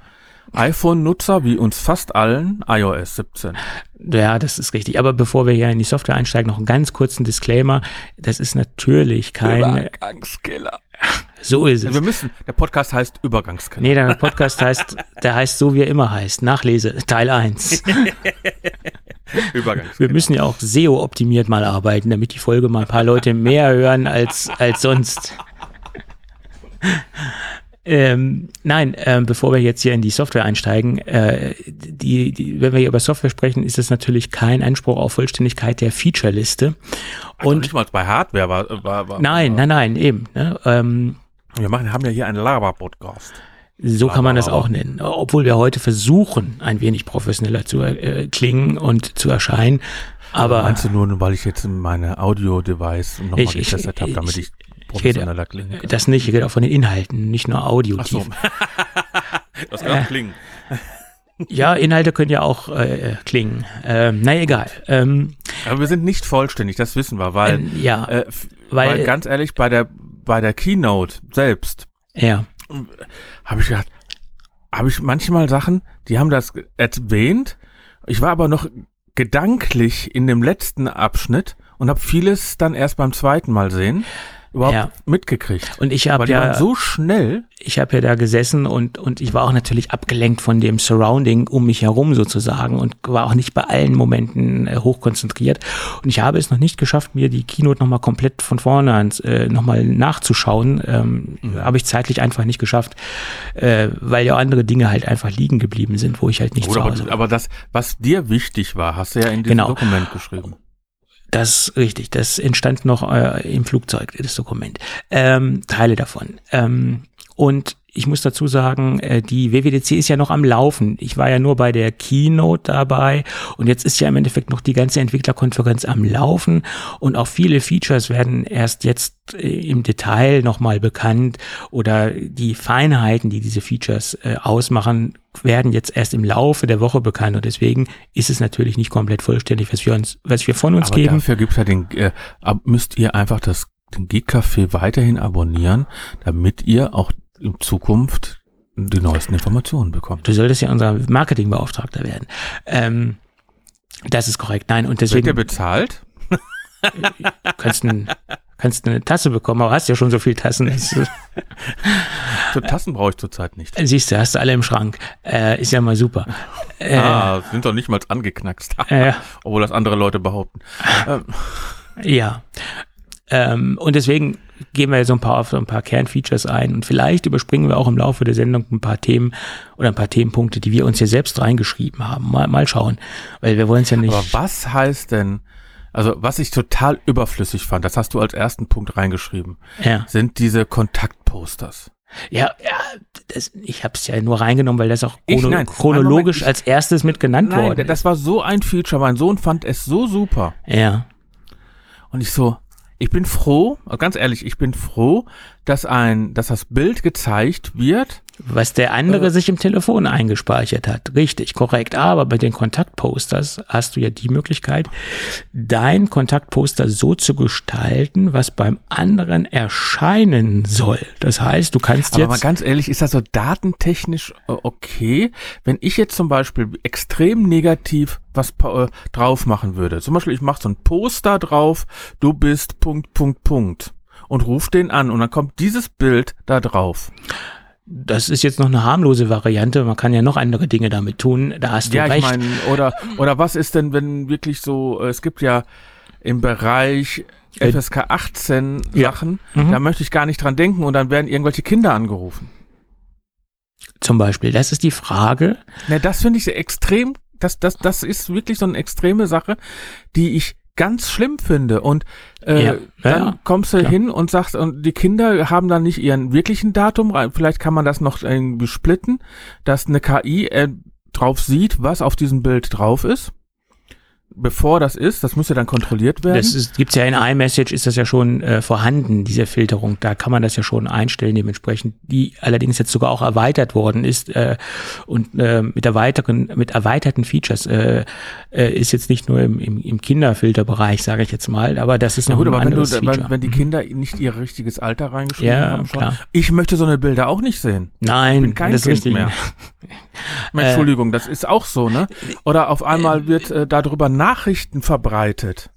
iPhone-Nutzer, wie uns fast allen, iOS 17. Ja, das ist richtig. Aber bevor wir hier in die Software einsteigen, noch einen ganz kurzen Disclaimer. Das ist natürlich kein, Übergangskiller. so ist es. Wir müssen, der Podcast heißt Übergangskiller. Nee, der Podcast heißt, der heißt so wie er immer heißt. Nachlese, Teil 1. Übergangskiller. Wir müssen ja auch SEO-optimiert mal arbeiten, damit die Folge mal ein paar Leute mehr hören als, als sonst. Ähm, nein, ähm, bevor wir jetzt hier in die Software einsteigen, äh, die, die, wenn wir hier über Software sprechen, ist es natürlich kein Anspruch auf Vollständigkeit der Feature-Liste. Und Und nicht mal bei Hardware war, war, war nein, nein, nein, eben. Ne? Ähm, Wir machen, haben ja hier einen Laber-Podcast. So kann man das auch nennen. Obwohl wir heute versuchen, ein wenig professioneller zu äh, klingen und zu erscheinen. Aber Meinst du nur, weil ich jetzt meine Audio-Device nochmal getestet habe, damit ich- ich professioneller klinge? das nicht, ich rede auch von den Inhalten, nicht nur Audio. Ach so. das kann auch klingen. Ja, Inhalte können ja auch äh, klingen. Ähm, na egal. Ähm, Aber wir sind nicht vollständig, das wissen wir, weil, ähm, ja, äh, weil- weil, ganz ehrlich, bei der, bei der Keynote selbst ja. habe ich gedacht, habe ich manchmal Sachen, die haben das erwähnt. Ich war aber noch gedanklich in dem letzten Abschnitt und habe vieles dann erst beim zweiten Mal sehen überhaupt Ja. mitgekriegt. Und ich Aber habe ja, so schnell. ich habe ja da gesessen und und ich war auch natürlich abgelenkt von dem Surrounding um mich herum sozusagen und war auch nicht bei allen Momenten äh, hochkonzentriert. Und ich habe es noch nicht geschafft, mir die Keynote nochmal komplett von vorne ans, äh, nochmal nachzuschauen. Ähm, Habe ich zeitlich einfach nicht geschafft, äh, weil ja andere Dinge halt einfach liegen geblieben sind, wo ich halt nicht Gut, zu aber, Hause war. aber das, was dir wichtig war, hast du ja in diesem Genau. Dokument geschrieben. Das richtig. Das entstand noch äh, im Flugzeug, das Dokument. Ähm, Teile davon. Ähm, und ich muss dazu sagen, äh, die WWDC ist ja noch am Laufen. Ich war ja nur bei der Keynote dabei und jetzt ist ja im Endeffekt noch die ganze Entwicklerkonferenz am Laufen und auch viele Features werden erst jetzt äh, im Detail nochmal bekannt oder die Feinheiten, die diese Features äh, ausmachen, werden jetzt erst im Laufe der Woche bekannt und deswegen ist es natürlich nicht komplett vollständig, was wir uns, was wir von uns Aber geben. dafür gibt's ja den, äh, müsst ihr einfach das, den Geek Café weiterhin abonnieren, damit ihr auch in Zukunft die neuesten Informationen bekommt. Du solltest ja unser Marketingbeauftragter werden. Ähm, das ist korrekt. Nein, und Wird deswegen ihr bezahlt? kannst du kannst du eine Tasse bekommen, aber hast ja schon so viel Tassen. Äh, So Tassen brauche ich zurzeit nicht. siehst du, hast du alle im Schrank. Äh, ist ja mal super. Äh, Ah, sind doch nicht mal angeknackst. äh, Obwohl das andere Leute behaupten. Ähm, Ja. Ähm, und deswegen gehen wir so ein paar auf so ein paar Kernfeatures ein und vielleicht überspringen wir auch im Laufe der Sendung ein paar Themen oder ein paar Themenpunkte, die wir uns hier selbst reingeschrieben haben. Mal, mal schauen, weil wir wollen es ja nicht. Aber was heißt denn, also was ich total überflüssig fand, das hast du als ersten Punkt reingeschrieben, ja, sind diese Kontaktposters. ja, ja das, ich habe es ja nur reingenommen, weil das auch Ich- chrono nein, chronologisch Moment, ich- als erstes mit genannt Nein, worden das war so ein Feature. Mein Sohn fand es so super. Ja, Und ich so, ich bin froh, ganz ehrlich, ich bin froh, dass ein, dass das Bild gezeigt wird. Was der andere Äh. sich im Telefon eingespeichert hat. Richtig, korrekt. Aber bei den Kontaktposters hast du ja die Möglichkeit, dein Kontaktposter so zu gestalten, was beim anderen erscheinen soll. Das heißt, du kannst Aber mal jetzt ganz ehrlich, ist das so datentechnisch äh, okay, wenn ich jetzt zum Beispiel extrem negativ was äh, drauf machen würde. Zum Beispiel, ich mache so ein Poster drauf, du bist Punkt, Punkt, Punkt. Und ruf den an und dann kommt dieses Bild da drauf. Das ist jetzt noch eine harmlose Variante. Man kann ja noch andere Dinge damit tun. Da hast du Ja, ich recht. meine, oder, oder was ist denn, wenn wirklich so, äh, es gibt ja im Bereich Äh, FSK 18 ja. Sachen, Mhm. da möchte ich gar nicht dran denken und dann werden irgendwelche Kinder angerufen. Zum Beispiel, das ist die Frage. Ne, das finde ich sehr extrem, das, das, das ist wirklich so eine extreme Sache, die ich ganz schlimm finde. Und äh, Ja, dann ja, kommst du klar. hin und sagst, und die Kinder haben dann nicht ihren wirklichen Datum rein. Vielleicht kann man das noch irgendwie splitten, dass eine KI äh, drauf sieht, was auf diesem Bild drauf ist. Bevor das ist, das muss ja dann kontrolliert werden. Das ist, gibt's ja in iMessage, ist das ja schon äh, vorhanden, diese Filterung. Da kann man das ja schon einstellen dementsprechend, die allerdings jetzt sogar auch erweitert worden ist äh, und äh, mit erweiterten, mit erweiterten Features äh, äh, ist jetzt nicht nur im, im, im Kinderfilterbereich, sage ich jetzt mal, aber das ist ja noch gut, ein aber wenn, du, anderes Feature. wenn, wenn die Mhm. Kinder nicht ihr richtiges Alter reingeschrieben Ja, haben, schon. klar. ich möchte so eine Bilder auch nicht sehen. Nein, das ist Kind richtig. mehr. Entschuldigung, das ist auch so, ne? Oder auf einmal wird äh, darüber Nachrichten verbreitet.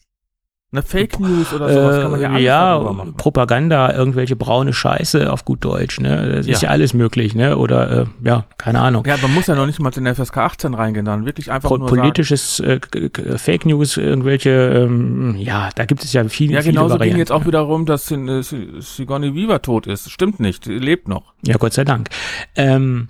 Eine Fake News oder sowas kann man ja Äh, alles ja, machen. Propaganda, irgendwelche braune Scheiße auf gut Deutsch, ne? Das ist Ja. ja alles möglich, ne? Oder äh, ja, keine Ahnung. Ja, man muss ja noch nicht mal in der FSK 18 reingehen, dann wirklich einfach Po- nur politisches äh, k- k- Fake News, irgendwelche, ähm, ja, da gibt es ja viele, sagen. Ja, viele genauso ging Varianten. jetzt auch wieder rum, dass äh, Si- Sigourney Weaver tot ist. Stimmt nicht, lebt noch. Ja, Gott sei Dank. Ähm,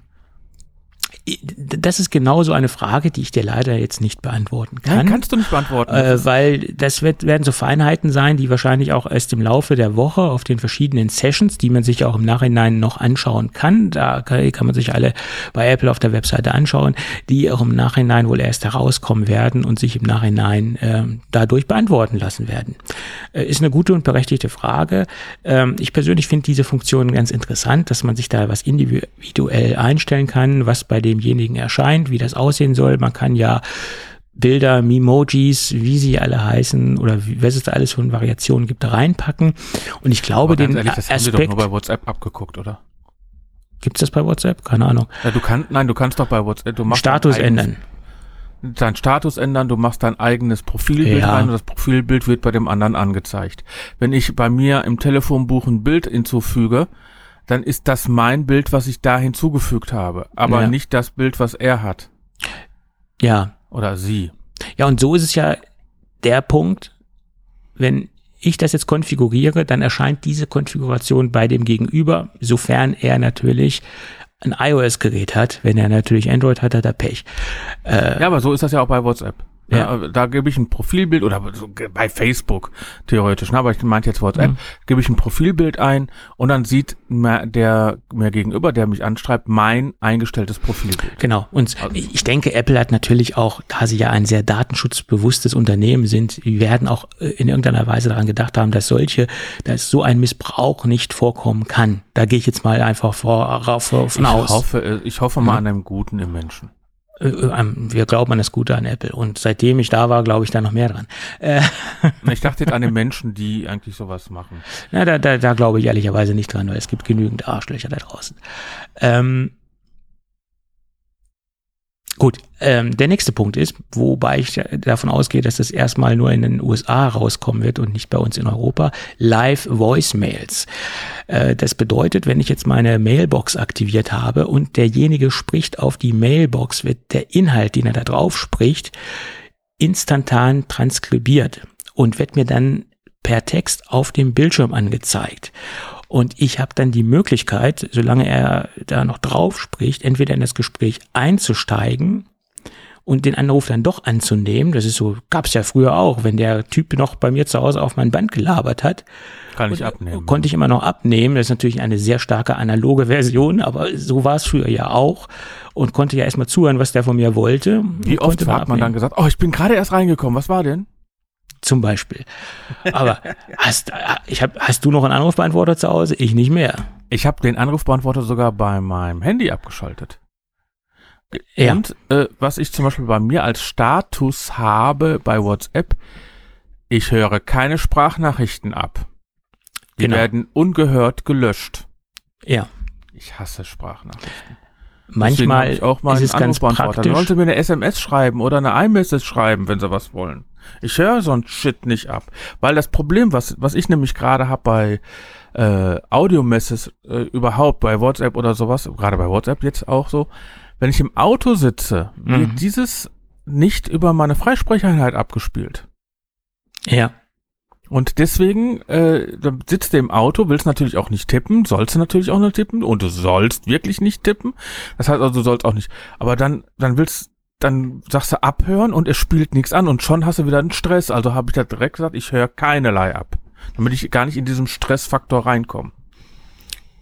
das ist genauso eine Frage, die ich dir leider jetzt nicht beantworten kann. Nein, kannst du nicht beantworten. Äh, weil das wird, werden so Feinheiten sein, die wahrscheinlich auch erst im Laufe der Woche auf den verschiedenen Sessions, die man sich auch im Nachhinein noch anschauen kann, da kann, kann man sich alle bei Apple auf der Webseite anschauen, die auch im Nachhinein wohl erst herauskommen werden und sich im Nachhinein ähm, dadurch beantworten lassen werden. Äh, ist eine gute und berechtigte Frage. Ähm, ich persönlich finde diese Funktion ganz interessant, dass man sich da was individuell einstellen kann, was bei demjenigen erscheint, wie das aussehen soll. Man kann ja Bilder, Memojis, wie sie alle heißen oder wie, was es da alles für Variationen gibt, reinpacken. Und ich glaube, den ehrlich, das haben sie doch Aspekt, nur bei WhatsApp abgeguckt, oder? gibt's das bei WhatsApp? Keine Ahnung. Ja, du kannst, nein, du kannst doch bei WhatsApp, du machst Status dein eigenes- ändern. deinen Status ändern, du machst dein eigenes Profilbild Ja. rein und das Profilbild wird bei dem anderen angezeigt. Wenn ich bei mir im Telefonbuch ein Bild hinzufüge, dann ist das mein Bild, was ich da hinzugefügt habe, aber Ja. nicht das Bild, was er hat Ja. oder sie. Ja, und so ist es ja der Punkt, wenn ich das jetzt konfiguriere, dann erscheint diese Konfiguration bei dem Gegenüber, sofern er natürlich ein iOS-Gerät hat. Wenn er natürlich Android hat, hat er Pech. Ja, aber so ist das ja auch bei WhatsApp. Ja. ja. da gebe ich ein Profilbild oder bei Facebook theoretisch, ne? aber ich meinte jetzt WhatsApp, mhm. gebe ich ein Profilbild ein und dann sieht mir der mir gegenüber, der mich anschreibt, mein eingestelltes Profilbild. Genau. Und also. ich denke, Apple hat natürlich auch, da sie ja ein sehr datenschutzbewusstes Unternehmen sind, die werden auch äh, in irgendeiner Weise daran gedacht haben, dass solche, dass so ein Missbrauch nicht vorkommen kann. Da gehe ich jetzt mal einfach vor, vor, von ich aus. Hoffe, äh, ich hoffe mal mhm. an einem Guten im Menschen. Äh, äh, wir glauben an das Gute an Apple. Und seitdem ich da war, glaube ich da noch mehr dran. Äh, ich dachte jetzt an den Menschen, die eigentlich sowas machen. Na, da, da, da glaube ich ehrlicherweise nicht dran, weil es gibt genügend Arschlöcher da draußen. Ähm, Gut, ähm, der nächste Punkt ist, wobei ich davon ausgehe, dass das erstmal nur in den USA rauskommen wird und nicht bei uns in Europa, Live Voicemails. Äh, das bedeutet, wenn ich jetzt meine Mailbox aktiviert habe und derjenige spricht auf die Mailbox, wird der Inhalt, den er da drauf spricht, instantan transkribiert und wird mir dann per Text auf dem Bildschirm angezeigt. Und ich habe dann die Möglichkeit, solange er da noch drauf spricht, entweder in das Gespräch einzusteigen und den Anruf dann doch anzunehmen. Das ist so, gab es ja früher auch, wenn der Typ noch bei mir zu Hause auf mein Band gelabert hat. Kann ich abnehmen. Konnte ich immer noch abnehmen. Das ist natürlich eine sehr starke analoge Version, aber so war es früher ja auch und konnte ja erstmal zuhören, was der von mir wollte. Wie oft hat man dann gesagt, oh, ich bin gerade erst reingekommen, was war denn? Zum Beispiel. Aber hast, ich hab, hast du noch einen Anrufbeantworter zu Hause? Ich nicht mehr. Ich habe den Anrufbeantworter sogar bei meinem Handy abgeschaltet. Ja. Und äh, was ich zum Beispiel bei mir als Status habe bei WhatsApp, ich höre keine Sprachnachrichten ab. Die genau. werden ungehört gelöscht. Ja. Ich hasse Sprachnachrichten. Manchmal auch mal ist es ganz praktisch. Dann sollen sie mir eine SMS schreiben oder eine iMessage schreiben, wenn sie was wollen. Ich höre so ein Shit nicht ab. Weil das Problem, was, was ich nämlich gerade habe bei äh, Audio-Messages äh, überhaupt, bei WhatsApp oder sowas, gerade bei WhatsApp jetzt auch so, wenn ich im Auto sitze, mhm. wird dieses nicht über meine Freisprecheinheit abgespielt. Ja. Und deswegen äh, sitzt du im Auto, willst natürlich auch nicht tippen, sollst du natürlich auch nicht tippen und du sollst wirklich nicht tippen. Das heißt also, du sollst auch nicht. Aber dann, dann willst, dann sagst du abhören und es spielt nichts an und schon hast du wieder einen Stress. Also habe ich da direkt gesagt, ich höre keinerlei ab, damit ich gar nicht in diesem Stressfaktor reinkomme.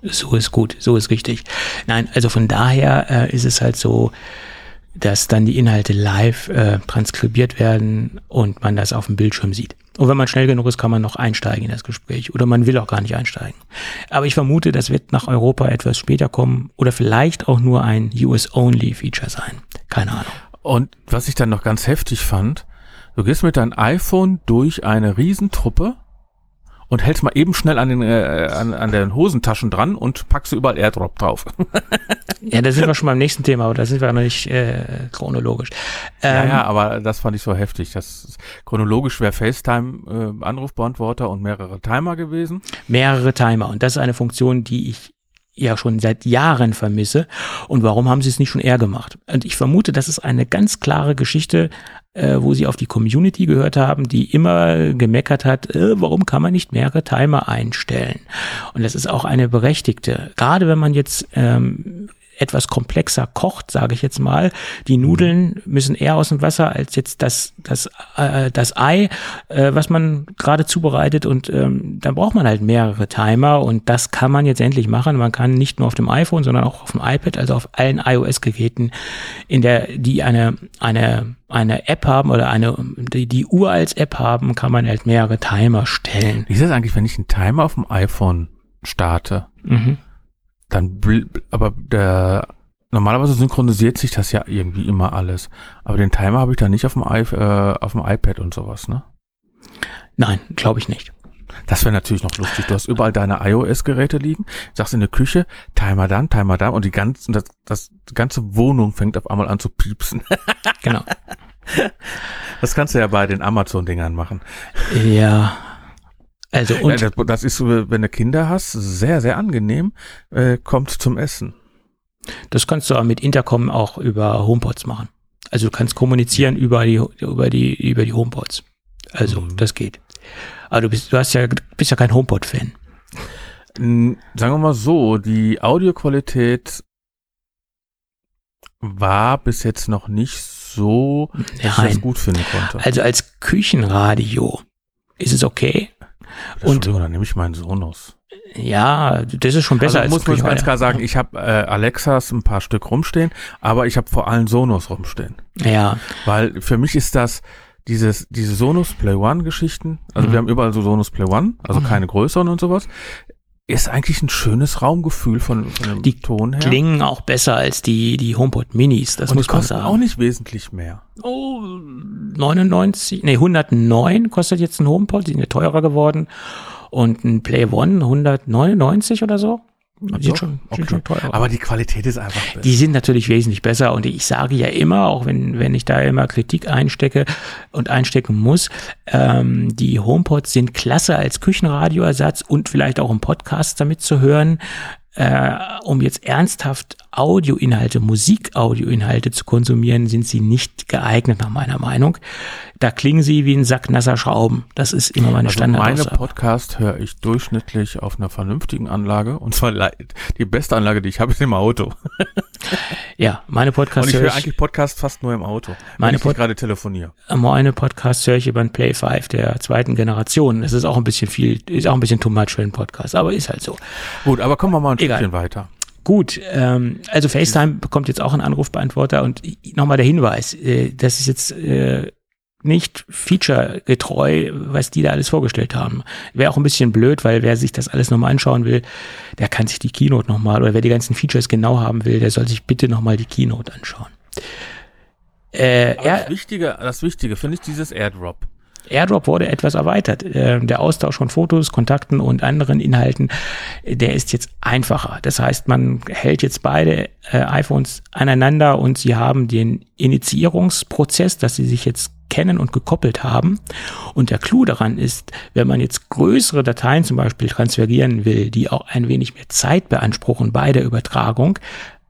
So ist gut, so ist richtig. Nein, also von daher äh, ist es halt so, dass dann die Inhalte live äh, transkribiert werden und man das auf dem Bildschirm sieht. Und wenn man schnell genug ist, kann man noch einsteigen in das Gespräch oder man will auch gar nicht einsteigen. Aber ich vermute, das wird nach Europa etwas später kommen oder vielleicht auch nur ein US-Only-Feature sein. Keine Ahnung. Und was ich dann noch ganz heftig fand, du gehst mit deinem iPhone durch eine Riesentruppe und hältst mal eben schnell an den, äh, an, an den Hosentaschen dran und packst du überall Airdrop drauf. ja, da sind wir schon beim nächsten Thema, aber da sind wir noch nicht äh, chronologisch. Ähm, ja, ja, aber das fand ich so heftig. Das chronologisch wäre FaceTime äh, Anrufbeantworter und mehrere Timer gewesen. Mehrere Timer und das ist eine Funktion, die ich ja schon seit Jahren vermisse. Und warum haben sie es nicht schon eher gemacht? Und ich vermute, das ist eine ganz klare Geschichte, äh, wo sie auf die Community gehört haben, die immer gemeckert hat, äh, warum kann man nicht mehrere Timer einstellen? Und das ist auch eine berechtigte. Gerade wenn man jetzt ähm, etwas komplexer kocht, sage ich jetzt mal. Die Nudeln müssen eher aus dem Wasser als jetzt das, das, äh, das Ei, äh, was man gerade zubereitet. Und ähm, dann braucht man halt mehrere Timer und das kann man jetzt endlich machen. Man kann nicht nur auf dem iPhone, sondern auch auf dem iPad, also auf allen iOS-Geräten, in der, die eine, eine, eine App haben oder eine, die, die Uhr als App haben, kann man halt mehrere Timer stellen. Wie ist das eigentlich, wenn ich einen Timer auf dem iPhone starte? Mhm dann, aber der, normalerweise synchronisiert sich das ja irgendwie immer alles. Aber den Timer habe ich da nicht auf dem, I, äh, auf dem iPad und sowas, ne? Nein, glaube ich nicht. Das wäre natürlich noch lustig. Du hast überall deine iOS-Geräte liegen, sagst in der Küche, Timer dann, Timer da und die ganze, das, das, die ganze Wohnung fängt auf einmal an zu piepsen. genau. Das kannst du ja bei den Amazon-Dingern machen. Ja, also und ja, das, das, ist, wenn du Kinder hast, sehr, sehr angenehm, äh, kommt zum Essen. Das kannst du aber mit Intercom auch über HomePods machen. Also du kannst kommunizieren über die, über die, über die HomePods. Also, mhm. das geht. Aber du bist, du hast ja, bist ja kein HomePod-Fan. Sagen wir mal so, die Audioqualität war bis jetzt noch nicht so, dass ich Nein. das gut finden konnte. Also als Küchenradio ist es okay. Und dann nehme ich meinen Sonos. ja, das ist schon besser also als muss man ganz klar sagen, ich habe äh, Alexas ein paar Stück rumstehen, aber ich habe vor allem Sonos rumstehen. Ja, Weil für mich ist das dieses, diese Sonos Play One Geschichten, also Mhm. wir haben überall so Sonos Play One, also Mhm. keine größeren und sowas, ist eigentlich ein schönes Raumgefühl von, von dem Die Ton her. klingen auch besser als die, die HomePod Minis, das und die muss man sagen. auch nicht wesentlich mehr. Oh, 99, nee, 109 kostet jetzt ein HomePod, die sind ja teurer geworden. Und ein Play One 199 oder so. Doch? schon, Okay. sind schon teurer. Aber die Qualität ist einfach besser. die sind natürlich wesentlich besser und ich sage ja immer, auch wenn, wenn ich da immer Kritik einstecke und einstecken muss, ähm, die HomePods sind klasse als Küchenradioersatz und vielleicht auch im Podcast damit zu hören. Äh, um jetzt ernsthaft Audioinhalte, Musikaudioinhalte zu konsumieren, sind sie nicht geeignet nach meiner Meinung. Da klingen sie wie ein Sack nasser Schrauben. Das ist immer meine Also meine Standardaussage. Podcast höre ich durchschnittlich auf einer vernünftigen Anlage. Und zwar die beste Anlage, die ich habe, ist im Auto. ja, meine Und Podcasts ich höre ich, eigentlich Podcast fast nur im Auto, wenn Meine ich nicht Pod- gerade telefoniere. meine Podcasts höre ich über ein Play 5 der zweiten Generation. Das ist auch ein bisschen viel, ist auch ein bisschen too much für einen Podcast, aber ist halt so. Gut, aber kommen wir mal ein Egal. Stückchen weiter. Gut, ähm, also FaceTime bekommt jetzt auch einen Anrufbeantworter und nochmal der Hinweis, äh, das ist jetzt äh, nicht featuregetreu, was die da alles vorgestellt haben. Wäre auch ein bisschen blöd, weil wer sich das alles nochmal anschauen will, der kann sich die Keynote nochmal, oder wer die ganzen Features genau haben will, der soll sich bitte nochmal die Keynote anschauen. Äh, er, das Wichtige, das Wichtige finde ich dieses Airdrop. AirDrop wurde etwas erweitert. Ähm, der Austausch von Fotos, Kontakten und anderen Inhalten, äh, der ist jetzt einfacher. Das heißt, man hält jetzt beide äh, iPhones aneinander und sie haben den Initiierungsprozess, dass sie sich jetzt kennen und gekoppelt haben. Und der Clou daran ist, wenn man jetzt größere Dateien zum Beispiel transferieren will, die auch ein wenig mehr Zeit beanspruchen bei der Übertragung,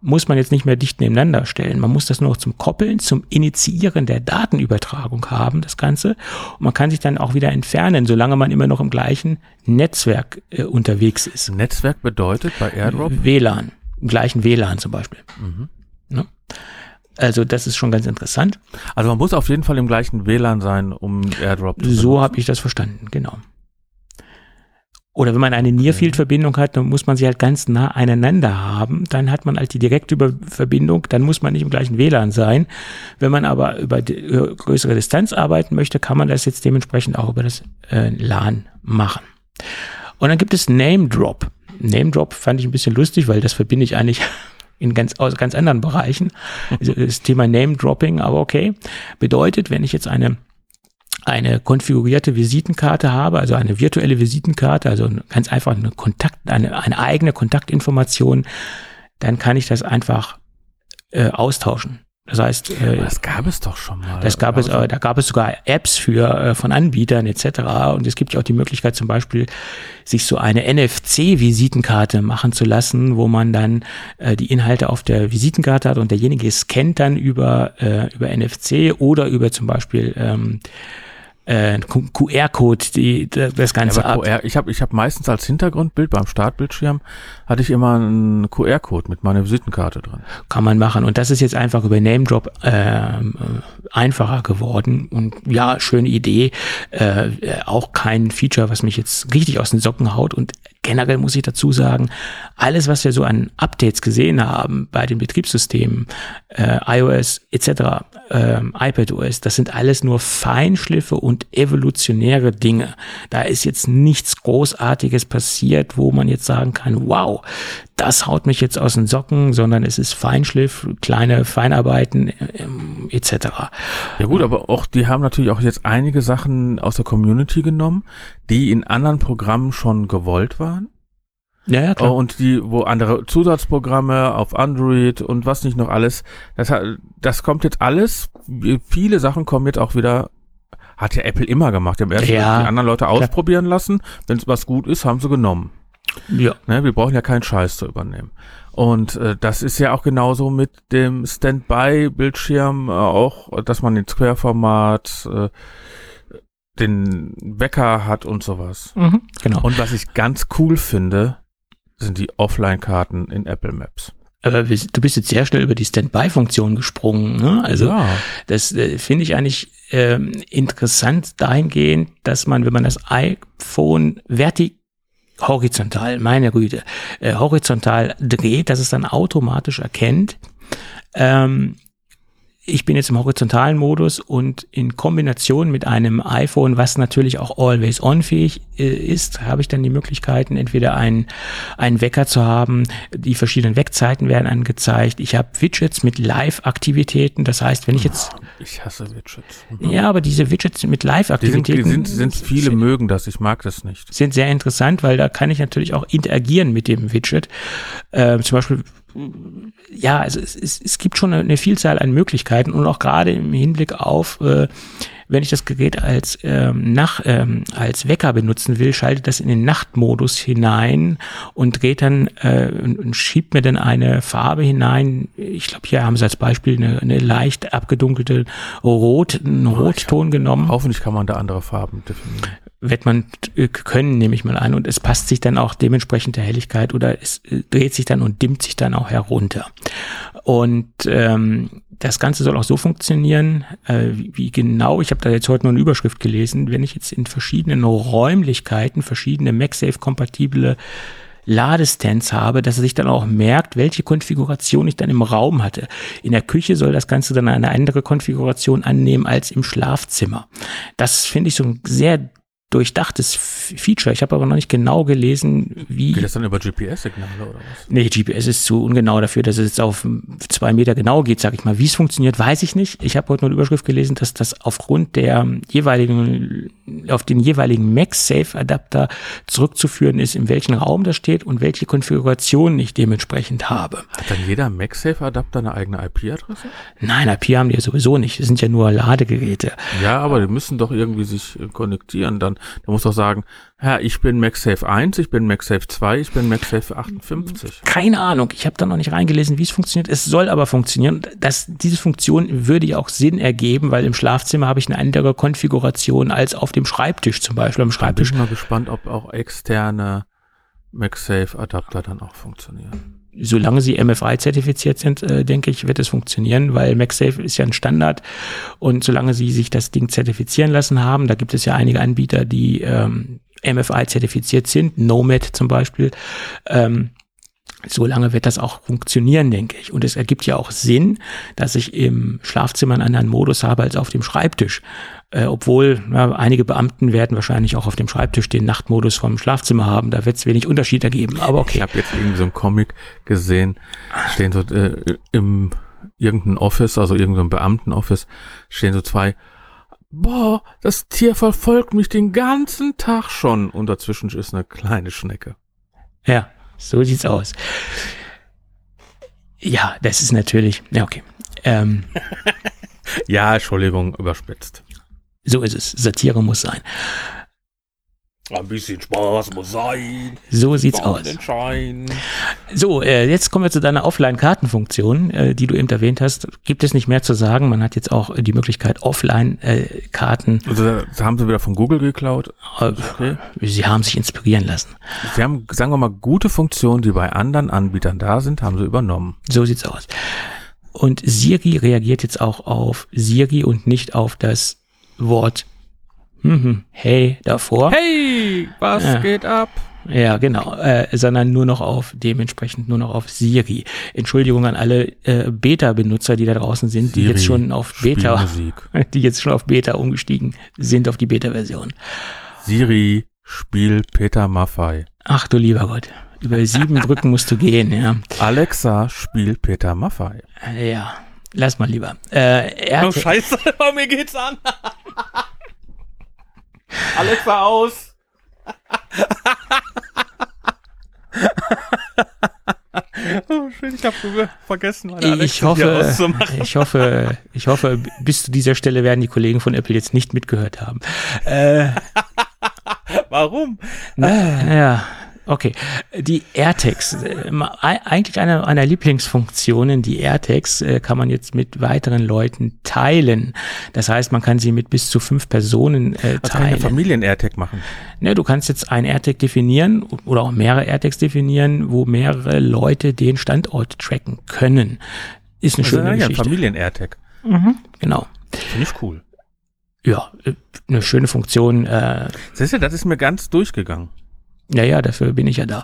muss man jetzt nicht mehr dicht nebeneinander stellen. Man muss das nur noch zum Koppeln, zum Initiieren der Datenübertragung haben, das Ganze. Und man kann sich dann auch wieder entfernen, solange man immer noch im gleichen Netzwerk äh, unterwegs ist. Netzwerk bedeutet bei Airdrop, WLAN, im gleichen WLAN zum Beispiel. Mhm. Ne? Also das ist schon ganz interessant. also man muss auf jeden Fall im gleichen WLAN sein, um Airdrop zu So habe ich das verstanden, genau. Oder wenn man eine Nearfield-Verbindung hat, dann muss man sie halt ganz nah aneinander haben. Dann hat man halt die direkte Verbindung, dann muss man nicht im gleichen WLAN sein. Wenn man aber über größere Distanz arbeiten möchte, kann man das jetzt dementsprechend auch über das äh, LAN machen. Und dann gibt es Name Drop. Name Drop fand ich ein bisschen lustig, weil das verbinde ich eigentlich in ganz, aus ganz anderen Bereichen. Also Das Thema Name Dropping, aber okay. Bedeutet, wenn ich jetzt eine eine konfigurierte Visitenkarte habe, also eine virtuelle Visitenkarte, also ganz einfach eine Kontakt, eine, eine eigene Kontaktinformation, dann kann ich das einfach äh, austauschen. Das heißt, äh, das gab es doch schon mal. das gab es, äh, da gab es sogar Apps für äh, von Anbietern etc. Und es gibt ja auch die Möglichkeit, zum Beispiel sich so eine NFC-Visitenkarte machen zu lassen, wo man dann äh, die Inhalte auf der Visitenkarte hat und derjenige scannt dann über äh, über NFC oder über zum Beispiel ähm, äh, QR-Code die das Ja, Ganze ab. QR, ich habe ich hab meistens als Hintergrundbild beim Startbildschirm hatte ich immer einen QR-Code mit meiner Visitenkarte drin. kann man machen. Und das ist jetzt einfach über Name Drop ähm, äh, einfacher geworden. Und ja, schöne Idee. Äh, äh, auch kein Feature, was mich jetzt richtig aus den Socken haut. Und generell muss ich dazu sagen, alles, was wir so an Updates gesehen haben bei den Betriebssystemen, äh, iOS etc., ähm, iPadOS, das sind alles nur Feinschliffe und evolutionäre Dinge. Da ist jetzt nichts Großartiges passiert, wo man jetzt sagen kann, wow, das haut mich jetzt aus den Socken, sondern es ist Feinschliff, kleine Feinarbeiten ähm, etc. Ja gut, aber auch die haben natürlich auch jetzt einige Sachen aus der Community genommen, die in anderen Programmen schon gewollt waren. Ja, ja, klar. Oh, und die, wo andere Zusatzprogramme auf Android und was nicht noch alles, das, das kommt jetzt alles, viele Sachen kommen jetzt auch wieder, hat ja Apple immer gemacht, die haben erst Ja, die anderen Leute ausprobieren lassen, wenn es was gut ist, haben sie genommen. Ja. Ne, wir brauchen ja keinen Scheiß zu übernehmen. Und äh, das ist ja auch genauso mit dem Standby-Bildschirm äh, auch, dass man ins Querformat äh, den Wecker hat und sowas. Mhm, genau. Und was ich ganz cool finde, sind die Offline-Karten in Apple Maps. Aber du bist jetzt sehr schnell über die Standby-Funktion gesprungen. Ne? Also Ja. das äh, finde ich eigentlich ähm, interessant dahingehend, dass man, wenn man das iPhone vertikal horizontal, meine Güte, äh, horizontal dreht, dass es dann automatisch erkennt, ähm, ich bin jetzt im horizontalen Modus und in Kombination mit einem iPhone, was natürlich auch always on fähig äh, ist, habe ich dann die Möglichkeiten, entweder einen, einen Wecker zu haben, die verschiedenen Weckzeiten werden angezeigt. Ich habe Widgets mit Live-Aktivitäten. Das heißt, wenn ich jetzt, Ich hasse Widgets. Mhm. ja, aber diese Widgets mit Die sind, Live-Aktivitäten sind, sind viele mögen das, ich mag das nicht. sind sehr interessant, weil da kann ich natürlich auch interagieren mit dem Widget. Ähm, zum Beispiel, ja, also es, es, es gibt schon eine Vielzahl an Möglichkeiten und auch gerade im Hinblick auf, äh, wenn ich das Gerät als ähm, nach ähm, als Wecker benutzen will, schaltet das in den Nachtmodus hinein und dreht dann äh, und, und schiebt mir dann eine Farbe hinein. Ich glaube, hier haben sie als Beispiel eine, eine leicht abgedunkelte Rot, einen Rotton genommen Hoffentlich kann man da andere Farben definieren. Wird man äh, können, nehme ich mal an. Und es passt sich dann auch dementsprechend der Helligkeit oder es äh, dreht sich dann und dimmt sich dann auch herunter. Und ähm, das Ganze soll auch so funktionieren, äh, wie, wie genau, ich habe da jetzt heute nur eine Überschrift gelesen, wenn ich jetzt in verschiedenen Räumlichkeiten verschiedene MagSafe-kompatible Ladestands habe, dass er sich dann auch merkt, welche Konfiguration ich dann im Raum hatte. In der Küche soll das Ganze dann eine andere Konfiguration annehmen als im Schlafzimmer. Das finde ich so ein sehr durchdachtes Feature. Ich habe aber noch nicht genau gelesen, wie. Geht das dann über GPS-Signale oder was? Nee, GPS ist zu ungenau dafür, dass es jetzt auf zwei Meter genau geht, sag ich mal. Wie es funktioniert, weiß ich nicht. Ich habe heute nur eine Überschrift gelesen, dass das aufgrund der jeweiligen, auf den jeweiligen MagSafe-Adapter zurückzuführen ist, in welchem Raum das steht und welche Konfiguration ich dementsprechend habe. Hat dann jeder MagSafe-Adapter eine eigene IP-Adresse? Nein, IP haben die ja sowieso nicht. Das sind ja nur Ladegeräte. Ja, aber die müssen doch irgendwie sich äh, konnektieren. Dann, der muss doch sagen, ja, ich bin MagSafe 1, ich bin MagSafe 2, ich bin MagSafe 58. Keine Ahnung, ich habe da noch nicht reingelesen, wie es funktioniert. Es soll aber funktionieren. Das, diese Funktion würde ja auch Sinn ergeben, weil im Schlafzimmer habe ich eine andere Konfiguration als auf dem Schreibtisch zum Beispiel. Am bin Schreibtisch ich mal gespannt, ob auch externe MagSafe-Adapter dann auch funktionieren. Solange sie MFI-zertifiziert sind, äh, denke ich, wird es funktionieren, weil MagSafe ist ja ein Standard. Und solange sie sich das Ding zertifizieren lassen haben, da gibt es ja einige Anbieter, die ähm, MFI-zertifiziert sind, Nomad zum Beispiel, ähm, Solange wird das auch funktionieren, denke ich. Und es ergibt ja auch Sinn, dass ich im Schlafzimmer einen anderen Modus habe als auf dem Schreibtisch. Äh, obwohl ja, einige Beamten werden wahrscheinlich auch auf dem Schreibtisch den Nachtmodus vom Schlafzimmer haben. Da wird es wenig Unterschied ergeben. Aber Ich okay. habe jetzt irgendwie so einen Comic gesehen, stehen so äh, im irgendein Office, also irgendein Beamtenoffice, stehen so zwei, boah, das Tier verfolgt mich den ganzen Tag schon und dazwischen ist eine kleine Schnecke. Ja, so sieht's aus. Ja, das ist natürlich. Ja, okay. Ähm, Ja, Entschuldigung, überspitzt. so ist es. Satire muss sein. Ein bisschen Spaß muss sein. So sieht's aus. So, äh, jetzt kommen wir zu deiner Offline-Kartenfunktion, äh, die du eben erwähnt hast. Gibt es nicht mehr zu sagen. Man hat jetzt auch äh, die Möglichkeit, Offline-Karten. Also das haben sie wieder von Google geklaut. Äh, Okay. sie haben sich inspirieren lassen. Sie haben, sagen wir mal, gute Funktionen, die bei anderen Anbietern da sind, haben sie übernommen. So sieht's aus. Und Siri reagiert jetzt auch auf Siri und nicht auf das Wort mhm, hey davor. Hey, was Ja. geht ab? Ja, genau, äh, sondern nur noch auf, dementsprechend nur noch auf Siri. Entschuldigung an alle äh, Beta-Benutzer, die da draußen sind, die Siri, jetzt schon auf Beta, die jetzt schon auf Beta umgestiegen sind, auf die Beta-Version. Siri, Spiel Peter Maffei. Ach du lieber Gott, über sieben Brücken musst du gehen, ja. Alexa, Spiel Peter Maffei. Äh, Ja, lass mal lieber. Äh, er hat, Scheiße, oh, mir geht's an. Alexa aus. oh, schön, ich habe vergessen, meine ich hoffe, ich hoffe, ich hoffe, bis zu dieser Stelle werden die Kollegen von Apple jetzt nicht mitgehört haben. Äh, Warum? na, ja, Okay, die AirTags, äh, eigentlich eine einer Lieblingsfunktionen, die AirTags äh, kann man jetzt mit weiteren Leuten teilen. Das heißt, man kann sie mit bis zu fünf Personen äh, teilen. Was kann eine Familien-AirTag machen? Ne, du kannst jetzt ein AirTag definieren oder auch mehrere AirTags definieren, wo mehrere Leute den Standort tracken können. Ist eine also schöne ja, Geschichte. Familien-AirTag. Mhm, genau. Finde ich cool. Ja, äh, eine schöne Funktion. Äh, Siehst du, das ist mir ganz durchgegangen. Ja, ja, dafür bin ich ja da.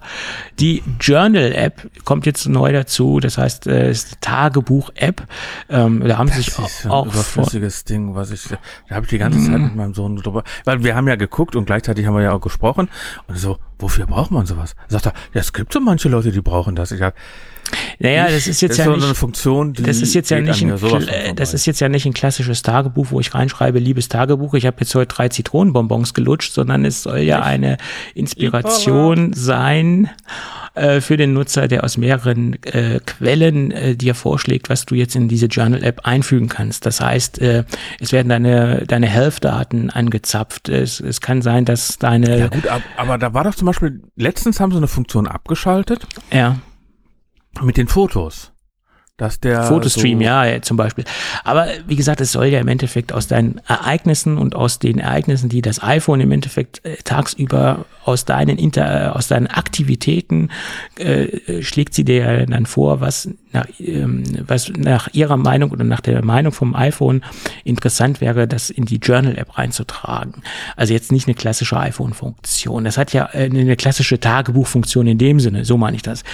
Die Journal-App kommt jetzt neu dazu. Das heißt, es ist Tagebuch-App. Ähm, da haben das sich ist auch ein überflüssiges Ding, was ich, da habe ich die ganze Zeit mhm. mit meinem Sohn drüber, weil wir haben ja geguckt und gleichzeitig haben wir ja auch gesprochen und so, wofür braucht man sowas? Sagt er, ja, es gibt so manche Leute, die brauchen das. Ich hab, naja, das ist jetzt das ja nicht, eine Funktion, die das ist jetzt ja nicht ein, das ist jetzt ja nicht ein klassisches Tagebuch, wo ich reinschreibe, liebes Tagebuch, ich habe jetzt heute drei Zitronenbonbons gelutscht, sondern es soll ja eine Inspiration sein äh, für den Nutzer, der aus mehreren äh, Quellen äh, dir vorschlägt, was du jetzt in diese Journal-App einfügen kannst. Das heißt, äh, es werden deine, deine Health-Daten angezapft. Es, es kann sein, dass deine... Ja gut, aber, aber da war doch zum Beispiel, letztens haben sie eine Funktion abgeschaltet. Ja mit den Fotos. Dass der Fotostream, so ja, zum Beispiel. Aber wie gesagt, es soll ja im Endeffekt aus deinen Ereignissen und aus den Ereignissen, die das iPhone im Endeffekt äh, tagsüber aus deinen Inter, äh, aus deinen Aktivitäten äh, schlägt sie dir dann vor, was nach, ähm, was nach ihrer Meinung oder nach der Meinung vom iPhone interessant wäre, das in die Journal-App reinzutragen. Also jetzt nicht eine klassische iPhone-Funktion. Das hat ja äh, eine klassische Tagebuchfunktion in dem Sinne, so meine ich das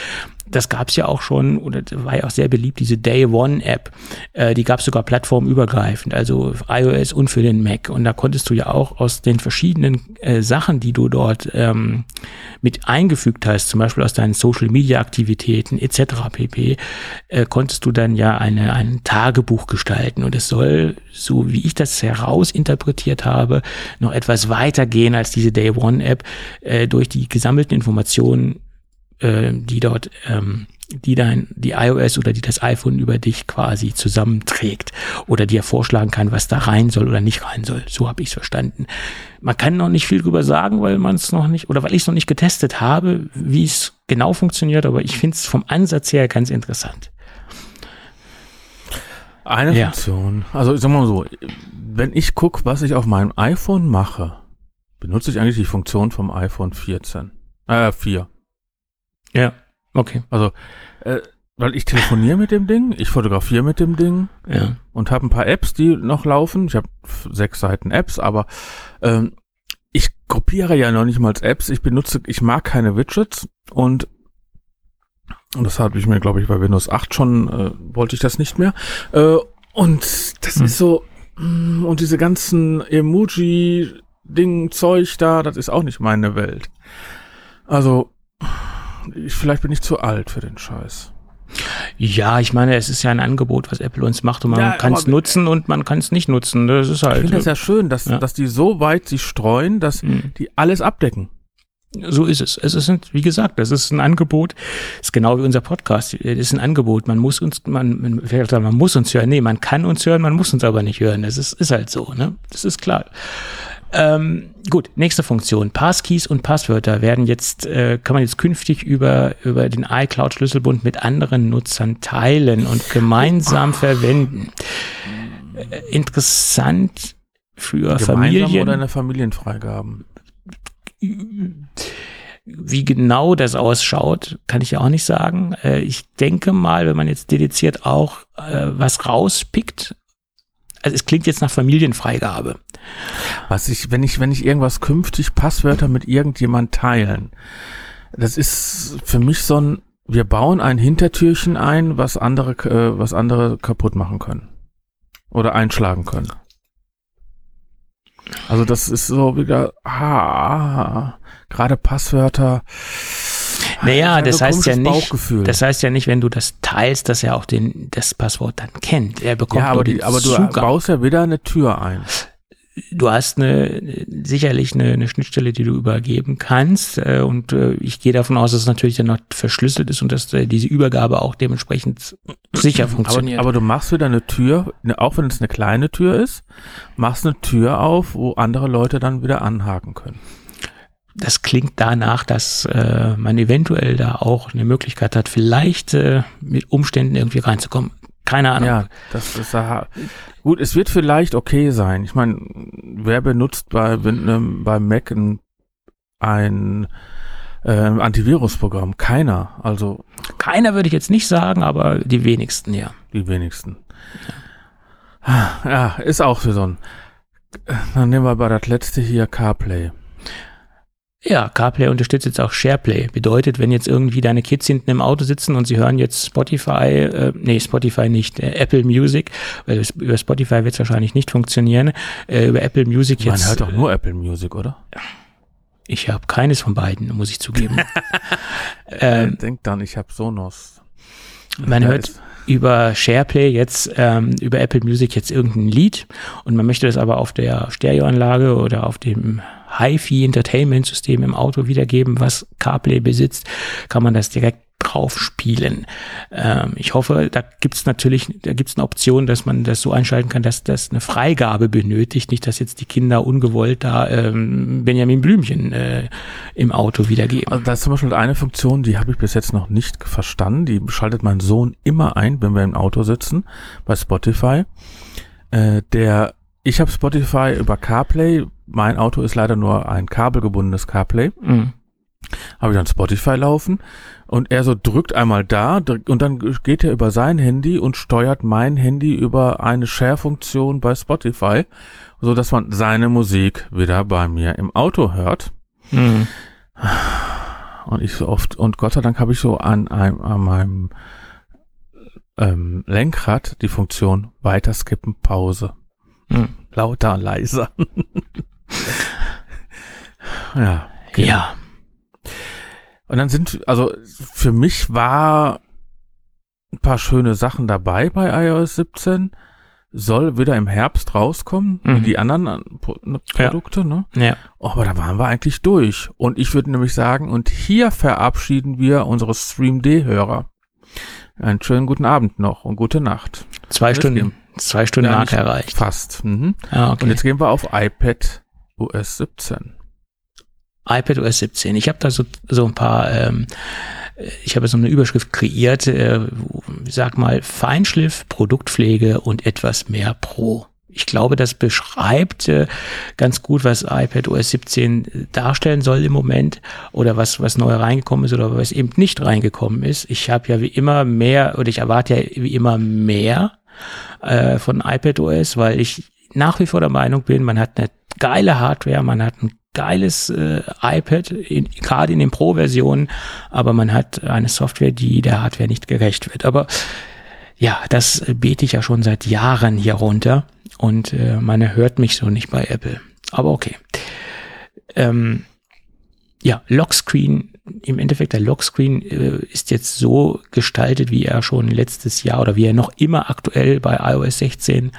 das gab es ja auch schon, oder war ja auch sehr beliebt, diese Day One App. Äh, die gab es sogar plattformübergreifend, also iOS und für den Mac. Und da konntest du ja auch aus den verschiedenen äh, Sachen, die du dort ähm, mit eingefügt hast, zum Beispiel aus deinen Social Media Aktivitäten etc. pp, äh, konntest du dann ja eine, ein Tagebuch gestalten. Und es soll, so wie ich das herausinterpretiert habe, noch etwas weiter gehen als diese Day One App, äh, durch die gesammelten Informationen äh, die dort, ähm, die dein, die iOS oder die das iPhone über dich quasi zusammenträgt oder dir vorschlagen kann, was da rein soll oder nicht rein soll. So habe ich es verstanden. Man kann noch nicht viel drüber sagen, weil man es noch nicht oder weil ich es noch nicht getestet habe, wie es genau funktioniert, aber ich finde es vom Ansatz her ganz interessant. Eine ja. Funktion, also sagen wir mal so, wenn ich gucke, was ich auf meinem iPhone mache, benutze ich eigentlich die Funktion vom iPhone 14, äh 4. Ja, okay. Also, äh, weil ich telefoniere mit dem Ding, ich fotografiere mit dem Ding ja. und habe ein paar Apps, die noch laufen. Ich habe sechs Seiten Apps, aber ähm, ich kopiere ja noch nicht mal Apps. Ich benutze, ich mag keine Widgets und und das habe ich mir, glaube ich, bei Windows 8 schon, äh, wollte ich das nicht mehr. Äh, und das hm. ist so, mm, und diese ganzen Emoji-Ding-Zeug da, das ist auch nicht meine Welt. Also, ich, vielleicht bin ich zu alt für den Scheiß. Ja, ich meine, es ist ja ein Angebot, was Apple uns macht und man ja, kann es nutzen und man kann es nicht nutzen. Das ist halt. Ich finde es ja schön, dass, ja. dass die so weit sich streuen, dass mhm. die alles abdecken. So ist es. Es ist, wie gesagt, das ist ein Angebot. Das ist genau wie unser Podcast. Es ist ein Angebot. Man muss uns, man, man, man muss uns hören. Nee, man kann uns hören, man muss uns aber nicht hören. Das ist, ist halt so, ne? Das ist klar. Ähm, gut, nächste Funktion. Passkeys und Passwörter werden jetzt, äh, kann man jetzt künftig über, über den iCloud-Schlüsselbund mit anderen Nutzern teilen und gemeinsam verwenden. Äh, interessant für gemeinsam Familien. oder eine Familienfreigaben? Wie genau das ausschaut, kann ich ja auch nicht sagen. Äh, ich denke mal, wenn man jetzt dediziert auch äh, was rauspickt, also es klingt jetzt nach Familienfreigabe. Was ich, wenn ich, wenn ich irgendwas künftig Passwörter mit irgendjemand teilen, das ist für mich so ein, wir bauen ein Hintertürchen ein, was andere, äh, was andere kaputt machen können. Oder einschlagen können. Also das ist so wieder, ah, gerade Passwörter. Naja, das heißt ja nicht, das heißt ja nicht, wenn du das teilst, dass er auch den, das Passwort dann kennt. Er bekommt ja, aber, die, aber du baust ja wieder eine Tür ein du hast eine sicherlich eine, eine Schnittstelle, die du übergeben kannst. Äh, und äh, ich gehe davon aus, dass es natürlich dann noch verschlüsselt ist und dass äh, diese Übergabe auch dementsprechend sicher funktioniert. Aber, aber, du machst wieder eine Tür, ne, auch wenn es eine kleine Tür ist, machst eine Tür auf, wo andere Leute dann wieder anhaken können. Das klingt danach, dass äh, man eventuell da auch eine Möglichkeit hat, vielleicht äh, mit Umständen irgendwie reinzukommen. Keine Ahnung. Ja, das ist aha. gut. Es wird vielleicht okay sein. Ich meine, wer benutzt bei wenn, bei Mac ein, ein äh, Antivirusprogramm? Keiner. Also keiner würde ich jetzt nicht sagen, aber die wenigsten, ja. Die wenigsten. Ja, ja ist auch für so ein. Dann nehmen wir bei das letzte hier CarPlay. Ja, CarPlay unterstützt jetzt auch SharePlay. Bedeutet, wenn jetzt irgendwie deine Kids hinten im Auto sitzen und sie hören jetzt Spotify, äh, nee, Spotify nicht, äh, Apple Music, weil über Spotify wird es wahrscheinlich nicht funktionieren, äh, über Apple Music Man jetzt. Man hört doch nur Apple Music, oder? Ich habe keines von beiden, muss ich zugeben. ähm, Denk dann, ich habe Sonos. Man hört über SharePlay jetzt, ähm, über Apple Music jetzt irgendein Lied und man möchte das aber auf der Stereoanlage oder auf dem HiFi Entertainment System im Auto wiedergeben, was CarPlay besitzt, kann man das direkt drauf spielen. Ähm, ich hoffe, da gibt's natürlich, da gibt's eine Option, dass man das so einschalten kann, dass das eine Freigabe benötigt, nicht, dass jetzt die Kinder ungewollt da ähm, Benjamin Blümchen äh, im Auto wiedergeben. Also da ist zum Beispiel eine Funktion, die habe ich bis jetzt noch nicht verstanden. Die schaltet mein Sohn immer ein, wenn wir im Auto sitzen, bei Spotify. Äh, der ich habe Spotify über CarPlay. Mein Auto ist leider nur ein kabelgebundenes CarPlay. Mhm. Habe ich dann Spotify laufen und er so drückt einmal da und dann geht er über sein Handy und steuert mein Handy über eine Share-Funktion bei Spotify, so dass man seine Musik wieder bei mir im Auto hört. Mhm. Und ich so oft und Gott sei Dank habe ich so an einem an meinem ähm, Lenkrad die Funktion weiter skippen Pause. Hm. Lauter, leiser. ja. Genau. Ja. Und dann sind, also für mich war ein paar schöne Sachen dabei bei iOS 17. Soll wieder im Herbst rauskommen, mhm. wie die anderen ne, Produkte, ja. ne? Ja. Oh, aber da waren wir eigentlich durch. Und ich würde nämlich sagen, und hier verabschieden wir unsere Stream-D-Hörer. Einen schönen guten Abend noch und gute Nacht. Zwei Stunden. Zwei Stunden ja, erreicht. Fast. Mhm. Ah, okay. Und jetzt gehen wir auf iPad OS 17. iPad OS 17. Ich habe da so, so ein paar, ähm, ich habe so eine Überschrift kreiert, äh, sag mal Feinschliff, Produktpflege und etwas mehr Pro. Ich glaube, das beschreibt äh, ganz gut, was iPad OS 17 darstellen soll im Moment oder was, was neu reingekommen ist oder was eben nicht reingekommen ist. Ich habe ja wie immer mehr oder ich erwarte ja wie immer mehr äh, von iPadOS, weil ich nach wie vor der Meinung bin, man hat eine geile Hardware, man hat ein geiles äh, iPad, gerade in den Pro-Versionen, aber man hat eine Software, die der Hardware nicht gerecht wird. Aber ja, das bete ich ja schon seit Jahren hier runter und äh, man hört mich so nicht bei Apple. Aber okay. Ähm, ja, Lockscreen im Endeffekt der Lockscreen äh, ist jetzt so gestaltet, wie er schon letztes Jahr oder wie er noch immer aktuell bei iOS 16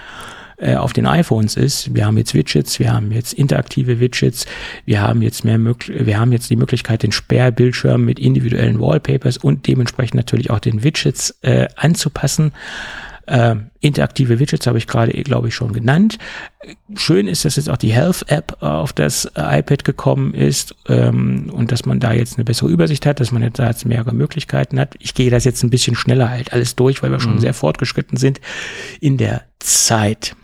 äh, auf den iPhones ist. Wir haben jetzt Widgets, wir haben jetzt interaktive Widgets, wir haben jetzt mehr wir haben jetzt die Möglichkeit, den Sperrbildschirm mit individuellen Wallpapers und dementsprechend natürlich auch den Widgets äh, anzupassen. Ähm, interaktive Widgets habe ich gerade, glaube ich, schon genannt. Schön ist, dass jetzt auch die Health-App äh, auf das äh, iPad gekommen ist ähm, und dass man da jetzt eine bessere Übersicht hat, dass man jetzt da jetzt mehrere Möglichkeiten hat. Ich gehe das jetzt ein bisschen schneller halt alles durch, weil wir schon mhm. sehr fortgeschritten sind in der Zeit.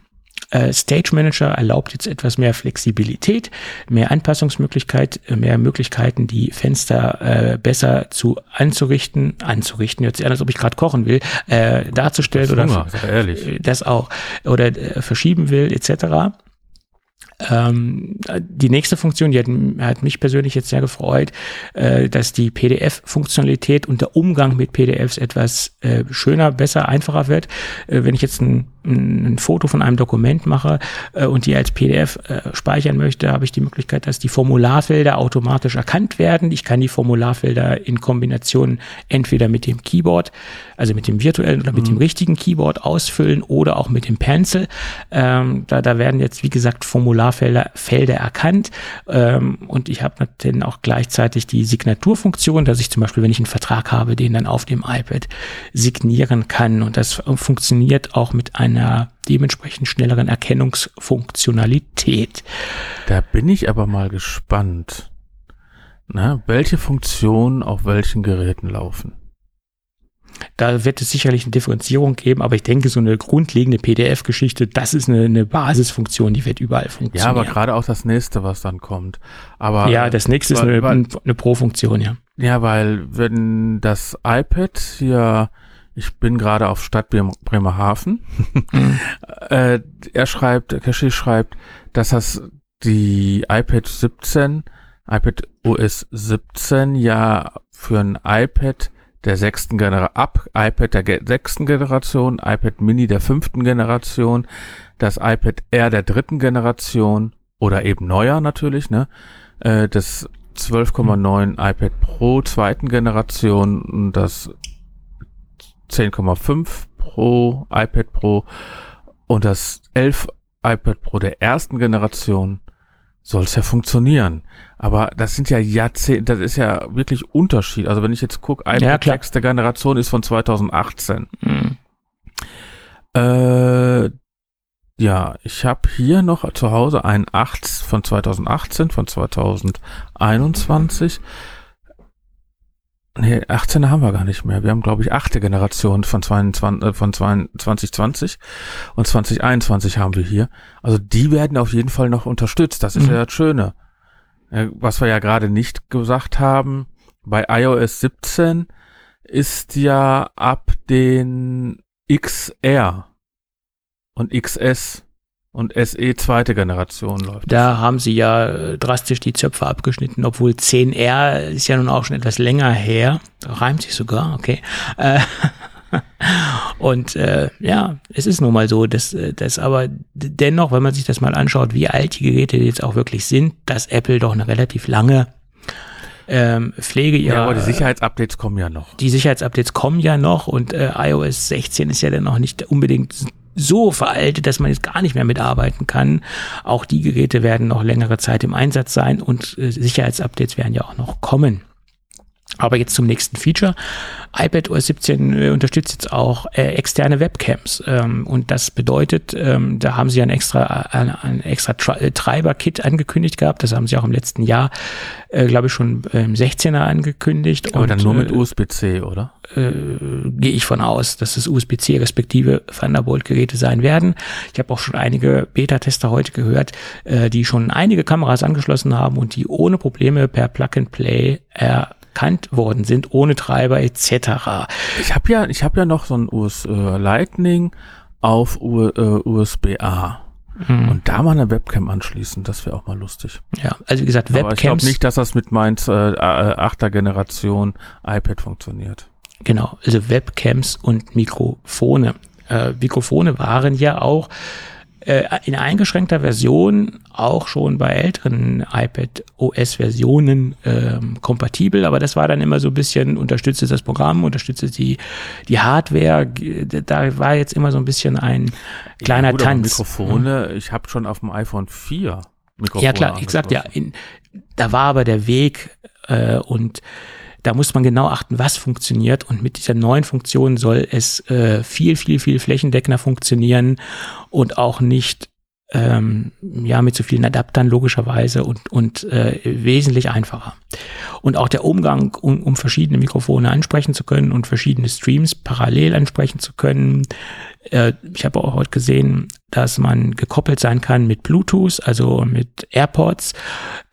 Äh, Stage Manager erlaubt jetzt etwas mehr Flexibilität, mehr Anpassungsmöglichkeit, äh, mehr Möglichkeiten, die Fenster äh, besser zu anzurichten, anzurichten, jetzt an, als ob ich gerade kochen will, äh, darzustellen oder Hunger, ehrlich. Äh, das auch oder äh, verschieben will etc. Ähm, die nächste Funktion, die hat, hat, mich persönlich jetzt sehr gefreut, äh, dass die PDF-Funktionalität und der Umgang mit PDFs etwas äh, schöner, besser, einfacher wird. Äh, wenn ich jetzt ein, ein, Foto von einem Dokument mache äh, und die als PDF äh, speichern möchte, habe ich die Möglichkeit, dass die Formularfelder automatisch erkannt werden. Ich kann die Formularfelder in Kombination entweder mit dem Keyboard, also mit dem virtuellen oder mit mhm. dem richtigen Keyboard ausfüllen oder auch mit dem Pencil. Ähm, da, da werden jetzt, wie gesagt, Formular Formularfelder Felder erkannt ähm, und ich habe dann auch gleichzeitig die Signaturfunktion, dass ich zum Beispiel, wenn ich einen Vertrag habe, den dann auf dem iPad signieren kann und das funktioniert auch mit einer dementsprechend schnelleren Erkennungsfunktionalität. Da bin ich aber mal gespannt. Ne? Welche Funktionen auf welchen Geräten laufen? Da wird es sicherlich eine Differenzierung geben, aber ich denke, so eine grundlegende PDF-Geschichte, das ist eine, eine Basisfunktion, die wird überall funktionieren. Ja, aber gerade auch das nächste, was dann kommt. Aber ja, das nächste ist weil- eine, weil- eine Pro-Funktion, ja. Ja, weil wenn das iPad hier, ich bin gerade auf Stadt Bremer- Bremerhaven, äh, er schreibt, Cashy schreibt, dass das die iPad 17, iPad OS 17 ja für ein iPad der sechsten Generation, ab iPad der ge- sechsten Generation, iPad Mini der fünften Generation, das iPad Air der dritten Generation oder eben neuer natürlich, ne, äh, das 12,9 iPad Pro zweiten Generation und das 10,5 Pro iPad Pro und das 11 iPad Pro der ersten Generation soll es ja funktionieren. Aber das sind ja Jahrzehnte, das ist ja wirklich Unterschied. Also wenn ich jetzt gucke, Ja, iPad klar. sechste Generation ist von 2018. Mhm. Äh, ja, ich habe hier noch zu Hause einen 8 von 2018, von 2021. Nee, 18 haben wir gar nicht mehr. Wir haben, glaube ich, achte Generation von, 22, äh, von 2020 und 2021 haben wir hier. Also die werden auf jeden Fall noch unterstützt. Das ist Mhm. ja das Schöne. Was wir ja gerade nicht gesagt haben, bei iOS 17 ist ja ab den XR und XS und SE zweite Generation läuft. Da haben sie ja äh, drastisch die Zöpfe abgeschnitten, obwohl 10R ist ja nun auch schon etwas länger her. Reimt sich sogar, okay. Äh, Und äh, ja, es ist nun mal so, dass äh, das aber dennoch, wenn man sich das mal anschaut, wie alt die Geräte jetzt auch wirklich sind, dass Apple doch eine relativ lange ähm, Pflege ihrer Ja, aber die Sicherheitsupdates kommen ja noch. die Sicherheitsupdates kommen ja noch und äh, iOS 16 ist ja dann noch nicht unbedingt so veraltet, dass man jetzt gar nicht mehr mitarbeiten kann. Auch die Geräte werden noch längere Zeit im Einsatz sein und äh, Sicherheitsupdates werden ja auch noch kommen. Aber jetzt zum nächsten Feature. iPad OS 17 äh, unterstützt jetzt auch äh, externe Webcams. Ähm, und das bedeutet, ähm, da haben sie ein extra, ein, ein extra äh, Treiber-Kit angekündigt gehabt. Das haben sie auch im letzten Jahr, äh, glaube ich, schon im 16er angekündigt. Aber und, dann nur mit äh, USB-C, oder? äh, gehe ich von aus, dass es USB-C respektive Thunderbolt-Geräte sein werden. Ich habe auch schon einige Beta-Tester heute gehört, die schon einige Kameras angeschlossen haben und die ohne Probleme per Plug-and-Play erkannt worden sind, ohne Treiber etc. Ich habe ja, ich habe ja noch so ein US, äh, Lightning auf U, äh, USB-A. Hm. Und da mal eine Webcam anschließen, das wäre auch mal lustig. Ja, also wie gesagt, Aber ich glaube Webcams, nicht, dass das mit meins äh, äh, achter Generation iPad funktioniert. genau, also Webcams und Mikrofone. Äh, Mikrofone waren ja auch äh, in eingeschränkter Version auch schon bei älteren iPad OS Versionen ähm, kompatibel, aber das war dann immer so ein bisschen unterstützt das Programm, unterstützt die die Hardware, da war jetzt immer so ein bisschen ein kleiner Ja, gut, Tanz. Mikrofone, ich habe schon auf dem iPhone 4 Mikrofone. Ja klar, ich sag ja, in, da war aber der Weg äh, und da muss man genau achten, was funktioniert. Und mit dieser neuen Funktion soll es äh, viel, viel, viel flächendeckender funktionieren und auch nicht ähm, ja mit so vielen Adaptern logischerweise und, und äh, wesentlich einfacher. Und auch der Umgang, um, um verschiedene Mikrofone ansprechen zu können und verschiedene Streams parallel ansprechen zu können. Äh, ich habe auch heute gesehen, dass man gekoppelt sein kann mit Bluetooth, also mit AirPods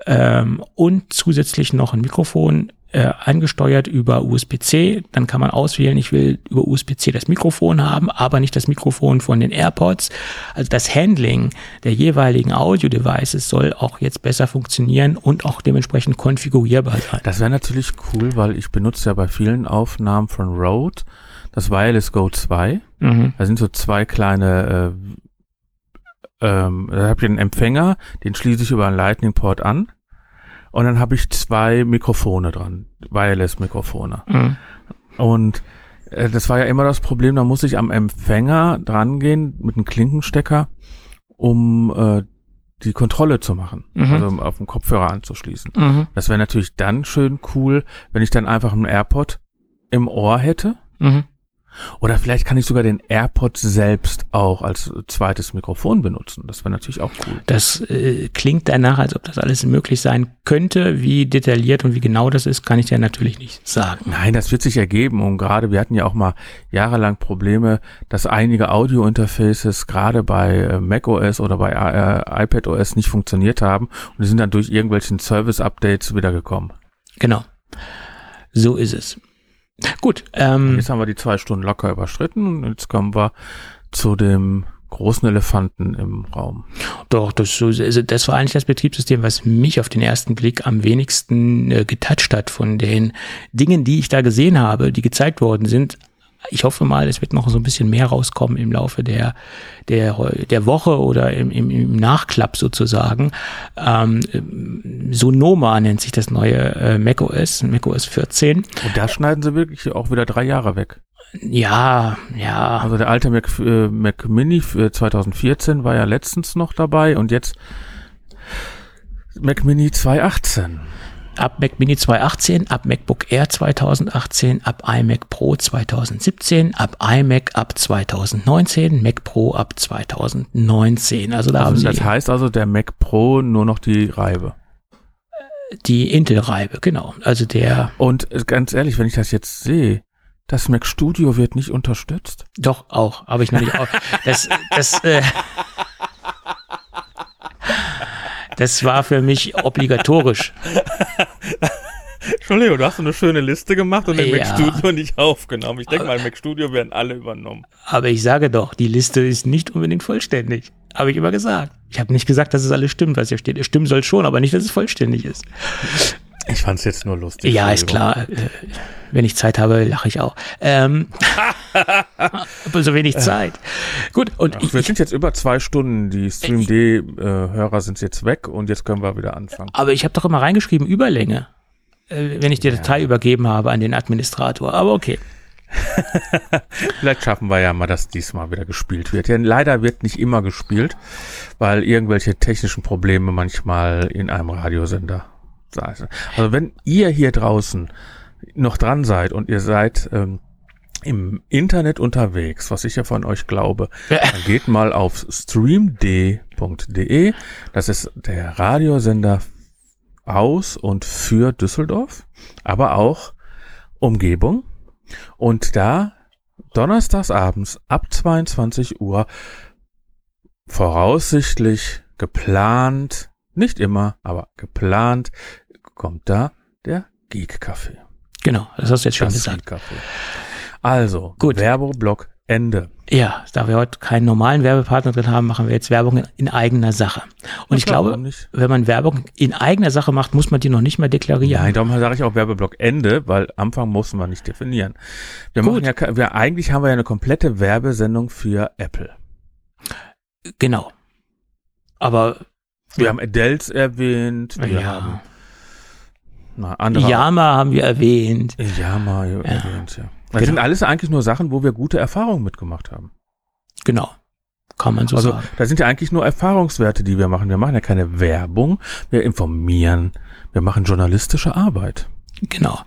ähm, und zusätzlich noch ein Mikrofon äh, angesteuert über USB-C. Dann kann man auswählen, ich will über USB-C das Mikrofon haben, aber nicht das Mikrofon von den AirPods. Also das Handling der jeweiligen Audio-Devices soll auch jetzt besser funktionieren und auch dementsprechend konfigurierbar sein. Das wäre natürlich cool, weil ich benutze ja bei vielen Aufnahmen von Rode das Wireless Go 2. Mhm. Da sind so zwei kleine, äh, ähm, da habe ich einen Empfänger, den schließe ich über einen Lightning Port an. Und dann habe ich zwei Mikrofone dran, Wireless-Mikrofone. Mhm. Und äh, das war ja immer das Problem, da muss ich am Empfänger drangehen mit einem Klinkenstecker, um äh, die Kontrolle zu machen, Mhm. also um auf dem Kopfhörer anzuschließen. Mhm. Das wäre natürlich dann schön cool, wenn ich dann einfach einen AirPod im Ohr hätte Mhm. Oder vielleicht kann ich sogar den AirPod selbst auch als zweites Mikrofon benutzen. Das wäre natürlich auch cool. Das äh, klingt danach, als ob das alles möglich sein könnte. Wie detailliert und wie genau das ist, kann ich dir natürlich nicht sagen. Nein, das wird sich ergeben. Und gerade, wir hatten ja auch mal jahrelang Probleme, dass einige Audio-Interfaces gerade bei äh, macOS oder bei äh, iPadOS nicht funktioniert haben. Und die sind dann durch irgendwelchen Service-Updates wiedergekommen. Genau. So ist es. Gut. Ähm, jetzt haben wir die zwei Stunden locker überschritten und jetzt kommen wir zu dem großen Elefanten im Raum. Doch, das, also das war eigentlich das Betriebssystem, was mich auf den ersten Blick am wenigsten äh, getoucht hat von den Dingen, die ich da gesehen habe, die gezeigt worden sind ich hoffe mal, es wird noch so ein bisschen mehr rauskommen im Laufe der, der, der Woche oder im, im, im Nachklapp sozusagen. Ähm, Sonoma nennt sich das neue äh, macOS, macOS 14. Und da schneiden sie wirklich auch wieder drei Jahre weg. Ja, ja. Also der alte Mac, äh, Mac Mini für 2014 war ja letztens noch dabei und jetzt Mac Mini 2018 ab Mac Mini 2018, ab MacBook Air 2018, ab iMac Pro 2017, ab iMac ab 2019, Mac Pro ab 2019. Also da also haben das heißt also der Mac Pro nur noch die Reibe. Die Intel-Reibe, genau. Also der. Und ganz ehrlich, wenn ich das jetzt sehe, das Mac Studio wird nicht unterstützt. Doch, auch. Aber ich noch nicht auch. Das, das, äh, Das war für mich obligatorisch. Entschuldigung, du hast so eine schöne Liste gemacht und den ja. Mac Studio nicht aufgenommen. Ich denke mal, Mac Studio werden alle übernommen. Aber ich sage doch, die Liste ist nicht unbedingt vollständig. Habe ich immer gesagt. Ich habe nicht gesagt, dass es alles stimmt, was hier steht. Es stimmen soll schon, aber nicht, dass es vollständig ist. Ich fand es jetzt nur lustig. Ja, ist klar. Äh, wenn ich Zeit habe, lache ich auch. Ähm, aber so wenig Zeit. Gut, und Ach, ich, wir sind jetzt über zwei Stunden. Die StreamD-Hörer sind jetzt weg und jetzt können wir wieder anfangen. Aber ich habe doch immer reingeschrieben Überlänge, äh, wenn ich die Datei ja. übergeben habe an den Administrator. Aber okay. Vielleicht schaffen wir ja mal, dass diesmal wieder gespielt wird. Ja, leider wird nicht immer gespielt, weil irgendwelche technischen Probleme manchmal in einem Radiosender also wenn ihr hier draußen noch dran seid und ihr seid ähm, im Internet unterwegs, was ich ja von euch glaube, dann geht mal auf streamd.de. Das ist der Radiosender aus und für Düsseldorf, aber auch Umgebung. Und da donnerstags abends ab 22 Uhr voraussichtlich geplant, nicht immer, aber geplant kommt da der Geek Café. Genau, das hast du jetzt schon das gesagt. Also, Gut. Werbeblock Ende. Ja, da wir heute keinen normalen Werbepartner drin haben, machen wir jetzt Werbung in eigener Sache. Und Na ich glaube, wenn man Werbung in eigener Sache macht, muss man die noch nicht mal deklarieren. Nein, darum sage ich auch Werbeblock Ende, weil Anfang mussten wir nicht definieren. Wir Gut. machen ja, wir, eigentlich haben wir ja eine komplette Werbesendung für Apple. Genau. Aber wir ja. haben Adels erwähnt, wir ja. haben na. Yama haben wir erwähnt. Yama ja. erwähnt, ja. Das genau. sind alles eigentlich nur Sachen, wo wir gute Erfahrungen mitgemacht haben. Genau. Kann man so also, sagen. Da sind ja eigentlich nur Erfahrungswerte, die wir machen. Wir machen ja keine Werbung, wir informieren, wir machen journalistische Arbeit. Genau.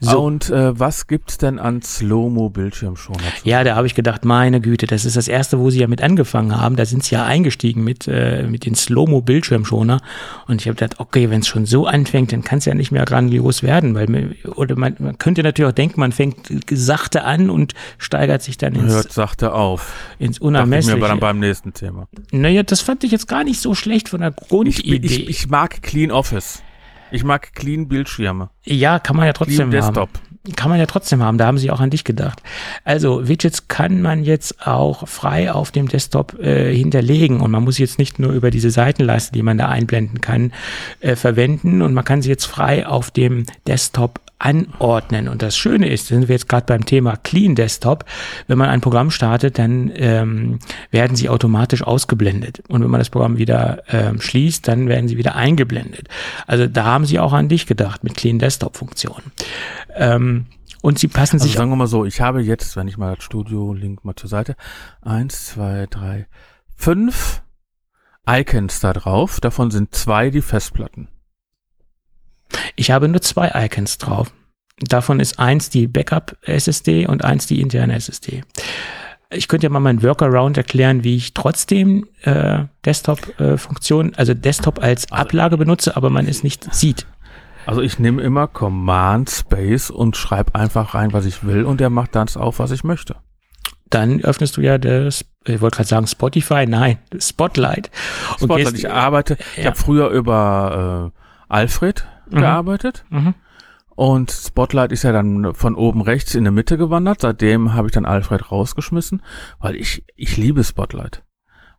So. Und äh, was gibt's denn an Slow-Mo-Bildschirmschoner? Ja, da habe ich gedacht, meine Güte, das ist das erste, wo sie ja mit angefangen haben. Da sind sie ja eingestiegen mit, äh, mit den Slow-Mo-Bildschirmschoner. Und ich habe gedacht, okay, wenn es schon so anfängt, dann kann es ja nicht mehr grandios werden. Weil oder man, man könnte natürlich auch denken, man fängt sachte an und steigert sich dann ins, Hört sachte auf. ins Unermessliche. Mir dann beim nächsten Thema. Naja, das fand ich jetzt gar nicht so schlecht von der Grundidee. Ich, ich, ich mag Clean Office. Ich mag clean Bildschirme. Ja, kann man ja trotzdem clean Desktop. haben. Kann man ja trotzdem haben, da haben sie auch an dich gedacht. Also Widgets kann man jetzt auch frei auf dem Desktop äh, hinterlegen und man muss jetzt nicht nur über diese Seitenleiste, die man da einblenden kann, äh, verwenden und man kann sie jetzt frei auf dem Desktop anordnen. Und das Schöne ist, sind wir jetzt gerade beim Thema Clean Desktop, wenn man ein Programm startet, dann ähm, werden sie automatisch ausgeblendet. Und wenn man das Programm wieder ähm, schließt, dann werden sie wieder eingeblendet. Also da haben sie auch an dich gedacht mit Clean Desktop Funktionen. Ähm, und sie passen also sich. Sagen wir mal so, ich habe jetzt, wenn ich mal das Studio-Link mal zur Seite, eins, zwei, drei, fünf Icons da drauf. Davon sind zwei die Festplatten. Ich habe nur zwei Icons drauf. Davon ist eins die Backup-SSD und eins die interne SSD. Ich könnte ja mal meinen Workaround erklären, wie ich trotzdem äh, Desktop-Funktionen, also Desktop als Ablage benutze, aber man es nicht sieht. Also ich nehme immer Command Space und schreibe einfach rein, was ich will und der macht dann auf, was ich möchte. Dann öffnest du ja das, ich wollte gerade sagen Spotify, nein, Spotlight. Und Spotlight, gehst, ich arbeite, ja. ich habe früher über äh, Alfred mhm. gearbeitet. Mhm. Und Spotlight ist ja dann von oben rechts in der Mitte gewandert. Seitdem habe ich dann Alfred rausgeschmissen, weil ich, ich liebe Spotlight.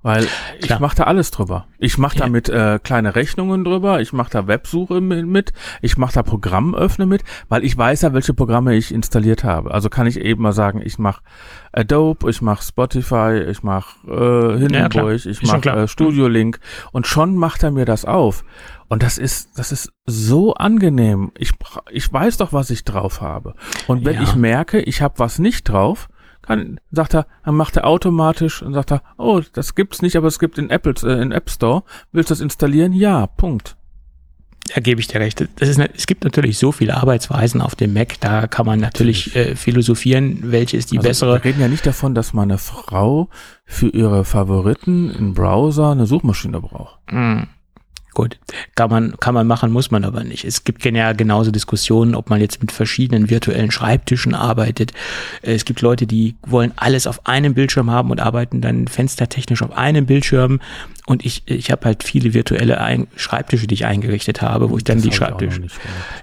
Weil Klar. ich mache da alles drüber. Ich mache da mit äh, kleine Rechnungen drüber, ich mache da Websuche mit, ich mache da Programmöffne mit, weil ich weiß ja, welche Programme ich installiert habe. Also kann ich eben mal sagen, ich mache Adobe, ich mache Spotify, ich mache äh, Hindenburg, ja, ich mache äh, Studio Link und schon macht er mir das auf. Und das ist, das ist so angenehm. Ich, ich weiß doch, was ich drauf habe. Und wenn ja. ich merke, ich habe was nicht drauf, kann, sagt er, dann macht er automatisch und sagt er, oh, das gibt's nicht, aber es gibt in Apple, äh, in App Store. Willst du das installieren? Ja, Punkt. Da gebe ich dir recht. Das ist, es gibt natürlich so viele Arbeitsweisen auf dem Mac, da kann man natürlich äh, philosophieren, welche ist die also bessere. Wir reden ja nicht davon, dass meine Frau für ihre Favoriten im Browser eine Suchmaschine braucht. Mm. Gut, kann man, kann man machen, muss man aber nicht. Es gibt ja genauso Diskussionen, ob man jetzt mit verschiedenen virtuellen Schreibtischen arbeitet. Es gibt Leute, die wollen alles auf einem Bildschirm haben und arbeiten dann fenstertechnisch auf einem Bildschirm. Und ich, ich habe halt viele virtuelle Ein Schreibtische, die ich eingerichtet habe, wo ich dann das die Schreibtische.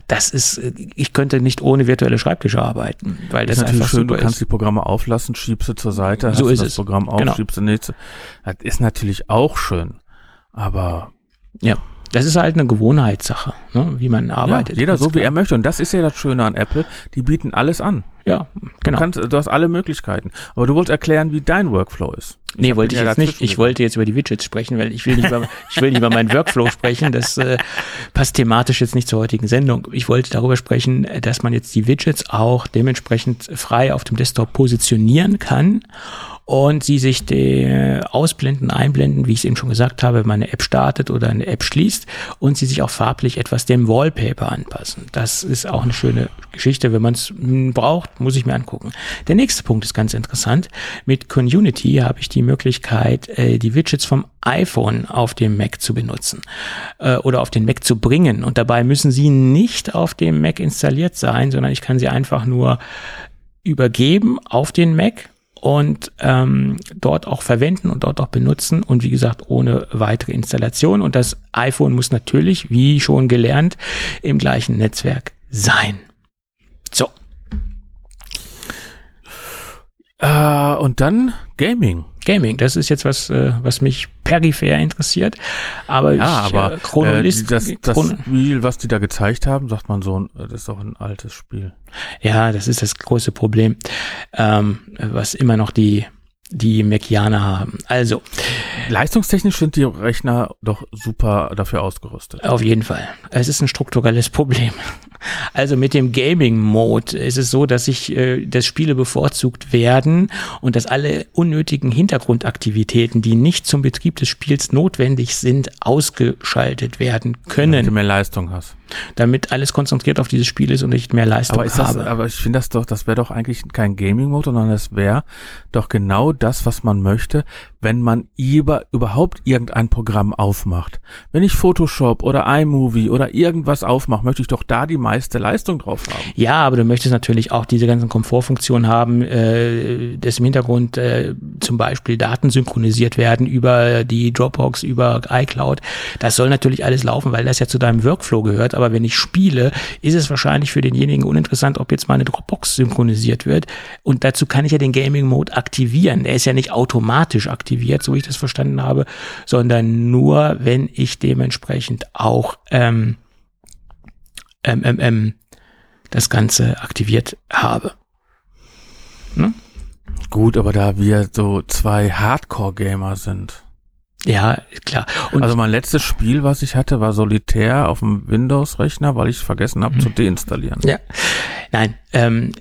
Das ist, ich könnte nicht ohne virtuelle Schreibtische arbeiten, weil das, das ist einfach schön. Du kannst ist. die Programme auflassen, schiebst sie zur Seite, so ist das es. Programm auf, genau. schiebst du nächste. Das ist natürlich auch schön, aber ja. Das ist halt eine Gewohnheitssache, ne, wie man arbeitet. Ja, jeder so, wie er möchte. Und das ist ja das Schöne an Apple. Die bieten alles an. Ja, genau. Du, kannst, du hast alle Möglichkeiten. Aber du wolltest erklären, wie dein Workflow ist. Ich nee, wollte ich jetzt nicht. Ich wollte jetzt über die Widgets sprechen, weil ich will nicht über, ich will nicht über meinen Workflow sprechen. Das äh, passt thematisch jetzt nicht zur heutigen Sendung. Ich wollte darüber sprechen, dass man jetzt die Widgets auch dementsprechend frei auf dem Desktop positionieren kann und sie sich die ausblenden, einblenden, wie ich es eben schon gesagt habe, wenn man eine App startet oder eine App schließt und sie sich auch farblich etwas dem Wallpaper anpassen. Das ist auch eine schöne Geschichte. Wenn man es braucht, muss ich mir angucken. Der nächste Punkt ist ganz interessant. Mit Community habe ich die Möglichkeit, äh, die Widgets vom iPhone auf dem Mac zu benutzen äh, oder auf den Mac zu bringen. Und dabei müssen sie nicht auf dem Mac installiert sein, sondern ich kann sie einfach nur übergeben auf den Mac und ähm, dort auch verwenden und dort auch benutzen und wie gesagt ohne weitere Installation. Und das iPhone muss natürlich, wie schon gelernt, im gleichen Netzwerk sein. So. Äh, und dann Gaming. Gaming, das ist jetzt was, äh, was mich peripher interessiert. Aber ja, ich, aber äh, Chronolist, äh, das, das Chron Spiel, was die da gezeigt haben, sagt man so, das ist doch ein altes Spiel. Ja, das ist das große Problem, ähm, was immer noch die die Macianer haben. Also. Leistungstechnisch sind die Rechner doch super dafür ausgerüstet. Auf jeden Fall. Es ist ein strukturelles Problem. Also mit dem Gaming Mode ist es so, dass sich äh, dass Spiele bevorzugt werden und dass alle unnötigen Hintergrundaktivitäten, die nicht zum Betrieb des Spiels notwendig sind, ausgeschaltet werden können. Damit du mehr Leistung hast. Damit alles konzentriert auf dieses Spiel ist und ich mehr Leistung aber ist das, habe. Aber ich finde das doch, das wäre doch eigentlich kein Gaming Mode, sondern das wäre doch genau das, was man möchte, wenn man über, überhaupt irgendein Programm aufmacht. Wenn ich Photoshop oder iMovie oder irgendwas aufmache, möchte ich doch da die meiste Leistung drauf haben. Ja, aber du möchtest natürlich auch diese ganzen Komfortfunktionen haben, äh, dass im Hintergrund äh, zum Beispiel Daten synchronisiert werden über die Dropbox, über iCloud. Das soll natürlich alles laufen, weil das ja zu deinem Workflow gehört. Aber wenn ich spiele, ist es wahrscheinlich für denjenigen uninteressant, ob jetzt meine Dropbox synchronisiert wird. Und dazu kann ich ja den Gaming Mode aktivieren. Er ist ja nicht automatisch aktiviert, so wie ich das verstanden habe, sondern nur, wenn ich dementsprechend auch ähm, ähm, ähm, ähm, das Ganze aktiviert habe. Ne? Gut, aber da wir so zwei Hardcore-Gamer sind. Ja, klar. Und also mein letztes Spiel, was ich hatte, war Solitär auf dem Windows-Rechner, weil ich vergessen habe mhm. zu deinstallieren. Ja, nein. Ähm,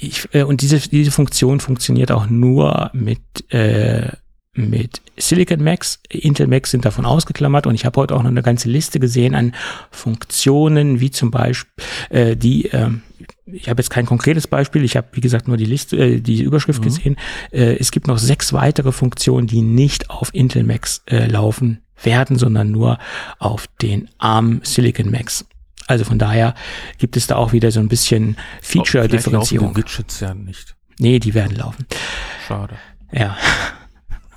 ich, äh, und diese, diese Funktion funktioniert auch nur mit äh, mit Silicon Macs. Intel Macs sind davon ausgeklammert und ich habe heute auch noch eine ganze Liste gesehen an Funktionen, wie zum Beispiel äh, die, äh, ich habe jetzt kein konkretes Beispiel, ich habe wie gesagt nur die Liste, äh, die Überschrift Mhm. gesehen. Äh, es gibt noch sechs weitere Funktionen, die nicht auf Intel Macs äh, laufen werden, sondern nur auf den ARM Silicon Macs. Also von daher gibt es da auch wieder so ein bisschen Feature-Differenzierung. die Widgets ja nicht. Nee, die werden laufen. Schade. Ja.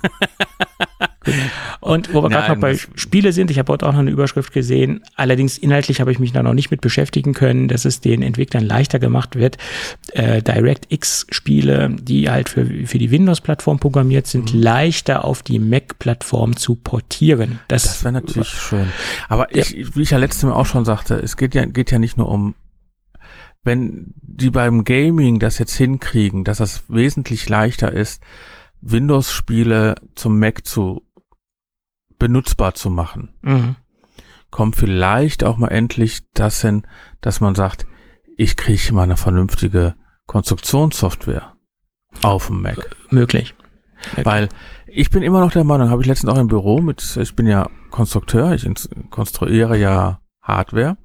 Und wo wir gerade noch bei Spiele sind, ich habe heute auch noch eine Überschrift gesehen, allerdings inhaltlich habe ich mich da noch nicht mit beschäftigen können, dass es den Entwicklern leichter gemacht wird, äh, DirectX-Spiele, die halt für, für die Windows-Plattform programmiert sind, Mhm. leichter auf die Mac-Plattform zu portieren. Das, Das wäre natürlich schön. Aber ich, wie ich ja letztes Mal auch schon sagte, es geht ja, geht ja nicht nur um, wenn die beim Gaming das jetzt hinkriegen, dass das wesentlich leichter ist, Windows-Spiele zum Mac zu benutzbar zu machen, Mhm. kommt vielleicht auch mal endlich das hin, dass man sagt, ich kriege mal eine vernünftige Konstruktionssoftware auf dem Mac. möglich. Weil ich bin immer noch der Meinung, habe ich letztens auch im Büro mit, ich bin ja Konstrukteur, ich konstruiere ja Hardware.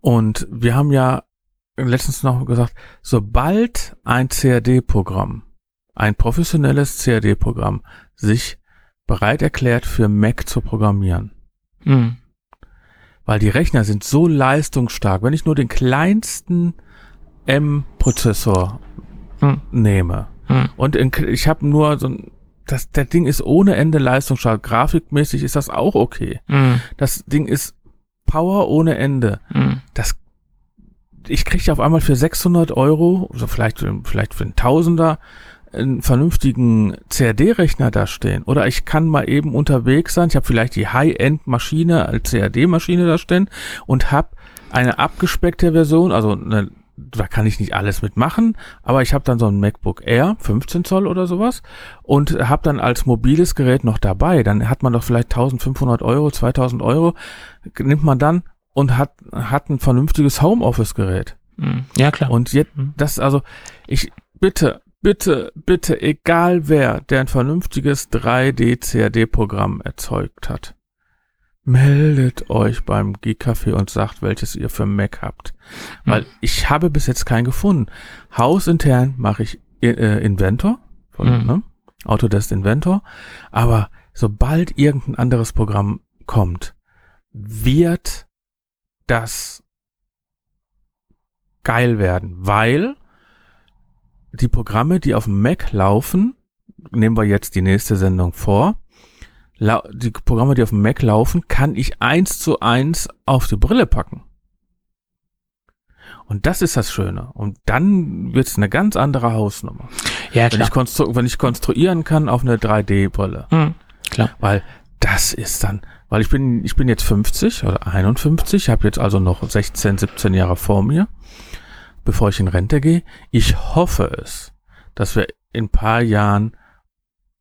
Und wir haben ja letztens noch gesagt, sobald ein CAD-Programm, ein professionelles CAD-Programm sich bereit erklärt für Mac zu programmieren, Mhm. weil die Rechner sind so leistungsstark, wenn ich nur den kleinsten M-Prozessor Mhm. nehme, Mhm. und in, ich habe nur so ein, das, der Ding ist ohne Ende leistungsstark. Grafikmäßig ist das auch okay. Mhm. Das Ding ist Power ohne Ende. Mhm. Das, ich kriege auf einmal für 600 Euro, also vielleicht, für- vielleicht für einen Tausender, einen vernünftigen CAD-Rechner da stehen. Oder ich kann mal eben unterwegs sein. Ich habe vielleicht die High-End-Maschine als CAD-Maschine da stehen und habe eine abgespeckte Version, also eine, da kann ich nicht alles mitmachen, aber ich habe dann so ein MacBook Air, 15 Zoll oder sowas und habe dann als mobiles Gerät noch dabei. Dann hat man doch vielleicht 1500 Euro, 2000 Euro, nimmt man dann und hat, hat ein vernünftiges Homeoffice-Gerät. Mhm. Ja, klar. Und jetzt, Mhm. das, also, ich, bitte, bitte, bitte, egal wer, der ein vernünftiges 3D-CAD-Programm erzeugt hat, meldet euch beim Geek-Café und sagt, welches ihr für Mac habt. Weil Mhm. ich habe bis jetzt keinen gefunden. Hausintern mache ich äh, Inventor, von, Mhm. ne? Autodesk Inventor, aber sobald irgendein anderes Programm kommt, wird das geil werden, weil die Programme, die auf dem Mac laufen, nehmen wir jetzt die nächste Sendung vor, die Programme, die auf dem Mac laufen, kann ich eins zu eins auf die Brille packen. Und das ist das Schöne. Und dann wird es eine ganz andere Hausnummer. ja, Wenn klar. ich, konstru wenn ich konstruieren kann auf eine 3D-Brille. Mhm. Klar. Weil das ist dann, weil ich bin, ich bin jetzt 50 oder 51, habe jetzt also noch 16, 17 Jahre vor mir, bevor ich in Rente gehe. Ich hoffe es, dass wir in ein paar Jahren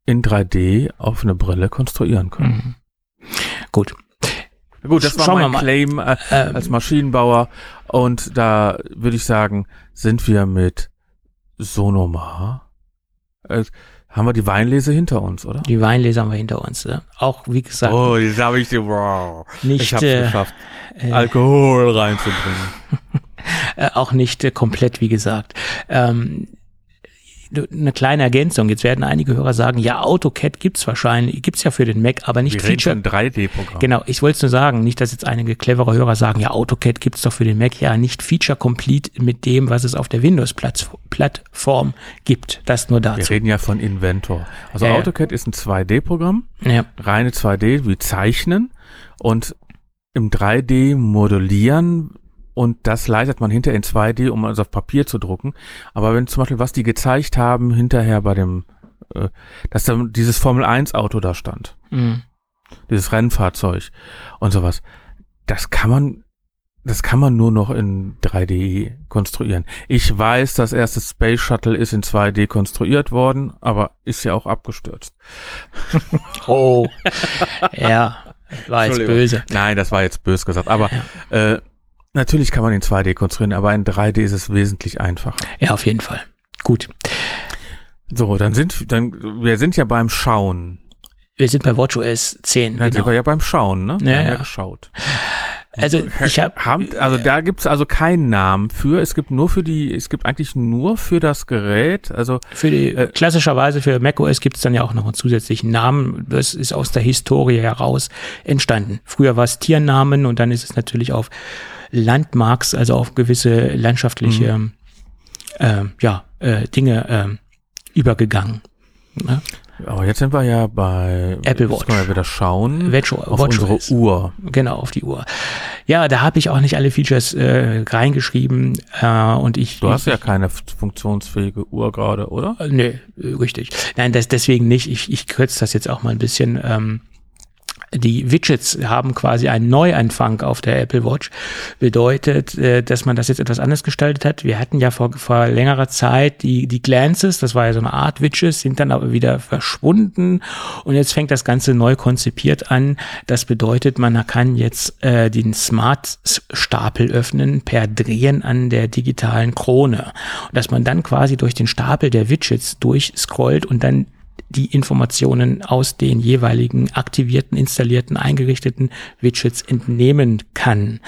in 3D auf eine Brille konstruieren können. Mhm. Gut. Gut, das war Schauen wir mein mal. Claim äh, Ähm, als Maschinenbauer und da würde ich sagen, sind wir mit Sonomar. Äh, haben wir die Weinlese hinter uns, oder? die Weinleser haben wir hinter uns. Ja. Auch, wie gesagt, Oh, jetzt habe ich die, wow. nicht, Ich habe äh, es geschafft, äh, Alkohol reinzubringen. äh, auch nicht äh, komplett, wie gesagt. Ähm, eine kleine Ergänzung. Jetzt werden einige Hörer sagen, ja, AutoCAD gibt's wahrscheinlich, gibt's ja für den Mac, aber nicht Wir reden Feature. von 3D-Programm. Genau, ich wollte es nur sagen, nicht, dass jetzt einige clevere Hörer sagen, ja, AutoCAD gibt's doch für den Mac, ja, nicht Feature complete mit dem, was es auf der Windows-Plattform gibt. Das nur Wir dazu. reden ja von Inventor. Also ja. AutoCAD ist ein 2D-Programm, Ja, reine 2D wie Zeichnen und im 3D modellieren und das leitet man hinter in 2D, um also auf Papier zu drucken. Aber wenn zum Beispiel, was die gezeigt haben, hinterher bei dem, äh, dass dann dieses Formel 1 Auto da stand, mhm. dieses Rennfahrzeug und sowas, das kann man, das kann man nur noch in 3D konstruieren. Ich weiß, das erste Space Shuttle ist in 2D konstruiert worden, aber ist ja auch abgestürzt. Oh, ja, war jetzt böse. Nein, das war jetzt bös gesagt, aber äh, natürlich kann man in 2D konstruieren, aber in 3D ist es wesentlich einfacher. Ja, auf jeden Fall. Gut. So, dann sind dann wir sind ja beim Schauen. Wir sind bei WatchOS 10. Dann sind Genau. wir ja beim Schauen, ne? Wir Ja, haben ja. geschaut. Also ich habe Haben, also da gibt's also keinen Namen für. Es gibt nur für die, es gibt eigentlich nur für das Gerät. Also für die Äh, klassischerweise für macOS gibt es dann ja auch noch einen zusätzlichen Namen. Das ist aus der Historie heraus entstanden. Früher war es Tiernamen und dann ist es natürlich auf Landmarks, also auf gewisse landschaftliche Mhm. äh, ja, äh, Dinge äh, übergegangen. Ne? aber jetzt sind wir ja bei Apple jetzt Watch. können wir wieder schauen Watch- auf Watch unsere OS. Uhr. Genau, auf die Uhr. Ja, da habe ich auch nicht alle Features äh, reingeschrieben äh, und ich. Du hast ja keine funktionsfähige Uhr gerade, oder? Äh, Nee, äh, richtig. Nein, das deswegen nicht. Ich, ich kürze das jetzt auch mal ein bisschen. Ähm, die Widgets haben quasi einen Neuanfang auf der Apple Watch. Bedeutet, äh, dass man das jetzt etwas anders gestaltet hat. Wir hatten ja vor, vor längerer Zeit die, die Glances, das war ja so eine Art Widgets, sind dann aber wieder verschwunden. Und jetzt fängt das Ganze neu konzipiert an. Das bedeutet, man kann jetzt äh, den Smart-Stapel öffnen per Drehen an der digitalen Krone. Und dass man dann quasi durch den Stapel der Widgets durchscrollt und dann die Informationen aus den jeweiligen aktivierten, installierten, eingerichteten Widgets entnehmen kann.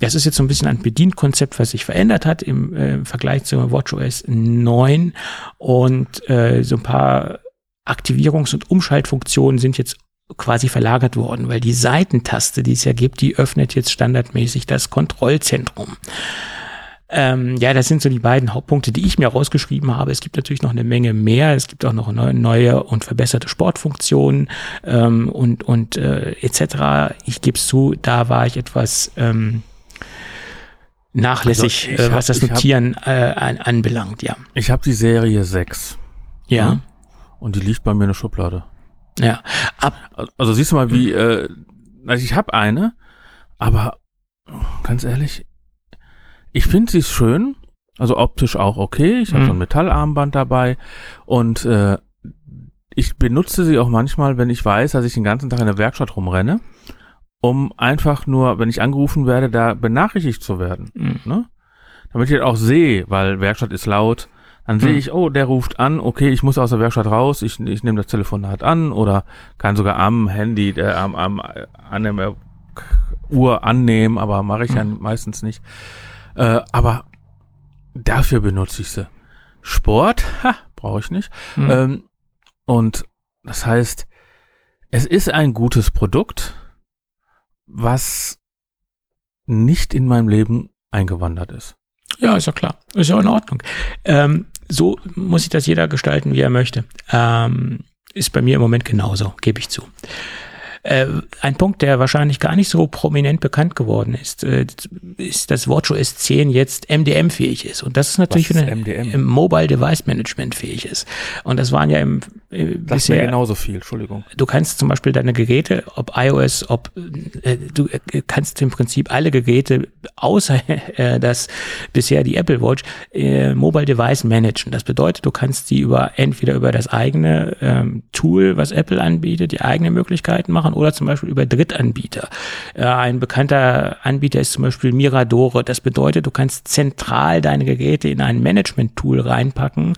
Das ist jetzt so ein bisschen ein Bedienkonzept, was sich verändert hat im äh, Vergleich zu WatchOS 9 und äh, so ein paar Aktivierungs- und Umschaltfunktionen sind jetzt quasi verlagert worden, weil die Seitentaste, die es ja gibt, die öffnet jetzt standardmäßig das Kontrollzentrum. Ähm, ja, das sind so die beiden Hauptpunkte, die ich mir rausgeschrieben habe. Es gibt natürlich noch eine Menge mehr. Es gibt auch noch neue, neue und verbesserte Sportfunktionen ähm, und, und äh, etc. Ich gebe es zu, da war ich etwas ähm, nachlässig, Also äh, was hab- das ich hab- Notieren äh, an, anbelangt, ja. Ich habe die Serie 6 Ja, Mhm. und die liegt bei mir in der Schublade. ja. Ab, Also siehst du mal, wie, äh, also ich habe eine, aber ganz ehrlich, ich finde sie ist schön, also optisch auch okay. Ich habe Mhm. so ein Metallarmband dabei und äh, ich benutze sie auch manchmal, wenn ich weiß, dass ich den ganzen Tag in der Werkstatt rumrenne, um einfach nur, wenn ich angerufen werde, da benachrichtigt zu werden. Mhm. Ne? Damit ich das auch sehe, weil Werkstatt ist laut. Dann sehe Mhm. ich, oh, der ruft an, okay, ich muss aus der Werkstatt raus, ich, ich nehme das Telefonat an oder kann sogar am Handy, äh, am, am an der Uhr annehmen, aber mache ich ja meistens nicht. Äh, aber dafür benutze ich sie. Sport, brauche ich nicht. Mhm. Ähm, und das heißt, es ist ein gutes Produkt, was nicht in meinem Leben eingewandert ist. Ja, ist ja klar. Ist ja in Ordnung. Ähm, so muss sich das jeder gestalten, wie er möchte. Ähm, ist bei mir im Moment genauso, gebe ich zu. Äh, ein Punkt, der wahrscheinlich gar nicht so prominent bekannt geworden ist, äh, ist, dass WatchOS 10 jetzt MDM-fähig ist. Und das ist natürlich ist MDM? im Mobile Device Management fähig ist. Und das waren ja im äh, Das bisher genauso viel, Entschuldigung. du kannst zum Beispiel deine Geräte, ob iOS, ob äh, du äh, kannst im Prinzip alle Geräte außer äh, das bisher die Apple Watch äh, Mobile Device managen. Das bedeutet, du kannst die über entweder über das eigene ähm, Tool, was Apple anbietet, die eigenen Möglichkeiten machen oder zum Beispiel über Drittanbieter. Äh, ein bekannter Anbieter ist zum Beispiel Miradore. Das bedeutet, du kannst zentral deine Geräte in ein Management-Tool reinpacken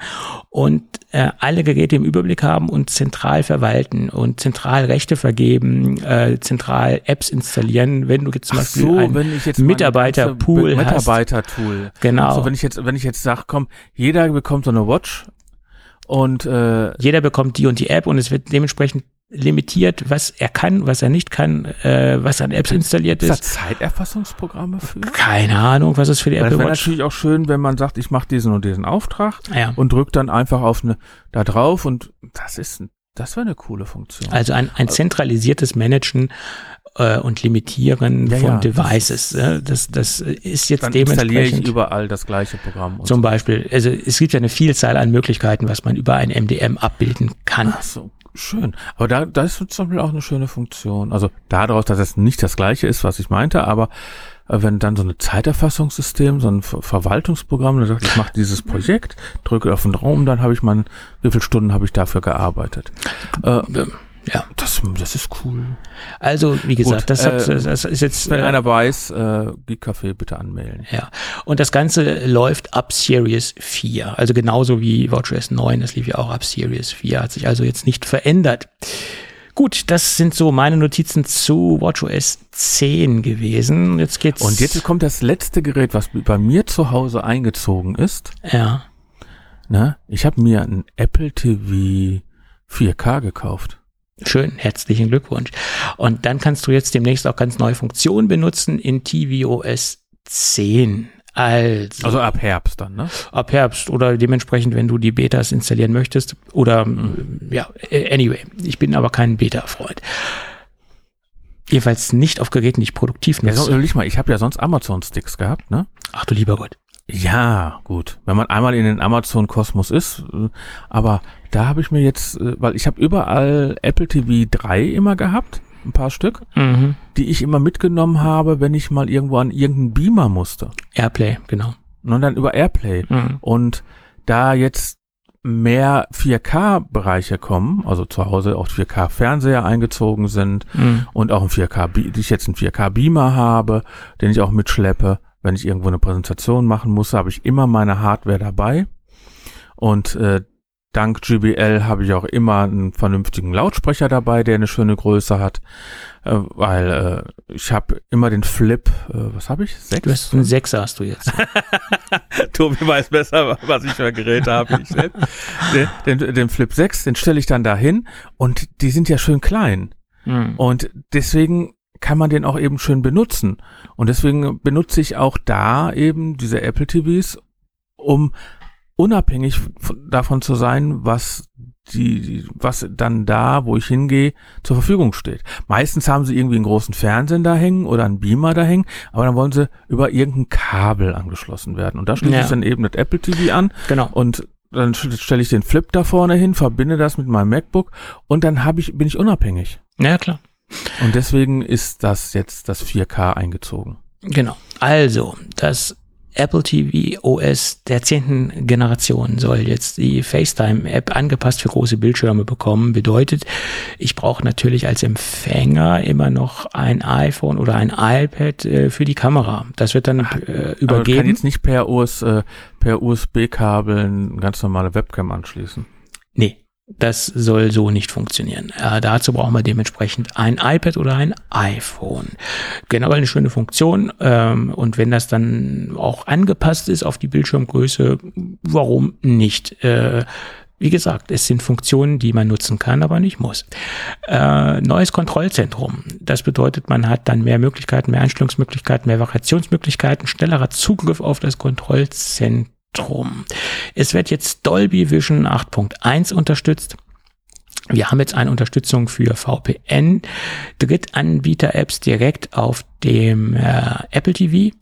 und äh, alle Geräte im Überblick haben und zentral verwalten und zentral Rechte vergeben, äh, zentral Apps installieren, wenn du jetzt zum Ach Beispiel so, ein wenn ich jetzt meine Mitarbeiterpool hast. Mitarbeitertool. Genau. Also wenn ich jetzt, wenn ich jetzt sage, komm, jeder bekommt so eine Watch und äh, Jeder bekommt die und die App und es wird dementsprechend limitiert, was er kann, was er nicht kann, äh, was an Apps installiert ist da ist. Zeiterfassungsprogramme für? Keine Ahnung, was es für die Weil das Apple wäre Watch. natürlich auch schön, wenn man sagt, ich mache diesen und diesen Auftrag Ja. und drückt dann einfach auf eine da drauf und das ist das wäre eine coole Funktion. Also ein, ein zentralisiertes Managen äh, und Limitieren Ja, von ja. Devices. äh, Das, das ist jetzt dann installiere ich dementsprechend überall das gleiche Programm. Und zum Beispiel, also es gibt ja eine Vielzahl an Möglichkeiten, was man über ein MDM abbilden kann. Ach so, schön. Aber da, da ist zum Beispiel auch eine schöne Funktion. Also daraus, dass es nicht das gleiche ist, was ich meinte, aber äh, wenn dann so ein Zeiterfassungssystem, so ein Ver Verwaltungsprogramm, da sagt, ich mache dieses Projekt, drücke auf den Raum, dann habe ich mal, wie viele Stunden habe ich dafür gearbeitet. Äh, Ja, das, das ist cool. also wie gesagt, Gut, das, hat, äh, das ist jetzt Wenn äh, einer weiß, äh, Geek-Café bitte anmelden. Ja, und das Ganze läuft ab Series 4. Also genauso wie WatchOS 9, das lief ja auch ab Series 4, hat sich also jetzt nicht verändert. Gut, das sind so meine Notizen zu WatchOS 10 gewesen. Jetzt geht's. Und jetzt kommt das letzte Gerät, was bei mir zu Hause eingezogen ist. Ja. Ne? Ich habe mir ein Apple TV 4K gekauft. Schön, herzlichen Glückwunsch. Und dann kannst du jetzt demnächst auch ganz neue Funktionen benutzen in tvOS 10. Also, Also ab Herbst dann, ne? ab Herbst oder dementsprechend, wenn du die Betas installieren möchtest. Oder ja, äh, anyway, ich bin aber kein Beta-Freund. Jedenfalls nicht auf Geräten, die ich produktiv Ja, so, nutze. mal, ich habe ja sonst Amazon-Sticks gehabt, ne? Ach du lieber Gott. Ja, gut. Wenn man einmal in den Amazon-Kosmos ist, äh, aber da habe ich mir jetzt, äh, weil ich habe überall Apple TV 3 immer gehabt, ein paar Stück, Mhm. die ich immer mitgenommen habe, wenn ich mal irgendwo an irgendeinen Beamer musste. Airplay, genau. Und dann über Airplay. Mhm. Und da jetzt mehr 4K-Bereiche kommen, also zu Hause auch 4K-Fernseher eingezogen sind Mhm. und auch ein 4K, Be- ich jetzt einen 4K-Beamer habe, den ich auch mitschleppe, wenn ich irgendwo eine Präsentation machen muss, habe ich immer meine Hardware dabei. Und äh, dank GBL habe ich auch immer einen vernünftigen Lautsprecher dabei, der eine schöne Größe hat, äh, weil äh, ich habe immer den Flip, äh, was habe ich? Sechs? Du hast einen Sechser hast du jetzt. Tobi weiß besser, was ich für Geräte habe. Den, den, den Flip 6, den stelle ich dann dahin und die sind ja schön klein. Mhm. Und deswegen kann man den auch eben schön benutzen. Und deswegen benutze ich auch da eben diese Apple TVs, um unabhängig von, davon zu sein, was die, was dann da, wo ich hingehe, zur Verfügung steht. Meistens haben sie irgendwie einen großen Fernsehen da hängen oder einen Beamer da hängen, aber dann wollen sie über irgendein Kabel angeschlossen werden. Und da schließe Ja. ich dann eben das Apple TV an Genau. und dann stelle ich den Flip da vorne hin, verbinde das mit meinem MacBook und dann habe ich, bin ich unabhängig. Ja, klar. Und deswegen ist das jetzt das 4K eingezogen. Genau. Also, das Apple TV OS der zehnten Generation soll jetzt die FaceTime-App angepasst für große Bildschirme bekommen. Bedeutet, ich brauche natürlich als Empfänger immer noch ein iPhone oder ein iPad äh, für die Kamera. Das wird dann äh, Aber man kann übergeben. jetzt nicht per, US, äh, per USB-Kabel eine ganz normale Webcam anschließen. Das soll so nicht funktionieren. Äh, dazu brauchen wir dementsprechend ein iPad oder ein iPhone. Generell eine schöne Funktion. Ähm, und wenn das dann auch angepasst ist auf die Bildschirmgröße, warum nicht? Äh, wie gesagt, es sind Funktionen, die man nutzen kann, aber nicht muss. Äh, neues Kontrollzentrum. Das bedeutet, man hat dann mehr Möglichkeiten, mehr Einstellungsmöglichkeiten, mehr Variationsmöglichkeiten, schnellerer Zugriff auf das Kontrollzentrum. Es wird jetzt Dolby Vision 8.1 unterstützt. Wir haben jetzt eine Unterstützung für VPN, Drittanbieter-Apps direkt auf dem äh, Apple TV.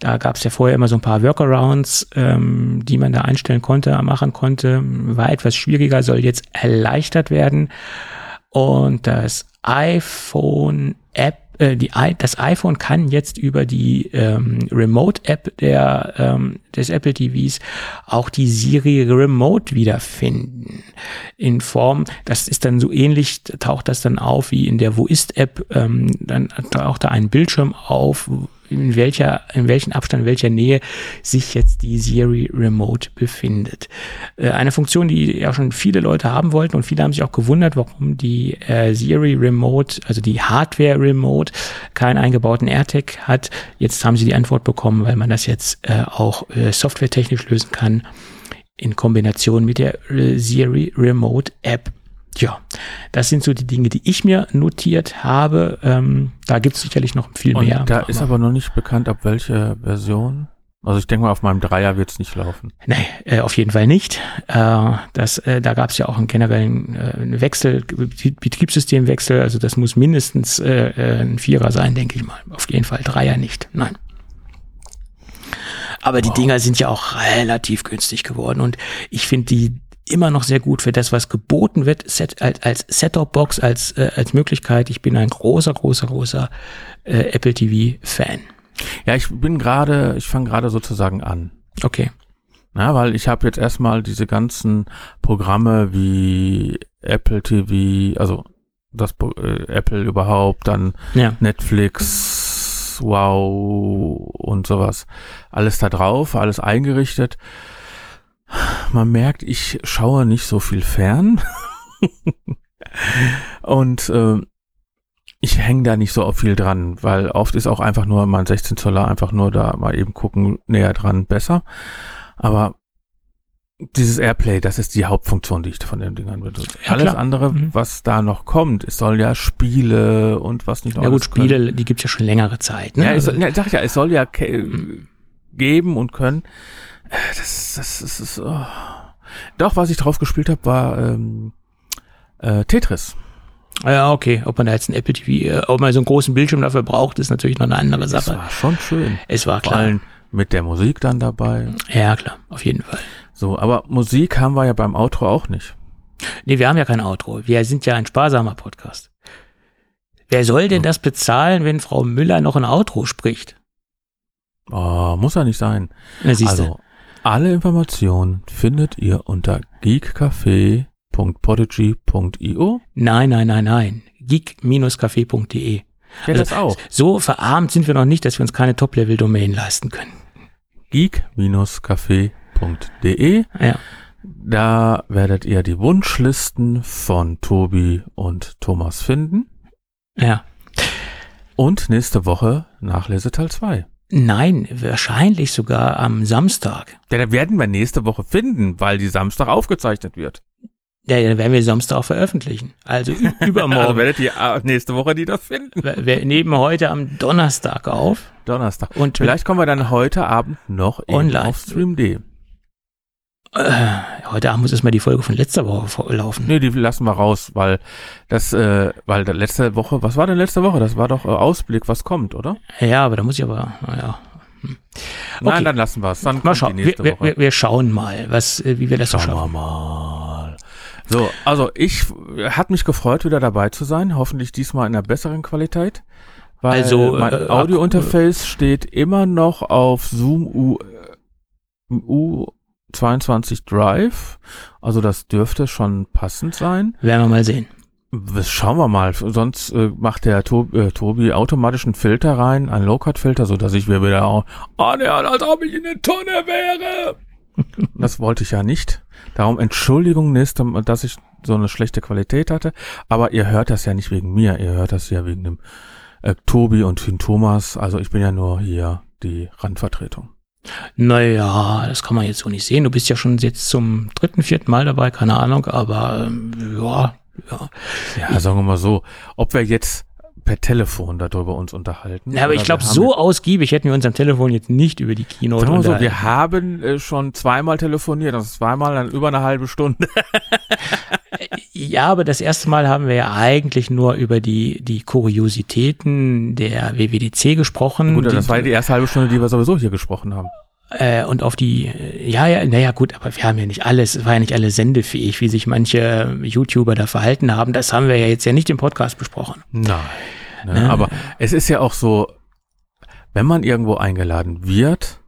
Da gab es ja vorher immer so ein paar Workarounds, ähm, die man da einstellen konnte, machen konnte. War etwas schwieriger, soll jetzt erleichtert werden. Und das iPhone App, äh, die, das iPhone kann jetzt über die ähm, Remote App der, ähm, des Apple TVs auch die Siri Remote wiederfinden. In Form, das ist dann so ähnlich, taucht das dann auf wie in der Wo ist App, ähm, dann taucht da ein Bildschirm auf, in welcher, in welchem Abstand, in welcher Nähe sich jetzt die Siri Remote befindet. Äh, eine Funktion, die ja schon viele Leute haben wollten und viele haben sich auch gewundert, warum die äh, Siri Remote, also die Hardware Remote, keinen eingebauten AirTag hat. Jetzt haben sie die Antwort bekommen, weil man das jetzt äh, auch softwaretechnisch lösen kann in Kombination mit der Siri Remote App. Ja, das sind so die Dinge, die ich mir notiert habe. Ähm, da gibt es sicherlich noch viel Und mehr. da ist aber noch nicht bekannt, ab welcher Version. Also ich denke mal, auf meinem Dreier wird es nicht laufen. Nein, äh, auf jeden Fall nicht. Äh, das, äh, da gab es ja auch einen generellen äh, Wechsel, Bet- Betriebssystemwechsel. Also das muss mindestens äh, äh, ein Vierer sein, denke ich mal. Auf jeden Fall Dreier nicht. Nein. Aber die Dinger sind ja auch relativ günstig geworden und ich finde die immer noch sehr gut für das, was geboten wird, set, als, als Set-Top-Box, als, äh, als Möglichkeit. Ich bin ein großer, großer, großer äh, Apple TV-Fan. Ja, ich bin gerade, ich fange gerade sozusagen an. Okay. Na, weil ich habe jetzt erstmal diese ganzen Programme wie Apple TV, also das äh, Apple überhaupt, dann Ja. Netflix, Wow und sowas. Alles da drauf, alles eingerichtet. Man merkt, ich schaue nicht so viel fern. Und äh, ich hänge da nicht so viel dran, weil oft ist auch einfach nur mein 16 Zoller einfach nur da mal eben gucken, näher dran besser. Aber dieses Airplay, das ist die Hauptfunktion, die ich von den Dingern benutze. Ja, Alles klar. andere, Mhm. was da noch kommt, es soll ja Spiele und was nicht noch Ja gut, alles können. Spiele, die gibt's ja schon längere Zeit. Ne? Ja, es, Also- ja, sag ich ja, es soll ja ke- geben und können. Äh, Das, das, das ist. Oh. Doch, was ich drauf gespielt habe, war ähm, äh, Tetris. ja, okay. Ob man da jetzt ein Apple TV, äh, ob man so einen großen Bildschirm dafür braucht, ist natürlich noch eine andere Sache. war schon schön. Es war Vor klar. allem mit der Musik dann dabei. Ja, klar, auf jeden Fall. So, aber Musik haben wir ja beim Outro auch nicht. Nee, wir haben ja kein Outro. Wir sind ja ein sparsamer Podcast. Wer soll denn das bezahlen, wenn Frau Müller noch ein Outro spricht? Oh, muss ja nicht sein. Na, siehst du. Also, alle Informationen findet ihr unter geekcafé.podigy.io. Nein, nein, nein, nein. geek-café.de. Ja, Also- das auch. So verarmt sind wir noch nicht, dass wir uns keine Top-Level-Domain leisten können. geek-café.de. Ja. Da werdet ihr die Wunschlisten von Tobi und Thomas finden. Ja. Und nächste Woche Nachleseteil 2. Nein, wahrscheinlich sogar am Samstag. Ja, da werden wir nächste Woche finden, weil die Samstag aufgezeichnet wird. Ja, dann werden wir Samstag auch veröffentlichen. Also Also übermorgen. werdet ihr äh, nächste Woche die das finden. wir, nehmen heute am Donnerstag auf. Donnerstag. Und Vielleicht kommen wir dann heute Abend noch Online. auf Stream.de. äh, heute Abend muss erstmal die Folge von letzter Woche laufen. Nee, die lassen wir raus, weil das, äh, weil letzte Woche, was war denn letzte Woche? Das war doch äh, Ausblick, was kommt, oder? Ja, aber da muss ich aber, naja. Nein, dann lassen wir es. Dann Mal schauen. die Wir, nächste wir, Woche. wir, schauen mal, was, äh, wie wir das so Schauen wir mal. So, also ich hat mich gefreut, wieder dabei zu sein. Hoffentlich diesmal in einer besseren Qualität. Weil Also, mein äh, Audiointerface steht immer noch auf Zoom U, äh, U22 Drive. Also das dürfte schon passend sein. Werden wir mal sehen. Das schauen wir mal. Sonst äh, macht der Tob, äh, Tobi automatisch einen Filter rein, einen Low-Cut-Filter, so dass ich mir wieder auch annähern, als ob ich in der Tonne wäre. das wollte ich ja nicht. Darum Entschuldigung nächste Mal, dass ich so eine schlechte Qualität hatte. Aber ihr hört das ja nicht wegen mir. Ihr hört das ja wegen dem äh, Tobi und den Thomas. Also ich bin ja nur hier die Randvertretung. Naja, das kann man jetzt so nicht sehen. Du bist ja schon jetzt zum dritten, vierten Mal dabei, keine Ahnung, aber ähm, ja, ja. Ja, sagen wir mal so. Ob wir jetzt per Telefon darüber uns unterhalten. Ja, aber ich glaube, so ausgiebig hätten wir uns am Telefon jetzt nicht über die Keynote wir so, unterhalten. wir haben äh, schon zweimal telefoniert, das ist zweimal dann über eine halbe Stunde. Ja, aber das erste Mal haben wir ja eigentlich nur über die, die Kuriositäten der WWDC gesprochen. Gut, das war ja die erste halbe Stunde, die wir sowieso hier gesprochen haben. Äh, und auf die, äh, ja, ja, naja, gut, aber wir haben ja nicht alles, es war ja nicht alles sendefähig, wie sich manche YouTuber da verhalten haben. Das haben wir ja jetzt ja nicht im Podcast besprochen. Nein. Ne, Aber es ist ja auch so, wenn man irgendwo eingeladen wird,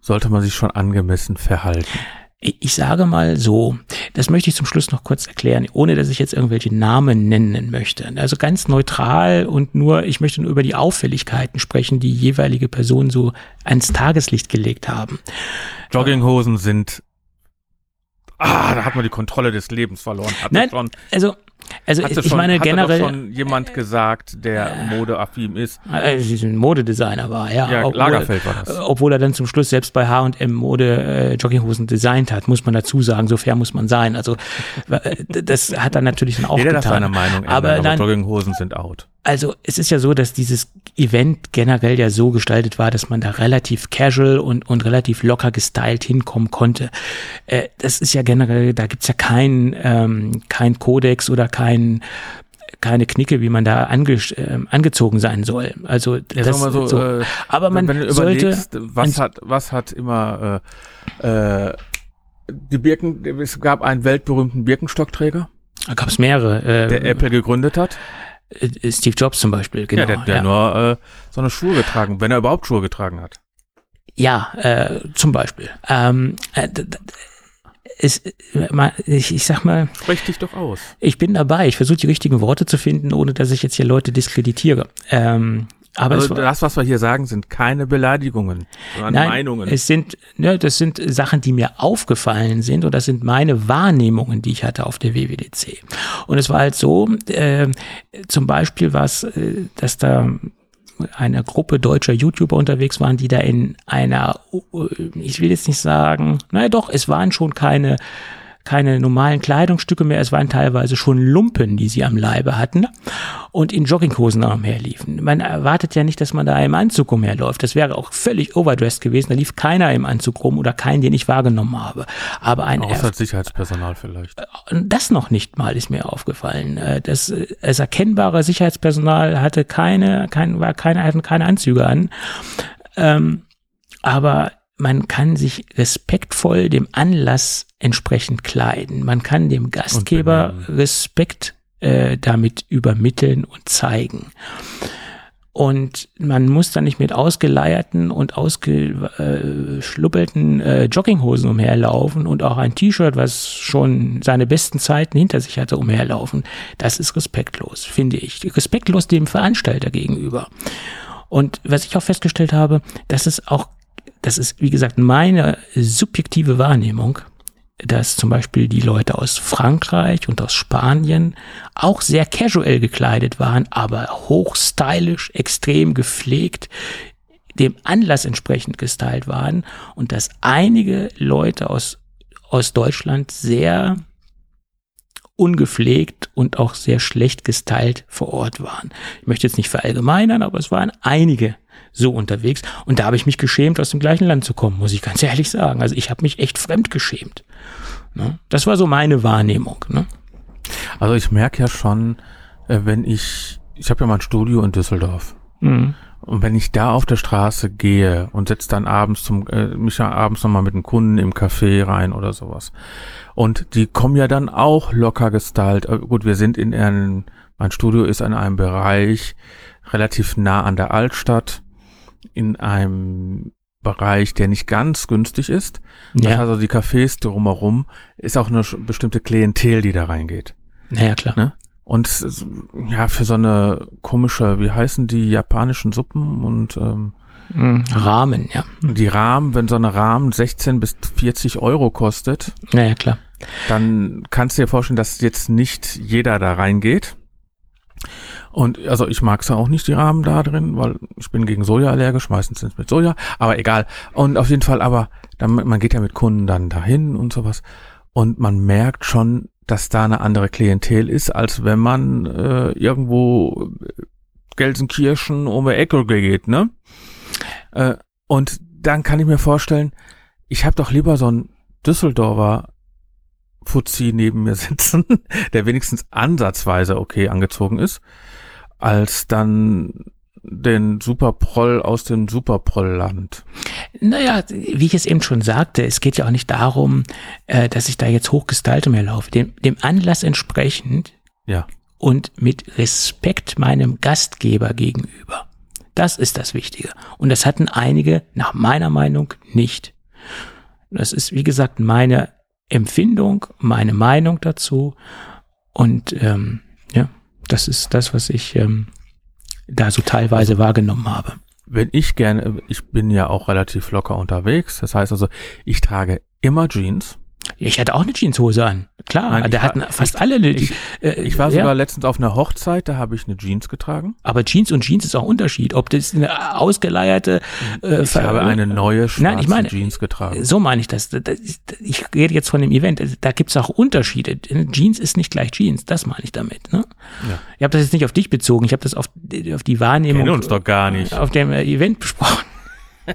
sollte man sich schon angemessen verhalten. Ich sage mal so, das möchte ich zum Schluss noch kurz erklären, ohne dass ich jetzt irgendwelche Namen nennen möchte. Also ganz neutral und nur, ich möchte nur über die Auffälligkeiten sprechen, die jeweilige Person so ans Tageslicht gelegt haben. Jogginghosen sind. Ah, da hat man die Kontrolle des Lebens verloren. Hatte Nein, schon, also, also hatte ich schon, meine hatte generell, schon jemand gesagt, der modeaffin ist. äh, sie sind Modedesigner war, ja. Ja, obwohl- Lagerfeld war äh, das. Obwohl er dann zum Schluss selbst bei H&M Mode äh, Jogginghosen designt hat, muss man dazu sagen, so fair muss man sein. Also äh, das hat er natürlich dann auch Jeder getan. seine Meinung ändern, aber aber dann, Jogginghosen sind out. Also es ist ja so, dass dieses Event generell ja so gestaltet war, dass man da relativ casual und, und relativ locker gestylt hinkommen konnte. Äh, das ist ja generell, da gibt's ja kein, ähm, kein Kodex oder kein keine Knicke, wie man da ange, ähm, angezogen sein soll. Also Ja, das, so, so. Äh, aber man wenn du sollte was hat, was hat immer äh, äh, die Birken, es gab einen weltberühmten Birkenstockträger, da gab's mehrere. Äh, der Apple gegründet hat. äh, Steve Jobs zum Beispiel, genau. ja, der, der nur äh, so eine Schuhe getragen, wenn er überhaupt Schuhe getragen hat. Ja, äh, zum Beispiel. Ähm, äh, es, äh, ich, ich sag mal, Sprech dich doch aus. Ich bin dabei. Ich versuche die richtigen Worte zu finden, ohne dass ich jetzt hier Leute diskreditiere. Ähm, Aber also war, das, was wir hier sagen, sind keine Beleidigungen, sondern Nein, Meinungen. es sind, ne, das sind Sachen, die mir aufgefallen sind und das sind meine Wahrnehmungen, die ich hatte auf der WWDC. Und es war halt so, äh, zum Beispiel war es, äh, dass da eine Gruppe deutscher YouTuber unterwegs waren, die da in einer, äh, ich will jetzt nicht sagen, naja doch, es waren schon keine keine normalen Kleidungsstücke mehr, es waren teilweise schon Lumpen, die sie am Leibe hatten und in Jogginghosen umherliefen. Man erwartet ja nicht, dass man da im Anzug umherläuft. Das wäre auch völlig overdressed gewesen. Da lief keiner im Anzug rum oder keinen, den ich wahrgenommen habe. Aber ein Außer als Sicherheitspersonal vielleicht. das noch nicht mal ist mir aufgefallen. Äh, Das, das erkennbare Sicherheitspersonal hatte keine, kein, war keine, hatten keine Anzüge an. Ähm, aber man kann sich respektvoll dem Anlass entsprechend kleiden. Man kann dem Gastgeber. Respekt äh, damit übermitteln und zeigen. Und man muss dann nicht mit ausgeleierten und ausgeschluppelten äh, Jogginghosen umherlaufen und auch ein T-Shirt, was schon seine besten Zeiten hinter sich hatte, umherlaufen. Das ist respektlos, finde ich. Respektlos dem Veranstalter gegenüber. Und was ich auch festgestellt habe, dass es auch, das ist, wie gesagt, meine subjektive Wahrnehmung, dass zum Beispiel die Leute aus Frankreich und aus Spanien auch sehr casual gekleidet waren, aber hochstylisch, extrem gepflegt, dem Anlass entsprechend gestylt waren und dass einige Leute aus, aus Deutschland sehr ungepflegt und auch sehr schlecht gestylt vor Ort waren. Ich möchte jetzt nicht verallgemeinern, aber es waren einige so unterwegs und da habe ich mich geschämt, aus dem gleichen Land zu kommen, muss ich ganz ehrlich sagen. Also ich habe mich echt fremd geschämt. Ne? Das war so meine Wahrnehmung. Ne? Also ich merke ja schon, äh, wenn ich, ich habe ja mal ein Studio in Düsseldorf. Mhm. Und wenn ich da auf der Straße gehe und setze dann abends zum, äh, mich ja abends nochmal mit einem Kunden im Café rein oder sowas. Und die kommen ja dann auch locker gestylt. Äh, Gut, wir sind in einem, mein Studio ist in einem Bereich relativ nah an der Altstadt, in einem Bereich, der nicht ganz günstig ist. Das heißt Ja, also die Cafés drumherum ist auch eine bestimmte Klientel, die da reingeht. naja, klar. Ne? Und ja, für so eine komische, wie heißen die japanischen Suppen und ähm, Mhm. Rahmen, ja. die Rahmen, wenn so eine Rahmen 16 bis 40 Euro kostet, Naja, klar. dann kannst du dir vorstellen, dass jetzt nicht jeder da reingeht. Und also ich mag's ja auch nicht, die Rahmen da drin, weil ich bin gegen Soja allergisch, meistens sind es mit Soja, aber egal. Und auf jeden Fall, aber dann, man geht ja mit Kunden dann dahin und sowas. Und man merkt schon, dass da eine andere Klientel ist, als wenn man äh, irgendwo Gelsenkirchen um die Ecke geht, ne? Äh, und dann kann ich mir vorstellen, ich habe doch lieber so einen Düsseldorfer Fuzzi neben mir sitzen, der wenigstens ansatzweise okay angezogen ist, als dann den Superproll aus dem Superprollland. Naja, wie ich es eben schon sagte, es geht ja auch nicht darum, äh, dass ich da jetzt hochgestylt umherlaufe. Dem, dem Anlass entsprechend Ja. und mit Respekt meinem Gastgeber gegenüber. Das ist das Wichtige. Und das hatten einige nach meiner Meinung nicht. Das ist, wie gesagt, meine Empfindung, meine Meinung dazu. Und ähm, ja, das ist das, was ich ähm, da so teilweise wahrgenommen habe. Wenn ich gerne, ich bin ja auch relativ locker unterwegs, das heißt also, ich trage immer Jeans. Ich hatte auch eine Jeanshose an. Klar, Nein, ich da war- hatten fast alle eine. ich- äh, Ich war ja, sogar letztens auf einer Hochzeit, da habe ich eine Jeans getragen. aber Jeans und Jeans ist auch ein Unterschied. Ob das eine ausgeleierte. Äh, Ich habe eine neue schwarze Nein, ich meine, Jeans getragen. So meine ich das. Ich rede jetzt von dem Event. Da gibt's auch Unterschiede. Jeans ist nicht gleich Jeans. Das meine ich damit. Ne? Ja. Ich habe das jetzt nicht auf dich bezogen. Ich habe das auf, auf die Wahrnehmung Kennen uns doch gar nicht. auf dem äh, Event besprochen.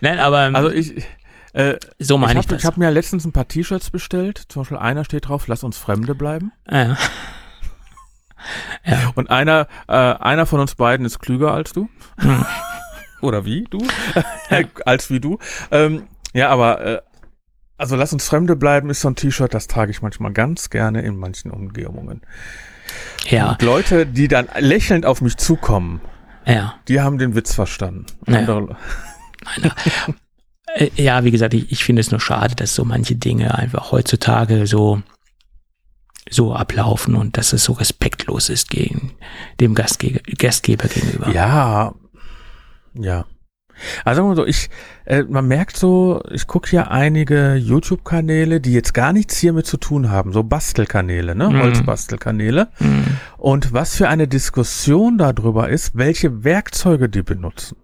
Nein, aber Also ich, äh, so ich meine ich, habe das. hab mir letztens ein paar T-Shirts bestellt. Zum Beispiel einer steht drauf, lass uns Fremde bleiben. ja. Und einer, äh, einer von uns beiden ist klüger als du. Hm. Oder wie du? als wie du. Ähm, ja, aber äh, also lass uns Fremde bleiben ist so ein T-Shirt, das trage ich manchmal ganz gerne in manchen Umgebungen. ja, Und Leute, die dann lächelnd auf mich zukommen, ja. die haben den Witz verstanden. Ja. Andere, Äh, Ja, wie gesagt, ich, ich finde es nur schade, dass so manche Dinge einfach heutzutage so so ablaufen und dass es so respektlos ist gegen dem Gastge Gastgeber gegenüber. Ja, ja. Also sagen wir so, ich, äh, man merkt so, ich gucke ja einige YouTube-Kanäle, die jetzt gar nichts hiermit zu tun haben, so Bastelkanäle, ne, Mhm. Holzbastelkanäle. Mhm. Und was für eine Diskussion darüber ist, welche Werkzeuge die benutzen.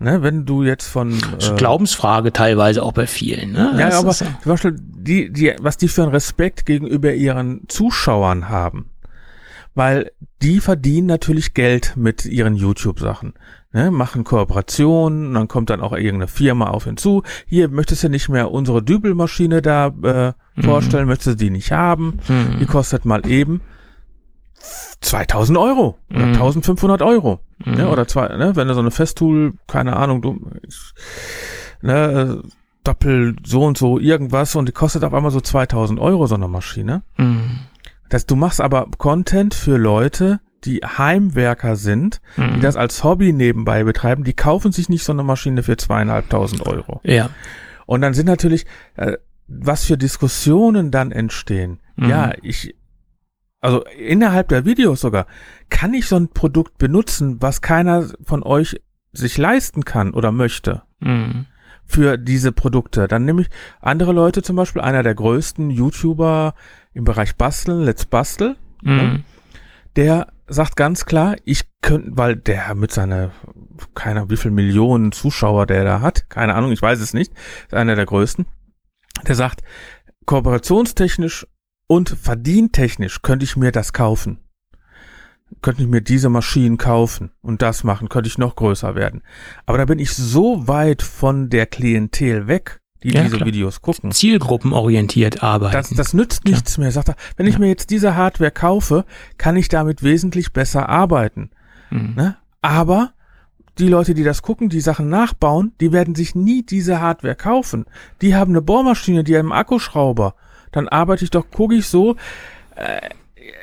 Ne, wenn du jetzt von Das ist äh, Glaubensfrage teilweise auch bei vielen. Ne? Ja, Das aber so. zum Beispiel, die, die, was die für einen Respekt gegenüber ihren Zuschauern haben. Weil die verdienen natürlich Geld mit ihren YouTube-Sachen. Ne, machen Kooperationen, dann kommt dann auch irgendeine Firma auf hinzu. Hier möchtest du nicht mehr unsere Dübelmaschine da äh, vorstellen, möchtest du die nicht haben. Die Mhm. kostet mal eben 2000 Euro oder Mhm. 1500 Euro. Mhm. Ne, oder zwei, ne, wenn du so eine Festool, keine Ahnung, du, ne, Doppel so und so irgendwas und die kostet auf einmal so 2000 Euro so eine Maschine. Mhm. Das, du machst aber Content für Leute, die Heimwerker sind, die Mhm. das als Hobby nebenbei betreiben, die kaufen sich nicht so eine Maschine für zweieinhalbtausend Euro. Ja. Und dann sind natürlich, äh, was für Diskussionen dann entstehen. Mhm. Ja, ich, also innerhalb der Videos sogar, kann ich so ein Produkt benutzen, was keiner von euch sich leisten kann oder möchte Mhm. für diese Produkte. Dann nehme ich andere Leute zum Beispiel, einer der größten YouTuber im Bereich Basteln, Let's Bastel, Mhm. der sagt ganz klar, ich könnte, weil der mit seiner, keine Ahnung, wie viel Millionen Zuschauer der da hat, keine Ahnung, ich weiß es nicht, ist einer der größten, der sagt, kooperationstechnisch und verdientechnisch könnte ich mir das kaufen. Könnte ich mir diese Maschinen kaufen und das machen, könnte ich noch größer werden. Aber da bin ich so weit von der Klientel weg, die Ja, diese klar. Videos gucken. Zielgruppenorientiert arbeiten. Das, das nützt nichts mehr. Sagt er, wenn ich Ja. mir jetzt diese Hardware kaufe, kann ich damit wesentlich besser arbeiten. Mhm. Ne? Aber die Leute, die das gucken, die Sachen nachbauen, die werden sich nie diese Hardware kaufen. Die haben eine Bohrmaschine, die haben einen Akkuschrauber. Dann arbeite ich doch, gucke ich so, äh,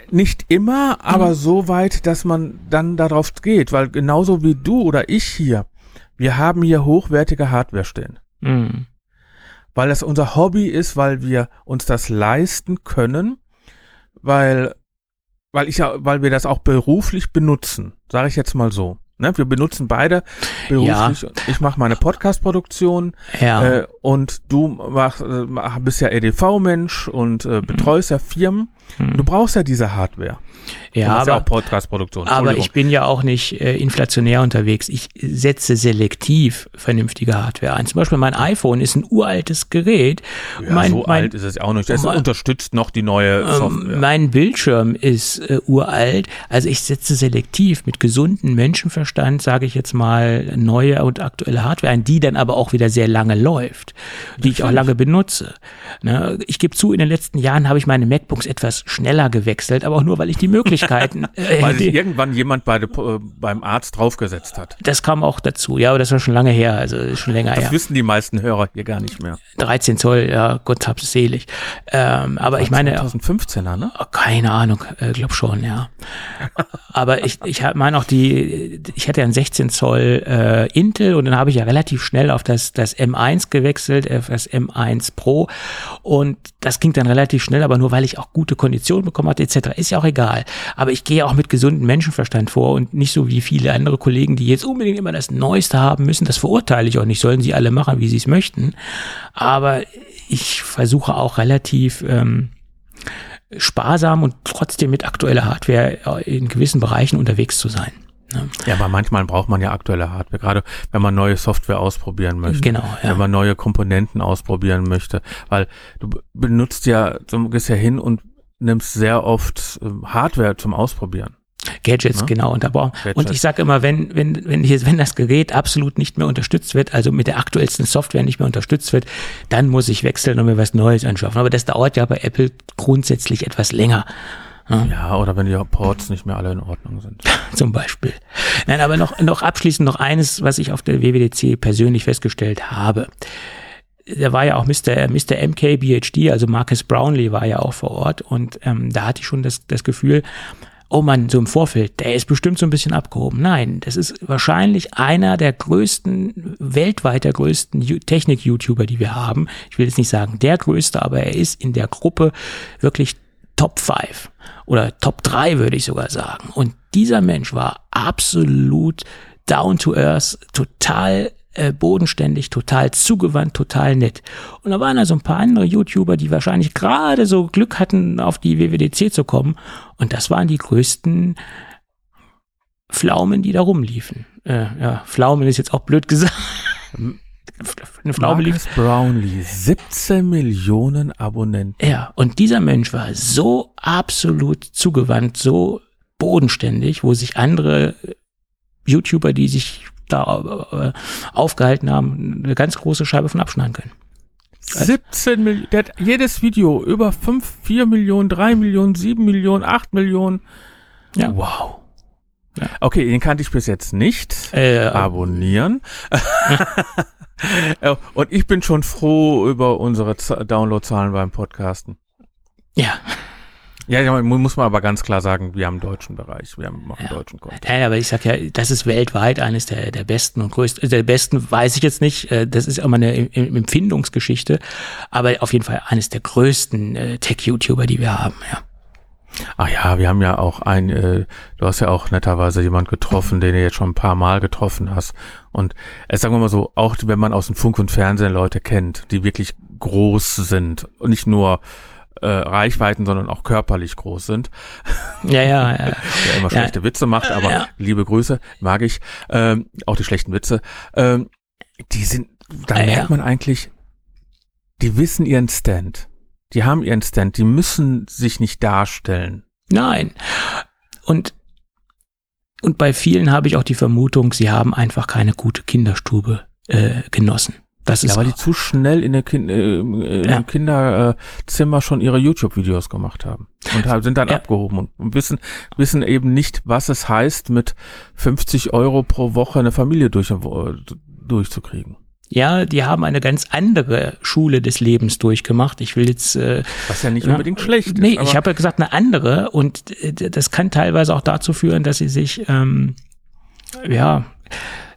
nicht immer, aber Mhm. so weit, dass man dann darauf geht. Weil genauso wie du oder ich hier, wir haben hier hochwertige Hardware stehen Mhm. weil das unser Hobby ist, weil wir uns das leisten können, weil weil ich ja, weil wir das auch beruflich benutzen, sage ich jetzt mal so. Ne? Wir benutzen beide beruflich. Ich mache meine Podcast-Produktion Ja. äh, und du mach, äh, bist ja EDV-Mensch und äh, betreust ja Firmen. Mhm. Du brauchst ja diese Hardware. Du ja, machst ja aber, auch Podcast-Produktion. aber ich bin ja auch nicht äh, inflationär unterwegs. Ich setze selektiv vernünftige Hardware ein. Zum Beispiel mein iPhone ist ein uraltes Gerät. ja, mein, so mein, alt ist es auch nicht. Es mein- unterstützt noch die neue Ähm, Software. mein Bildschirm ist äh, uralt, also ich setze selektiv mit gesundem Menschenverstand, sage ich jetzt mal, neue und aktuelle Hardware ein, die dann aber auch wieder sehr lange läuft, die ich auch lange benutze. Ne? Ich gebe zu, in den letzten Jahren habe ich meine MacBooks etwas schneller gewechselt, aber auch nur, weil ich die Möglichkeiten, äh, weil sich irgendwann jemand bei, der- äh, beim Arzt draufgesetzt hat. das kam auch dazu, ja, aber das war schon lange her, also schon länger Das her. wissen die meisten Hörer hier gar nicht mehr. 13 Zoll, ja, Gott hab's selig. Ähm, aber ich meine, 2015er, ne? Oh, Keine Ahnung, äh, glaub schon, ja. Aber ich, ich meine auch die, ich hatte ja einen 16 Zoll äh, Intel und dann habe ich ja relativ schnell auf das, das M1 gewechselt, auf das M1 Pro und das ging dann relativ schnell, aber nur weil ich auch gute Konditionen bekommen hatte etc. Ist ja auch egal. Aber ich gehe auch mit gesundem Menschenverstand vor und nicht so wie viele andere Kollegen, die jetzt unbedingt immer das Neueste haben müssen. Das verurteile ich auch nicht. Sollen sie alle machen, wie sie es möchten. Aber ich versuche auch relativ ähm, sparsam und trotzdem mit aktueller Hardware äh, in gewissen Bereichen unterwegs zu sein. Ne? Ja, aber manchmal braucht man ja aktuelle Hardware, gerade wenn man neue Software ausprobieren möchte. Genau, ja. Wenn man neue Komponenten ausprobieren möchte. Weil du benutzt ja, du gehst ja hin und nimmst sehr oft ähm, Hardware zum Ausprobieren. Gadgets, Ne? genau. Und, da brauchen, und ich sage immer, wenn, wenn, wenn, hier, wenn das Gerät absolut nicht mehr unterstützt wird, also mit der aktuellsten Software nicht mehr unterstützt wird, dann muss ich wechseln und mir was Neues anschaffen. Aber das dauert ja bei Apple grundsätzlich etwas länger. Ja, oder wenn die Ports nicht mehr alle in Ordnung sind. zum Beispiel. Nein, aber noch, noch abschließend noch eines, was ich auf der WWDC persönlich festgestellt habe. Da war ja auch Mr. Mr. MK BHD, also Marcus Brownlee war ja auch vor Ort und ähm, da hatte ich schon das, das Gefühl, oh man, so im Vorfeld, der ist bestimmt so ein bisschen abgehoben. Nein, das ist wahrscheinlich einer der größten, weltweit der größten Technik-YouTuber, die wir haben. Ich will jetzt nicht sagen der größte, aber er ist in der Gruppe wirklich Top 5 oder Top 3 würde ich sogar sagen. Und dieser Mensch war absolut down to earth, total äh, bodenständig, total zugewandt, total nett. Und da waren da so ein paar andere YouTuber, die wahrscheinlich gerade so Glück hatten, auf die WWDC zu kommen. Und das waren die größten Pflaumen, die da rumliefen. Äh, ja, Pflaumen ist jetzt auch blöd gesagt. Eine Pflaume Marcus Brownlee, 17 Millionen Abonnenten. Ja, und dieser Mensch war so absolut zugewandt, so bodenständig, wo sich andere YouTuber, die sich da äh, aufgehalten haben, eine ganz große Scheibe von abschneiden können. 17 Millionen, der hat jedes Video über 5, 4 Millionen, 3 Millionen, 7 Millionen, 8 Millionen. Ja. Wow. Ja. Okay, den kannte ich bis jetzt nicht. Äh, abonnieren. Und ich bin schon froh über unsere Downloadzahlen beim Podcasten. Ja. Ja, muss man aber ganz klar sagen, wir haben einen deutschen Bereich, wir haben machen ja. deutschen Content. Ja, aber ich sag ja, das ist weltweit eines der, der besten und größten, der besten weiß ich jetzt nicht, äh, das ist immer eine Empfindungsgeschichte, aber auf jeden Fall eines der größten äh, Tech-YouTuber, die wir haben, ja. Ach ja, wir haben ja auch ein, äh, du hast ja auch netterweise jemand getroffen, den du jetzt schon ein paar Mal getroffen hast. Und äh, sagen wir mal so, auch wenn man aus dem Funk und Fernsehen Leute kennt, die wirklich groß sind und nicht nur äh, Reichweiten, sondern auch körperlich groß sind. Ja, ja, ja. Der immer ja. schlechte Witze macht, aber ja. liebe Grüße, mag ich. Ähm, auch die schlechten Witze. Ähm, die sind, da ja, merkt man eigentlich, die wissen ihren Stand. Die haben ihren Stand, die müssen sich nicht darstellen. Nein. Und und bei vielen habe ich auch die Vermutung, sie haben einfach keine gute Kinderstube äh, genossen. Das ist ja, weil die zu schnell in, der kind, äh, in ja. dem Kinderzimmer schon ihre YouTube-Videos gemacht haben und sind dann ja. abgehoben und wissen, wissen eben nicht, was es heißt, mit 50 Euro pro Woche eine Familie durch, durchzukriegen. Ja, die haben eine ganz andere Schule des Lebens durchgemacht. Ich will jetzt. Äh, Was ja nicht na, unbedingt schlecht ist. Nee, ich habe ja gesagt, eine andere. Und äh, das kann teilweise auch dazu führen, dass sie sich, ähm, ja,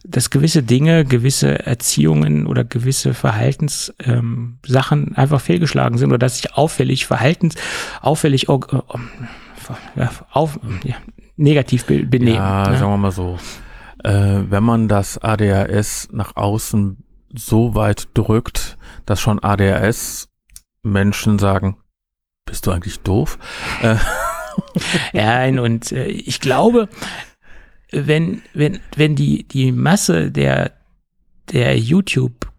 dass gewisse Dinge, gewisse Erziehungen oder gewisse Verhaltenssachen ähm, einfach fehlgeschlagen sind oder dass sich auffällig Verhaltens, auffällig ja, auf, ja, negativ benehmen. Ja, ja, sagen wir mal so. Äh, wenn man das ADHS nach außen so weit drückt, dass schon ADHS Menschen sagen, bist du eigentlich doof? Äh. Ja, und äh, ich glaube, wenn, wenn, wenn die, die Masse der, der YouTube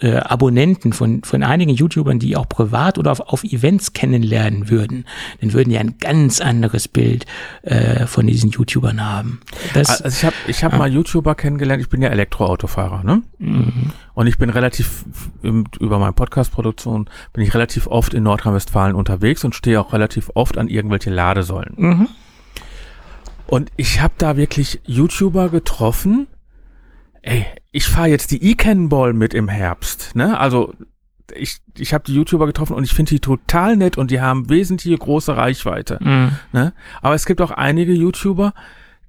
äh, Abonnenten von, von einigen YouTubern, die auch privat oder auf, auf Events kennenlernen würden, dann würden die ein ganz anderes Bild äh, von diesen YouTubern haben. Das, also ich habe ich hab ah. mal YouTuber kennengelernt, ich bin ja Elektroautofahrer, ne? Mhm. Und ich bin relativ, über meine Podcast-Produktion, bin ich relativ oft in Nordrhein-Westfalen unterwegs und stehe auch relativ oft an irgendwelche Ladesäulen. Mhm. Und ich habe da wirklich YouTuber getroffen, ey, ich fahre jetzt die E-Cannonball mit im Herbst, ne? Also ich, ich habe die YouTuber getroffen und ich finde die total nett und die haben wesentliche große Reichweite. Mhm. Ne? Aber es gibt auch einige YouTuber,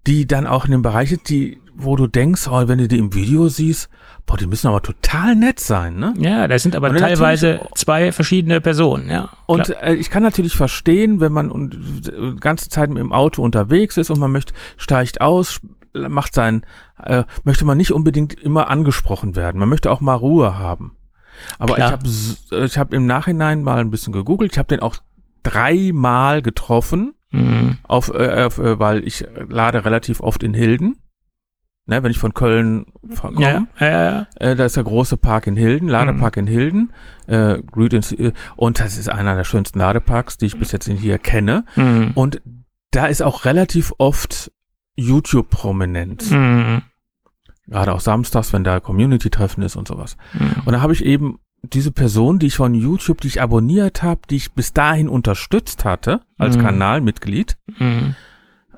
die dann auch in dem Bereich sind, die, wo du denkst, oh, wenn du die im Video siehst, boah, die müssen aber total nett sein, ne? Ja, das sind aber teilweise zwei verschiedene Personen, ja. Und äh, ich kann natürlich verstehen, wenn man und, äh, ganze Zeit dem Auto unterwegs ist und man möchte, steigt aus, macht sein, äh, möchte man nicht unbedingt immer angesprochen werden. Man möchte auch mal Ruhe haben. Aber Klar. ich habe ich hab im Nachhinein mal ein bisschen gegoogelt. Ich habe den auch dreimal getroffen, mhm. auf, äh, auf, äh, weil ich lade relativ oft in Hilden. Ne, wenn ich von Köln komme, ja, ja, ja. Äh, da ist der große Park in Hilden, Ladepark mhm. in Hilden, äh, und das ist einer der schönsten Ladeparks, die ich bis jetzt hier kenne. Mhm. Und da ist auch relativ oft YouTube prominent. Mhm. Gerade auch samstags, wenn da Community-Treffen ist und sowas. Mhm. Und da habe ich eben diese Person, die ich von YouTube, die ich abonniert habe, die ich bis dahin unterstützt hatte, als mhm. Kanalmitglied. Mhm.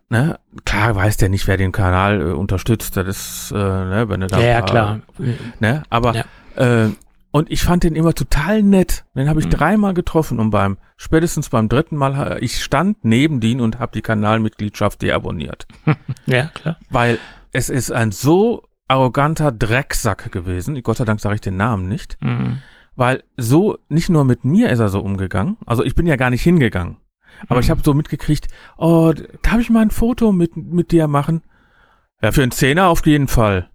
Ne? Klar weiß der nicht, wer den Kanal äh, unterstützt. Das ist, äh, ne, wenn er da. Ja, ja klar. Ne? Aber ja. Äh, und ich fand den immer total nett. Den habe ich mhm. dreimal getroffen und beim spätestens beim dritten Mal, ich stand neben den und habe die Kanalmitgliedschaft deabonniert. ja, klar. Weil es ist ein so arroganter Drecksack gewesen. Gott sei Dank sage ich den Namen nicht. Mhm. Weil so, nicht nur mit mir ist er so umgegangen. Also ich bin ja gar nicht hingegangen. Aber ich habe so mitgekriegt, oh, darf ich mal ein Foto mit, mit dir machen? Ja, für einen Zehner auf jeden Fall.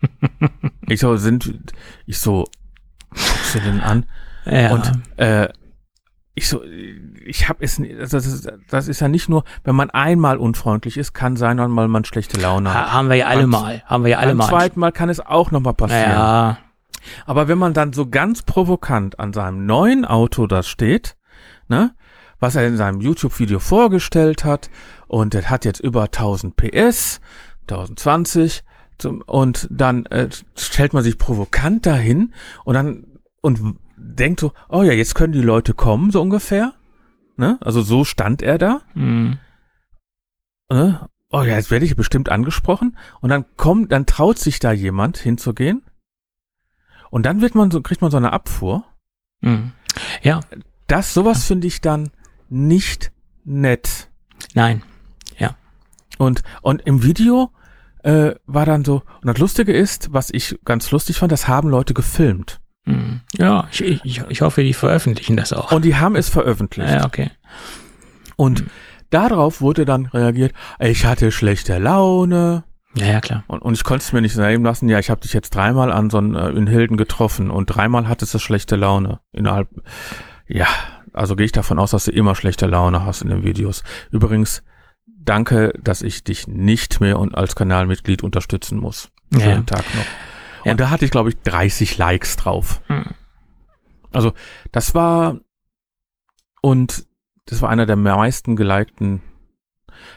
ich so, sind, ich so, guckst du denn an? Ja. Und äh, ich so, ich habe es, das ist, das ist ja nicht nur, wenn man einmal unfreundlich ist, kann sein, weil man schlechte Laune hat. ha haben wir ja alle Beim- mal. Haben wir ja alle Beim mal. zweiten Mal kann es auch nochmal passieren. Ja, Aber wenn man dann so ganz provokant an seinem neuen Auto da steht, ne, was er in seinem YouTube-Video vorgestellt hat, und er hat jetzt über 1000 PS, 1020, zum, und dann äh, stellt man sich provokant dahin und dann und denkt so, oh ja, jetzt können die Leute kommen, so ungefähr. Ne? Also so stand er da. hm. Ne? Oh ja, jetzt werde ich bestimmt angesprochen. Und dann kommt, dann traut sich da jemand hinzugehen. Und dann wird man so, kriegt man so eine Abfuhr. Hm. Ja, Das, sowas finde ich dann nicht nett. nein. Und, und im Video äh, war dann so, und das Lustige ist, was ich ganz lustig fand, das haben Leute gefilmt. Hm. Ja, ich, ich, ich hoffe, die veröffentlichen das auch. Und die haben es veröffentlicht. ja, okay. Und darauf wurde dann reagiert, ich hatte schlechte Laune. Ja, ja, klar. Und, und ich konnte es mir nicht nehmen lassen, ja, ich habe dich jetzt dreimal an so einen, äh, in Hilden getroffen und dreimal hattest du schlechte Laune. Innerhalb, ja, also gehe ich davon aus, dass du immer schlechte Laune hast in den Videos. Übrigens, danke, dass ich dich nicht mehr und als Kanalmitglied unterstützen muss. Ja. Tag noch. Ja. Und da hatte ich, glaube ich, 30 Likes drauf. Hm. Also, das war, und das war einer der meisten gelikten,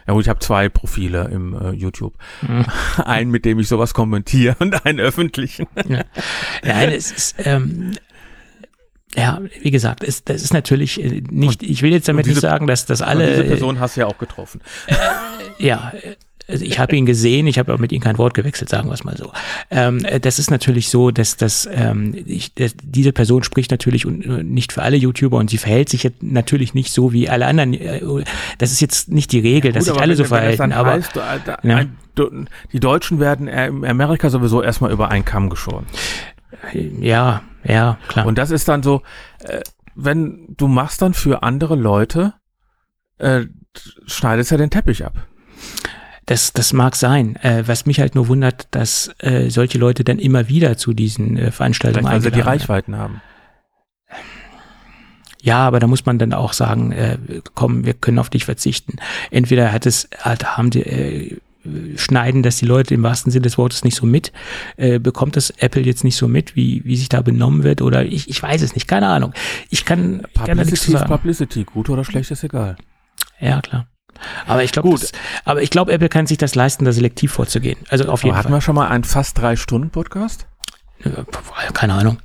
ja gut, ich habe zwei Profile im äh, YouTube. Hm. Einen, mit dem ich sowas kommentiere und einen öffentlichen. Nein, es ist, ähm, ja, wie gesagt, es, das ist natürlich äh, nicht, ich will jetzt damit und diese- nicht sagen, dass das Und alle, diese Person hast du ja auch getroffen. ja, also ich habe ihn gesehen, ich habe auch mit ihm kein Wort gewechselt, sagen wir es mal so. Ähm, äh, das ist natürlich so, dass das, ähm, ich, dass diese Person spricht natürlich und äh, nicht für alle YouTuber und sie verhält sich jetzt natürlich nicht so wie alle anderen. äh, Das ist jetzt nicht die Regel, dass Gut, sich aber alle so verhalten, aber heißt, da, Ja. du- die Deutschen werden in Amerika sowieso erstmal über einen Kamm geschoren. ja, ja, klar. Und das ist dann so, wenn du machst dann für andere Leute, äh, schneidest ja den Teppich ab. Das, das mag sein. Äh, was mich halt nur wundert, dass äh, solche Leute dann immer wieder zu diesen äh, Veranstaltungen Vielleicht, weil sie die. Reichweiten haben. Ja, aber da muss man dann auch sagen, äh, komm, wir können auf dich verzichten. Entweder hat es, halt, haben die, äh, schneiden das die Leute im wahrsten Sinne des Wortes nicht so mit, äh, bekommt das Apple jetzt nicht so mit, wie, wie sich da benommen wird oder ich, ich weiß es nicht, keine Ahnung. Ich kann, ich kann da nichts zu Publicity ist sagen. Publicity, gut oder schlecht ist egal. Ja, klar. Aber ich glaube, aber ich glaube, Apple kann sich das leisten, da selektiv vorzugehen. Also auf jeden Aber hatten Fall. wir schon mal einen fast drei Stunden Podcast? Äh, Keine Ahnung.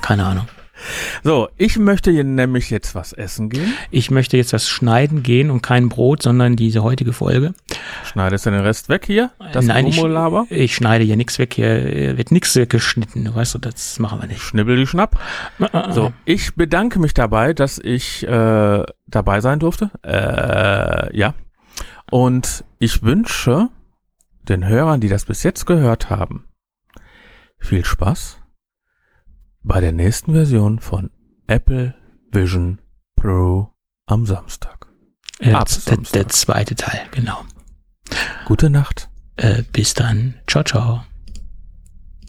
Keine Ahnung. So, ich möchte hier nämlich jetzt was essen gehen. Ich möchte jetzt was schneiden gehen und kein Brot, sondern diese heutige Folge. Schneidest du den Rest weg hier? Das Nein, ich, ich schneide hier nichts weg, hier wird nichts weggeschnitten, weißt du, das machen wir nicht. Schnibbel die Schnapp. So, ich bedanke mich dabei, dass ich äh, dabei sein durfte. Äh, ja. Und ich wünsche den Hörern, die das bis jetzt gehört haben, viel Spaß bei der nächsten Version von Apple Vision Pro am Samstag. Äh, ab der, Samstag. der zweite Teil, genau. Gute Nacht. Äh, bis dann. Ciao, ciao.